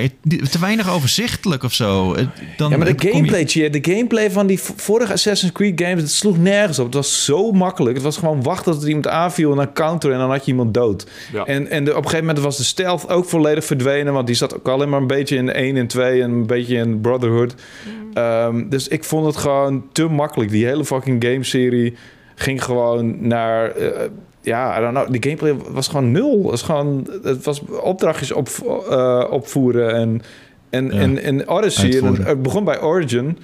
te weinig overzichtelijk of zo. Dan Ja, maar de je- gameplay, Tjeerd, de gameplay van die vorige Assassin's Creed games, het sloeg nergens op. Het was zo makkelijk. Het was gewoon wachten tot er iemand aanviel en dan counteren en dan had je iemand dood. Ja. En, en de, op een gegeven moment was de stealth ook volledig verdwenen, want die zat ook alleen maar een beetje in 1 en 2 en een beetje in Brotherhood. Ehm, dus ik vond het gewoon te makkelijk. Die hele fucking gameserie ging gewoon naar... eh, ja, I don't know. Die gameplay was gewoon nul. Het was gewoon... Het was opdrachtjes op, eh, opvoeren en... En, Ja. en, en Odyssey, Uitvoeren. het begon bij Origin.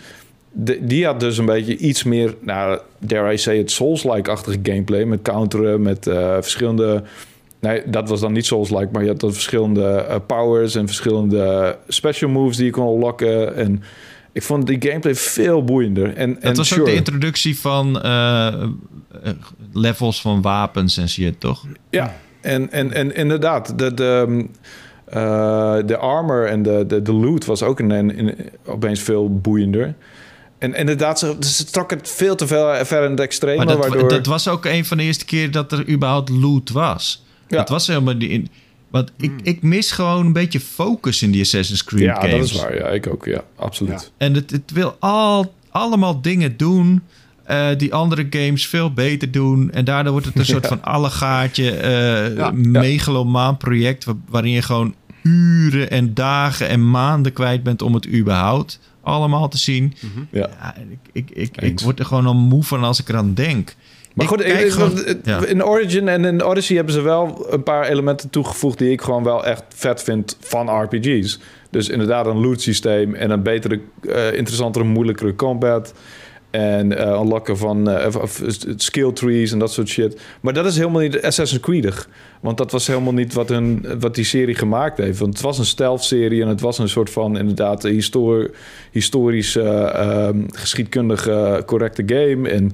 De- die had dus een beetje iets meer, nou, dare I say het Souls-like-achtige gameplay. Met counteren, met eh, verschillende... Nee, dat was dan niet Souls-like, maar je had dan verschillende eh, powers en verschillende special moves die je kon lokken. En ik vond die gameplay veel boeiender. En, Dat en was sure, ook de introductie van eh, eh, levels van wapens en shit, toch? Ja, en, en, en inderdaad, de, de, ehm, eh, de armor en de, de, de loot was ook een, een, een- opeens veel boeiender. En inderdaad, ze, ze trok het veel te ver, ver in het extreme, Maar dat, waardoor... dat was ook een van de eerste keer dat er überhaupt loot was. Ja. Dat was helemaal die in. Want ik, ik mis gewoon een beetje focus in die Assassin's Creed ja, games. dat is waar. Ja, ik ook. Ja, absoluut. En het, het wil al, allemaal dingen doen eh, die andere games veel beter doen. En daardoor wordt het een soort van allegaartje, eh Ja. megalomaan project... wa- waarin je gewoon uren en dagen en maanden kwijt bent om het überhaupt allemaal te zien. Ja. Ja, ik, ik, ik, ik word er gewoon al moe van als ik eraan denk. Maar Ik goed, gewoon- ik- ja. in Origin en in Odyssey hebben ze wel een paar elementen toegevoegd die ik gewoon wel echt vet vind van RPG's. Dus inderdaad een loot systeem en een betere, eh, interessantere, moeilijkere combat. En eh unlocken van eh, skill trees en dat soort shit. Maar dat is helemaal niet Assassin's Creedig. Want dat was helemaal niet wat, hun, wat die serie gemaakt heeft. Want het was een stealth-serie en het was een soort van inderdaad historisch eh, ehm, geschiedkundige correcte game. En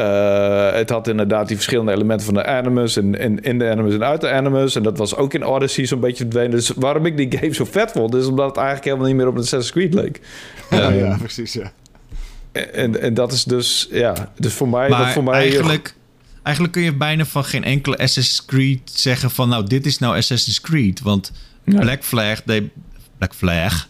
eh, het had inderdaad die verschillende elementen van de Animus en, in de Animus en uit de Animus. En dat was ook in Odyssey zo'n beetje verdwenen. Dus waarom ik die game zo vet vond, is omdat het eigenlijk helemaal niet meer op een Assassin's Creed leek. Ja, Ehm, ja, precies. Ja. En, en dat is dus, ja, dus voor mij... Maar voor mij eigenlijk, eigenlijk kun je bijna van geen enkele Assassin's Creed zeggen van... nou, dit is nou Assassin's Creed. Want Ja. Black Flag. Black Flag?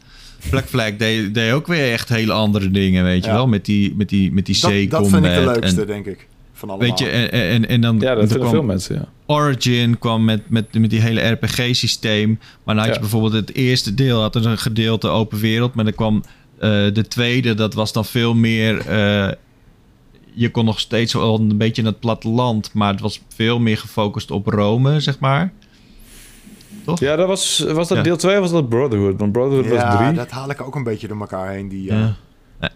Black Flag deed, deed ook weer echt hele andere dingen, weet je Ja. wel? Met die, met die, met die Dat, zeecombat. dat vind ik de leukste, en, denk ik. Van allemaal. Weet je, en, en, en dan, Ja, dat kwam veel mensen, ja. Origin kwam met, met, met die hele RPG-systeem. Maar dan had je Ja. bijvoorbeeld het eerste deel, had een gedeelte open wereld. Maar dan kwam eh, de tweede, dat was dan veel meer... eh, je kon nog steeds wel een beetje in het platteland, maar het was veel meer gefocust op Rome, zeg maar. Toch? Ja, dat was, was dat Ja. deel 2 of was dat Brotherhood? Want Brotherhood was ja, 3. dat haal ik ook een beetje door elkaar heen. Die, eh, Ja.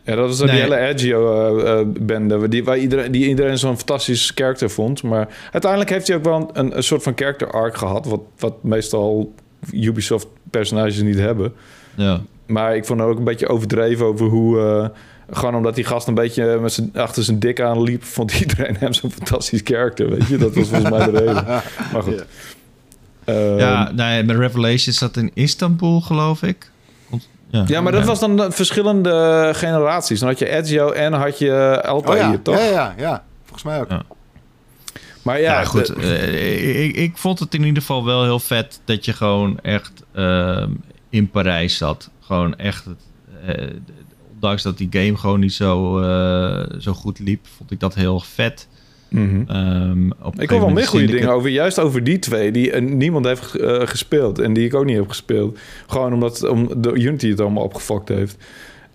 Ja, dat was dan Nee. die hele Edgio-bende, die, waar iedereen, die iedereen zo'n fantastisch karakter vond. Maar uiteindelijk heeft hij ook wel een, een soort van character arc gehad, wat, wat meestal Ubisoft-personages niet hebben. Ja. Maar ik vond het ook een beetje overdreven over hoe... eh, gewoon omdat die gast een beetje met zijn, achter zijn dik aan liep... vond iedereen hem zo'n fantastisch karakter, weet je? Dat was volgens mij de reden. Maar goed. Ja. Ehm, ja, nee, met Revelations zat in Istanbul, geloof ik. Ja, Ja, maar dat was dan verschillende generaties. Dan had je Ezio en had je Altair, Oh ja, toch? ja, ja, ja. Volgens mij ook. Ja. Maar ja, Ja, goed. de- eh, ik, ik vond het in ieder geval wel heel vet dat je gewoon echt ehm, in Parijs zat. Gewoon echt, eh, ondanks dat die game gewoon niet zo, eh, zo goed liep, vond ik dat heel vet. Mhm. Ehm, op Ik hoor wel meer goede dingen over, juist over die twee, die niemand heeft eh, gespeeld en die ik ook niet heb gespeeld. Gewoon omdat om de Unity het allemaal opgefokt heeft.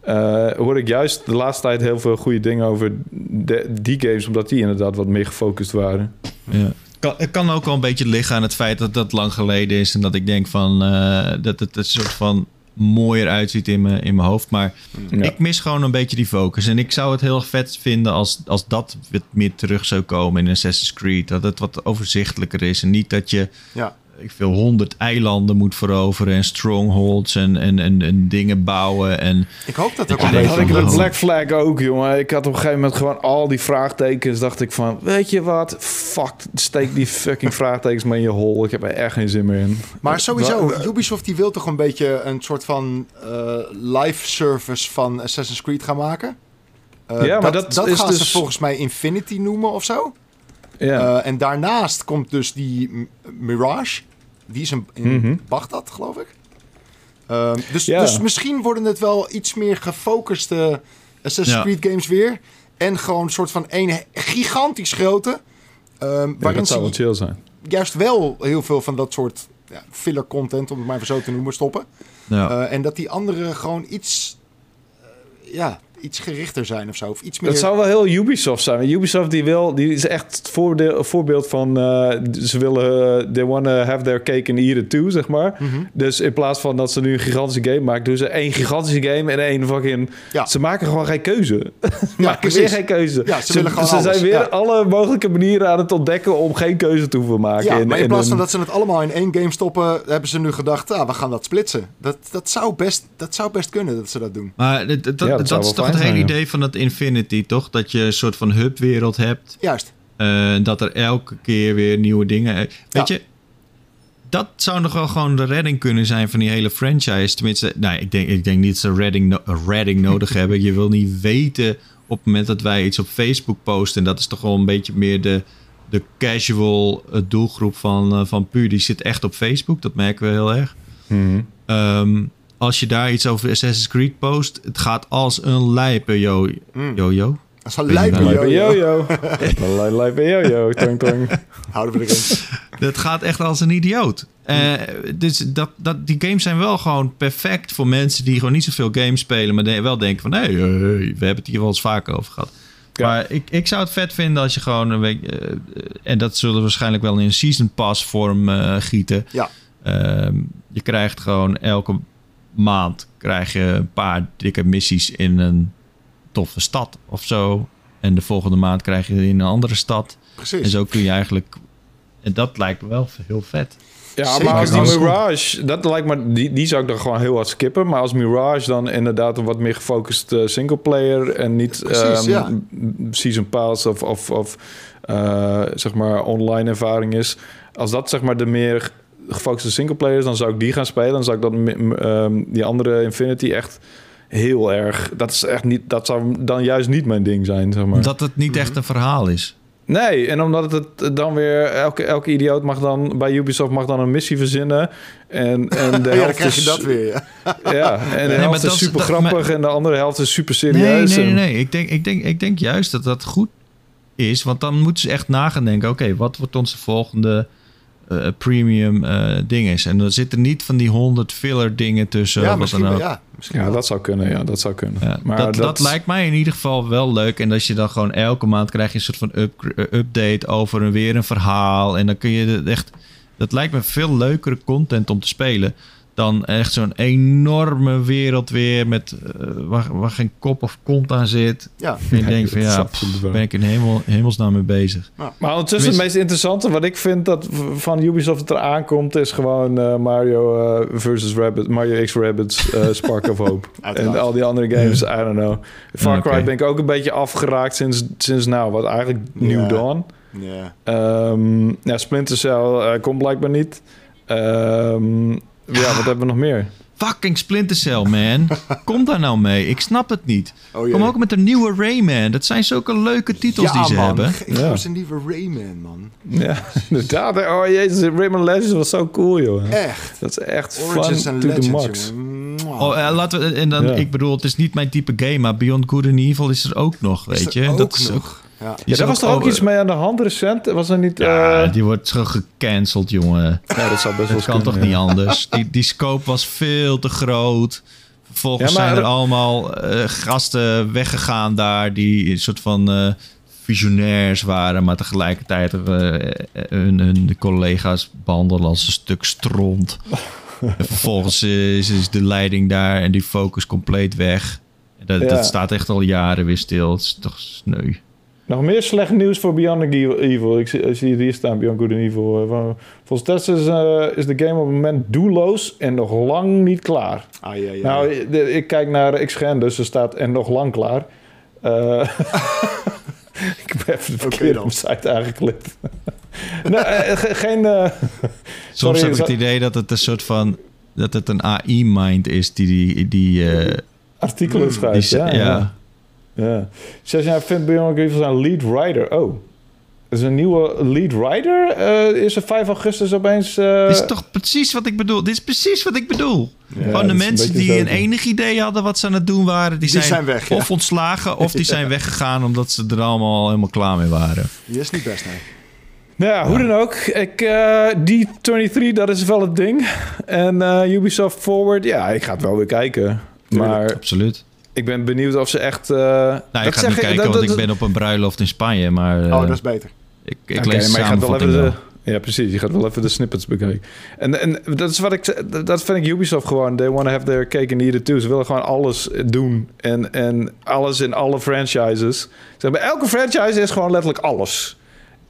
Eh hoor ik juist de laatste tijd heel veel goede dingen over de, die games, omdat die inderdaad wat meer gefocust waren. Ja. Kan, het kan ook wel een beetje liggen aan het feit dat dat lang geleden is. En dat ik denk van eh, dat het een soort van mooier uitziet in mijn, in mijn hoofd. Maar Ja. ik mis gewoon een beetje die focus. En ik zou het heel vet vinden als, als dat wat meer terug zou komen in Assassin's Creed. Dat het wat overzichtelijker is. En niet dat je Ja. Ik veel honderd eilanden moet veroveren en strongholds en, en, en, en dingen bouwen. En Ik hoop dat ook Ja, een dat Dat beetje. had ik met de Black Flag ook, jongen. Ik had op een gegeven moment gewoon al die vraagtekens. Dacht ik van, weet je wat? Fuck, steek die fucking vraagtekens maar in je hol. Ik heb er echt geen zin meer in. Maar sowieso, Ubisoft die wil toch een beetje een soort van eh, live service van Assassin's Creed gaan maken? Eh, Ja, maar dat is gaan dus- ze volgens mij Infinity noemen of zo. Ja. Eh, en daarnaast komt dus die Mirage. Die is in, in. Bagdad, geloof ik. Ehm, dus, Ja. dus misschien worden het wel iets meer gefocuste Assassin's Ja. Creed games weer. En gewoon een soort van één gigantisch grote. ehm, Ja, waarin dat zou ze wel chill zijn. juist wel heel veel van dat soort ja, filler content, om het maar even zo te noemen, stoppen. ja. Eh, en dat die andere gewoon iets, eh, ja, iets gerichter zijn of zo. Of iets meer... Dat zou wel heel Ubisoft zijn. Want Ubisoft die wil, die is echt het voordeel, voorbeeld van uh, ze willen, uh, they want to have their cake and eat it too, zeg maar. Mhm. Dus in plaats van dat ze nu een gigantische game maken, doen ze één gigantische game en één fucking. Ja. Ze maken gewoon geen keuze. Ja, maken weer geen keuze. Ja, ze willen gewoon ze alles, zijn weer ja. alle mogelijke manieren aan het ontdekken om geen keuze te hoeven maken. Ja, in- maar in in plaats een- van dat ze het allemaal in één game stoppen, hebben ze nu gedacht, ah, we gaan dat splitsen. Dat, dat, zou, best, dat zou best kunnen dat ze dat doen. Maar dat, dat, Ja, dat is toch het hele ja. idee van dat Infinity, toch? Dat je een soort van hubwereld hebt. Juist. eh, dat er elke keer weer nieuwe dingen... Weet Ja. je, dat zou nog wel gewoon de redding kunnen zijn van die hele franchise. Tenminste, nou, ik, denk, ik denk niet dat ze redding, no- redding nodig hebben. Je wil niet weten op het moment dat wij iets op Facebook posten. En dat is toch wel een beetje meer de, de casual eh, doelgroep van, eh, van Puur. Die zit echt op Facebook, dat merken we heel erg. Mhm. Ehm, als je daar iets over Assassin's Creed post, het gaat als een lijpe yo. Mm. Yo, yo. Lijp, wel. Lijpe joh. yo-yo. Lijpe yo-yo. Tong, tong. Houden we erin. Dat gaat echt als een idioot. Eh, dus dat, dat, die games zijn wel gewoon perfect voor mensen die gewoon niet zoveel games spelen, maar de- wel denken van, hé, hey, eh, we hebben het hier wel eens vaker over gehad. Ja. Maar ik, ik zou het vet vinden als je gewoon een week, eh, en dat zullen we waarschijnlijk wel in een season pass vorm eh, gieten. Ja. Ehm, je krijgt gewoon elke maand krijg je een paar dikke missies in een toffe stad of zo. En de volgende maand krijg je in een andere stad. Precies. En zo kun je eigenlijk. En dat lijkt me wel heel vet. Ja, Zeker. maar als die Mirage, dat lijkt me, die, die zou ik dan gewoon heel hard skippen. Maar als Mirage dan inderdaad een wat meer gefocust eh, singleplayer en niet Precies, ehm, ja. season pass of, of, of eh, zeg maar online ervaring is. Als dat zeg maar de meer gefocuste singleplayer is, dan zou ik die gaan spelen. Dan zou ik dat, mi- m- ehm, die andere Infinity echt heel erg... Dat is echt niet, dat zou dan juist niet mijn ding zijn, zeg maar. Omdat het niet echt een verhaal is. Nee, en omdat het dan weer... Elke, elke idioot mag dan... Bij Ubisoft mag dan een missie verzinnen. En, en de ja, helft krijg je is... dat weer. Ja. Ja, en de helft dat is super dat- grappig en de andere helft is super serieus. nee, nee. nee. Ik, denk, ik, denk, ik denk juist dat dat goed is. Want dan moeten ze echt na gaan denken: oké, wat wordt onze volgende eh, premium eh ding is? En dan zitten niet van die honderd filler dingen tussen. Ja, misschien, dan ook. ja, misschien Ja, wel. dat zou kunnen. Ja, dat zou kunnen. Ja, maar dat, dat, lijkt mij in ieder geval wel leuk. En als je dan gewoon elke maand krijg je een soort van up- eh, update over een, weer een verhaal. En dan kun je het echt. Dat lijkt me veel leukere content om te spelen. Dan echt zo'n enorme wereld weer met eh, waar, waar geen kop of kont aan zit. Ja. En je denkt van ja, pff, ben ik in hemel, hemelsnaam mee bezig. Maar ondertussen het meest interessante wat ik vind dat van Ubisoft het eraan komt... is gewoon eh, Mario eh, versus Rabbit, Mario X Rabbids eh, Spark of Hope. En al die andere games, I don't know. Far Cry Oké. ben ik ook een beetje afgeraakt sinds, sinds nou, wat eigenlijk New Ja. Dawn. Ja. Ehm ja, Splinter Cell eh, komt blijkbaar niet. Ehm, ja, wat hebben we nog meer? Fucking Splinter Cell, man. Kom daar nou mee. Ik snap het niet. Oh. Kom ook met een nieuwe Rayman. Dat zijn zulke leuke titels ja, die ze man. hebben. Ik Ja. was een nieuwe Rayman, man. Ja, inderdaad. Oh jezus, Rayman Legends was zo cool, joh. Echt. Dat is echt Origins fun en to the Legends, max. jongen. Mwah. Oh, eh, laten we, en dan, Ja. ik bedoel, het is niet mijn type game, maar Beyond Good and Evil is er ook nog, weet je. ook dat is nog. Ja. Ja, daar was toch ook iets mee aan de hand recent? Was er niet... Ja, eh, die wordt zo gecanceld, jongen. ja, dat zou best wel Dat kan kunnen, toch ja. niet anders? Die, die scope was veel te groot. Vervolgens Ja, maar- zijn er allemaal eh, gasten weggegaan daar die een soort van eh, visionairs waren, maar tegelijkertijd eh, hun, hun collega's behandelen als een stuk stront. en vervolgens is, is de leiding daar en die focus compleet weg. Dat, Ja. dat staat echt al jaren weer stil. Het is toch sneu. Nog meer slecht nieuws voor Beyond Evil. Ik zie, ik zie het hier staan, Beyond Good and Evil. Eh, Volgens testers eh, is de game op het moment doelloos en nog lang niet klaar. Ah, ja, ja. Nou, ik kijk naar XGen, dus er staat en nog lang klaar. Eh, ik heb even de verkeerde dan. site aangeklikt. nou, ge- geen... eh, Soms Sorry, heb ik het idee dat het een soort van... dat het een AI-mind is die... die, die, eh, artikelen die schrijft. ja, ja. Ja. Zes jaar vindt Beyond Good Evil zijn lead writer. Oh. Er is een nieuwe lead writer. Eh, is er 5 augustus opeens... eh, Dit is toch precies wat ik bedoel. Dit is precies wat ik bedoel. Ja, Gewoon de een mensen die zo, een enig idee hadden wat ze aan het doen waren... die, Die zijn weg, ja. of ontslagen of die zijn weggegaan... omdat ze er allemaal helemaal klaar mee waren. Die is niet best, nee. Nou ja, hoe dan ook. Ik, eh, die 23, dat is wel het ding. En eh, Ubisoft Forward, ja, ik ga het wel weer kijken. Maar Absoluut. Ik ben benieuwd of ze echt... eh Nou, ik dat ga niet kijken, dat- want dat- ik ben op een bruiloft in Spanje. Maar eh, Oh, dat is beter. ik, ik lees maar je gaat wel even de, Ja, precies. Je gaat wel even de snippets bekijken. En, en dat is wat ik dat vind ik Ubisoft gewoon. They want to have their cake and eat it too. Ze willen gewoon alles doen. En, en alles in alle franchises. Zeg maar, elke franchise is gewoon letterlijk alles.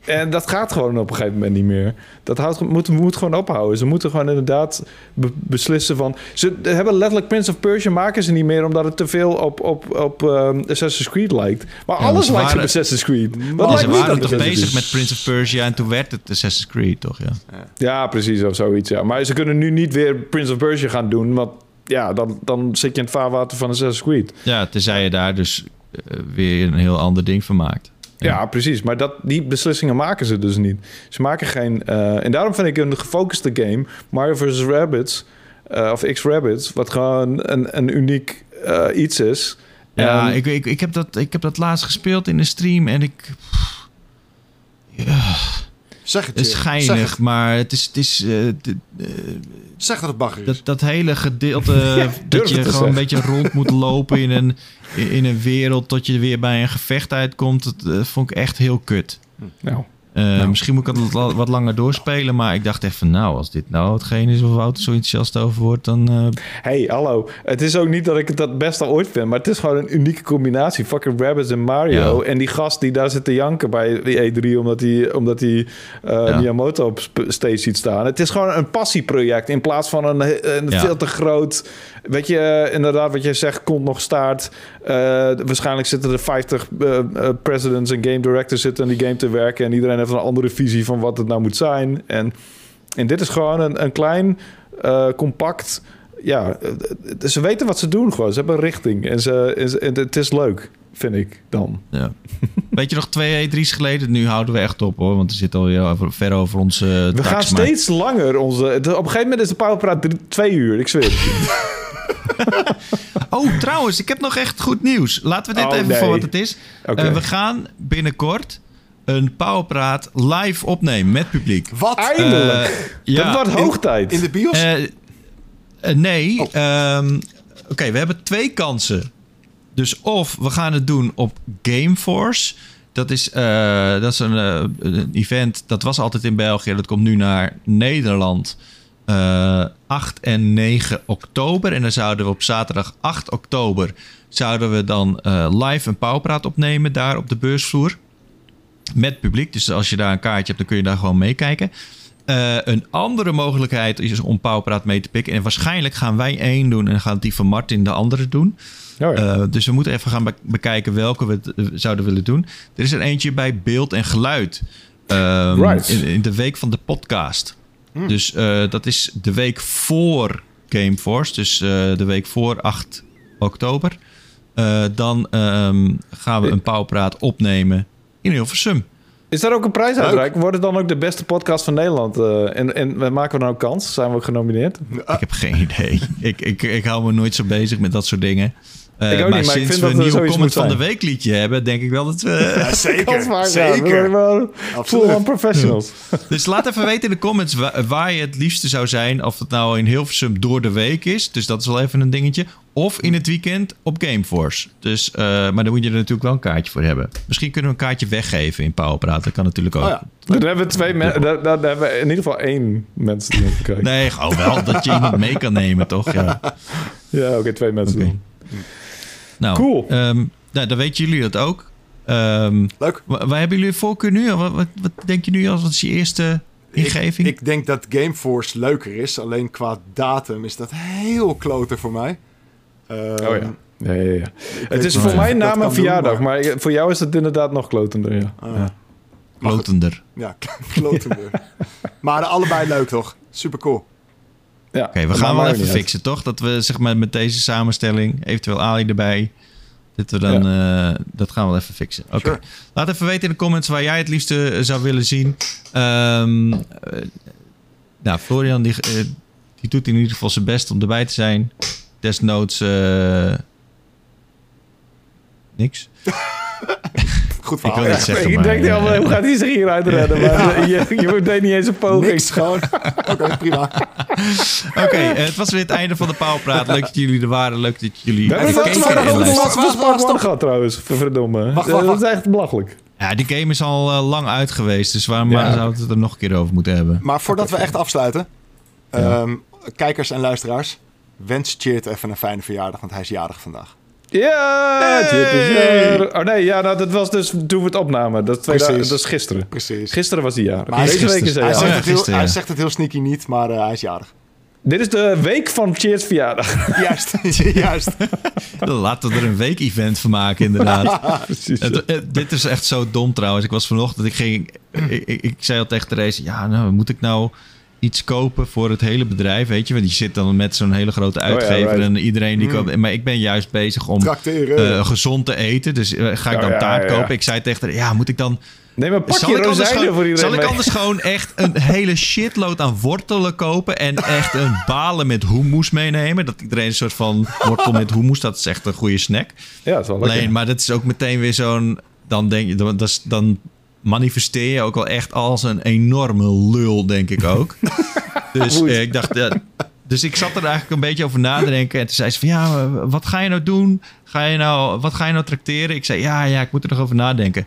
En dat gaat gewoon op een gegeven moment niet meer. Dat houdt, moet, moet gewoon ophouden. Ze moeten gewoon inderdaad be- beslissen van... Ze hebben letterlijk Prince of Persia maken ze niet meer... omdat het te veel op, op, op ehm, Assassin's Creed lijkt. Maar Ja, alles lijkt op Assassin's Creed. Wat lijkt ze waren toch bezig met Prince of Persia en toen werd het Assassin's Creed, toch? Ja. Ja, precies, of zoiets, ja. Maar ze kunnen nu niet weer Prince of Persia gaan doen... want ja, dan, dan zit je in het vaarwater van Assassin's Creed. ja, tenzij je daar dus eh, weer een heel ander ding van maakt. Ja, precies. Maar dat, die beslissingen maken ze dus niet. Ze maken geen... eh, en daarom vind ik een gefocuste game... Mario vs. Rabbids... eh, of X-Rabbids... wat gewoon een, een uniek eh, iets is. Ja, En- ik, ik, ik, heb dat, ik heb dat laatst gespeeld in de stream en ik... Ja, Zeg het, Jim. Zeg schijnig, het. maar het is... Het is eh, d- Zeg dat het bagger is. dat, dat hele gedeelte dat je gewoon een beetje rond moet lopen in een, in een wereld tot je weer bij een gevecht uitkomt, dat eh, vond ik echt heel kut. Nou, Eh, Misschien moet ik het wat, wat langer doorspelen, maar ik dacht even, nou, als dit nou hetgeen is waar Wouter zo enthousiast over wordt, dan... eh, hey, hallo. Het is ook niet dat ik het dat beste ooit vind, maar het is gewoon een unieke combinatie. Fucking Rabbids en Mario. Ja. En die gast die daar zit te janken bij die E3 omdat hij omdat hij eh, Ja. Miyamoto op stage ziet staan. Het is gewoon een passieproject in plaats van een, een Ja. veel te groot... Weet je, inderdaad, wat jij zegt, komt nog staart. Waarschijnlijk zitten er 50 eh, eh, presidents en game directors zitten aan die game te werken. En iedereen heeft een andere visie van wat het nou moet zijn. En, en dit is gewoon een, een klein, eh, compact. Ja, eh, eh, ze weten wat ze doen gewoon. Ze hebben een richting. En, ze, en het is leuk, vind ik dan. ja. Weet je nog, twee E3's geleden, nu houden we echt op hoor, want we zitten al heel ver over onze We gaan steeds langer. Onze, op een gegeven moment is de Powerpraat twee uur. Ik zweer. Oh, trouwens, ik heb nog echt goed nieuws. Laten we dit Oh, even nee. voor wat het is. Eh, we gaan binnenkort een Powerpraat live opnemen met publiek. Wat? Eindelijk. Eh, ja, dat wordt hoog tijd. In de bios? Eh, eh, nee, Oh. ehm, oké, we hebben twee kansen. Dus of we gaan het doen op Gameforce. Dat is, eh, dat is een, een event, dat was altijd in België. Dat komt nu naar Nederland. Eh 8 en 9 oktober. En dan zouden we op zaterdag 8 oktober... zouden we dan eh, live een pauwpraat opnemen daar op de beursvloer. Met publiek. Dus als je daar een kaartje hebt, dan kun je daar gewoon meekijken. Eh, een andere mogelijkheid is om Pauwpraat mee te pikken. En waarschijnlijk gaan wij één doen en gaat die van Martin de andere doen. Oh ja. Eh, dus we moeten even gaan be- bekijken welke we eh, zouden willen doen. Er is er eentje bij beeld en geluid. Ehm, Right. in, in de week van de podcast. Dus eh, dat is de week voor Gameforce. Dus de week voor 8 oktober. Dan ehm, gaan we een Pauwpraat opnemen in Hilversum. Is daar ook een prijs uitreiking? Wordt het dan ook de beste podcast van Nederland? eh, en, en maken we dan ook kans? Zijn we ook genomineerd? Ik heb geen idee. ik, ik, ik hou me nooit zo bezig met dat soort dingen. Eh, Ik ook maar niet, maar ik sinds vind we dat een nieuwe zoiets comment van de week liedje hebben, denk ik wel dat we... Ja, zeker. Zeker. full-on professionals. Dus laat even weten in de comments wa- waar je het liefste zou zijn. Of het nou in Hilversum door de week is. Dus dat is wel even een dingetje. Of in het weekend op Gameforce. Dus, eh, maar dan moet je er natuurlijk wel een kaartje voor hebben. Misschien kunnen we een kaartje weggeven in Powerpraat. Dat kan natuurlijk ook. Oh ja. Dan hebben we twee mensen. Dan, dan hebben we in ieder geval één mensen die kijken. Nee, gewoon wel dat je iemand mee kan nemen, toch? Ja. Ja, oké, twee mensen. Nou, Cool. ehm, nou, dan weten jullie dat ook. Ehm, Leuk. wa- waar hebben jullie voorkeur nu? Wat, wat, wat denk je nu als wat is je eerste ingeving? Ik, ik denk dat Gameforce leuker is. Alleen qua datum is dat heel kloter voor mij. Ehm, Oh ja. Ja, ja, ja. Het is voor mij na mijn doen, verjaardag, maar voor jou is het inderdaad nog klotender, ja. Ah, ja. Klotender. Ja, kloter. maar allebei leuk toch? Super cool. ja. Oké, we gaan wel even fixen, toch? Dat we zeg maar met deze samenstelling, eventueel Ali erbij, dat we dan, eh, dat gaan we wel even fixen. Oké. Sure. Laat even weten in de comments waar jij het liefste eh, zou willen zien. Ehm, eh, nou, Florian die, die doet in ieder geval zijn best om erbij te zijn. Desnoods eh, niks. Goed Ik verhaal. wil Ja. niet zeggen, ik maar, denk helemaal, eh, hoe gaat hij zich hieruit redden? Maar je, je deed niet eens een poging. Niks gewoon. Oké, prima. Oké, eh, het was weer het einde van de Pauwpraat. Leuk dat jullie er waren. Leuk dat jullie We hebben het 1 gehad trouwens. Verdomme. Wacht, wacht, Dat is echt belachelijk. Ja, die game is al eh, lang uit geweest. Dus waarom Ja. zouden we het er nog een keer over moeten hebben? Maar voordat we echt afsluiten. ehm, kijkers en luisteraars. Wens Cheert even een fijne verjaardag, want hij is jarig vandaag. Ja, jarig. Oh nee, ja, nou, dat was dus toen we het opnamen. Dat, is twee dagen- dat is gisteren. Precies. Gisteren was hij jarig. Maar Deze week is hij Hij, zegt, ja, het heel, gisteren, hij ja. zegt het heel sneaky niet, maar eh, hij is jarig. Dit is de week van Cheers verjaardag. Juist, juist. Laten we er een week-event van maken, inderdaad. Precies. Het- het- dit is echt zo dom trouwens. Ik was vanochtend, ik ging... Ik, ik, ik zei al tegen Therese, ja, nou, moet ik nou iets kopen voor het hele bedrijf, weet je? Want je zit dan met zo'n hele grote Oh ja, uitgever en iedereen die Mm. koopt... Maar ik ben juist bezig om eh, gezond te eten. Dus eh, ga ik Oh dan ja, taart ja, kopen? Ik zei tegen haar, ja, moet ik dan... Neem een pakje Zal ik, anders rozijnen gewoon, voor iedereen zal ik anders gewoon echt een hele shitload aan wortelen kopen en echt een balen met hummus meenemen? Dat iedereen een soort van wortel met hummus, dat is echt een goede snack. Ja, dat is wel lekker. Alleen, maar dat is ook meteen weer zo'n. Dan denk je, dan, dat is- dan manifesteer je ook wel echt als een enorme lul, denk ik ook. dus eh, ik dacht... eh, dus ik zat er eigenlijk een beetje over na te denken. En toen zei ze van, ja, wat ga je nou doen? Ga je nou, wat ga je nou tracteren? Ik zei, ja, ja, ik moet er nog over nadenken.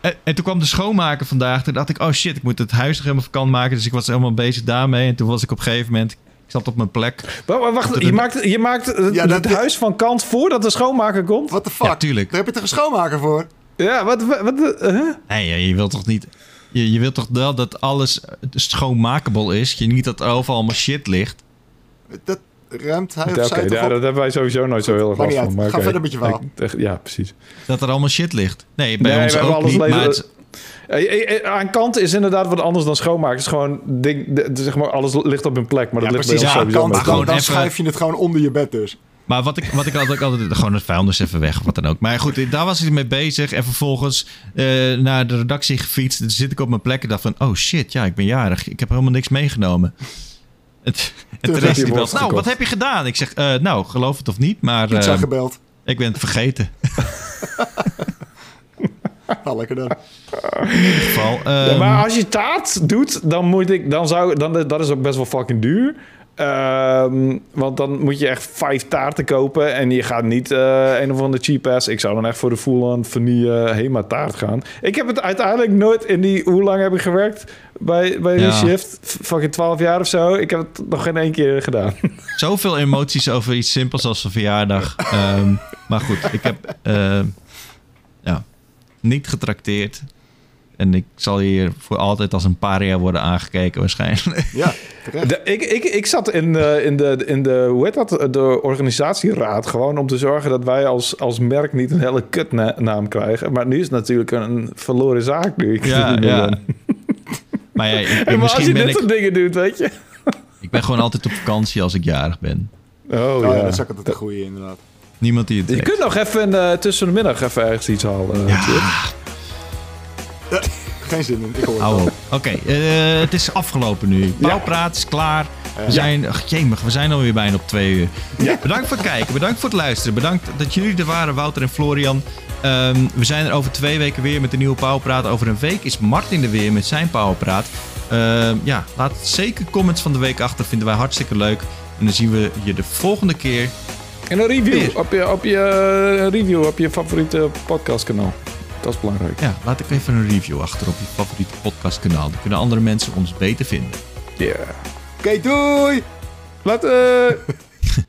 En, en toen kwam de schoonmaker vandaag. Toen dacht ik, oh shit, ik moet het huis nog helemaal vakant maken. Dus ik was helemaal bezig daarmee. En toen was ik op een gegeven moment... Ik zat op mijn plek. Wa- Wacht, je maakt, je maakt het, dat- huis van kant voordat de schoonmaker komt? What the fuck? Ja, tuurlijk. Daar heb je toch een schoonmaker voor? Ja, wat... wat, eh, huh? Nee, je- wilt toch niet... Je, je wilt toch wel dat alles schoonmakable is? Je niet dat er overal allemaal shit ligt? Dat ruimt hij Ja, of ja, op? dat hebben wij sowieso nooit zo heel erg last van. maar Ga verder met je verhaal. Echt- Ja, precies. Dat er allemaal shit ligt? Nee, bij Nee, ons ook hebben alles niet. Maar Eh, eh, eh, Aan kant is inderdaad wat anders dan schoonmaken. Het is gewoon, ding, zeg maar, alles ligt op hun plek. Maar dat Ja, ligt precies. bij Ja, ons sowieso kant, maar dan, schuif je het gewoon onder je bed dus. Maar wat ik, wat ik altijd, altijd gewoon het vuilnis even weg of wat dan ook. Maar goed, daar was ik mee bezig. En vervolgens eh, naar de redactie gefietst. Toen zit ik op mijn plek en dacht van... Oh shit, ja, ik ben jarig. Ik heb helemaal niks meegenomen. Het, Therese je die belt, nou, wat heb je gedaan? Ik zeg, eh, nou, geloof het of niet, maar Pizza eh, gebeld. ik ben het vergeten. Nou, lekker dan. In ieder geval. Ja, ehm, maar als je taart doet, dan moet ik, dan zou, dan, dat is ook best wel fucking duur. Ehm, want dan moet je echt vijf taarten kopen en je gaat niet eh, een of andere cheap ass. Ik zou dan echt voor de full-on vanille Hema taart gaan. Ik heb het uiteindelijk nooit in die, hoe lang heb ik gewerkt bij, bij Ja. die shift? Fucking 12 jaar of zo. Ik heb het nog geen één keer gedaan. Zoveel emoties over iets simpels als een verjaardag. Ehm, maar goed, ik heb ehm, ja, niet getrakteerd. En ik zal hier voor altijd als een paria worden aangekeken waarschijnlijk. Ja. De- ik, ik, ik zat in de, in, de, in de, hoe heet dat, de organisatieraad. Gewoon om te zorgen dat wij als, als merk niet een hele kutnaam krijgen. Maar nu is het natuurlijk een verloren zaak nu. Ik Ja, ja. Maar ja, ik- Hey, maar als misschien je dit ik... soort dingen doet, weet je. Ik ben gewoon altijd op vakantie als ik jarig ben. Oh, Oh, ja. ja, dat is ook altijd een goeie inderdaad. Niemand die het Je weet. kunt nog even eh, tussen de middag even ergens iets halen. eh, Chip. Geen zin in, ik hoor het Hou op. Oké, eh, het is afgelopen nu. Pauwpraat is klaar. We zijn, ach, jemig, we zijn alweer bijna op twee uur. Bedankt voor het kijken, bedankt voor het luisteren. Bedankt dat jullie er waren, Wouter en Florian. Ehm, we zijn er over twee weken weer met de nieuwe Pauwpraat. Over een week is Martin er weer met zijn Pauwpraat. Ehm, ja, laat zeker comments van de week achter. Vinden wij hartstikke leuk. En dan zien we je de volgende keer. En een review Weer. op je, op je eh, review op je favoriete podcastkanaal. Dat is belangrijk. Ja, laat ik even een review achter op je favoriete podcastkanaal. Dan kunnen andere mensen ons beter vinden. Ja. Oké, doei! Later.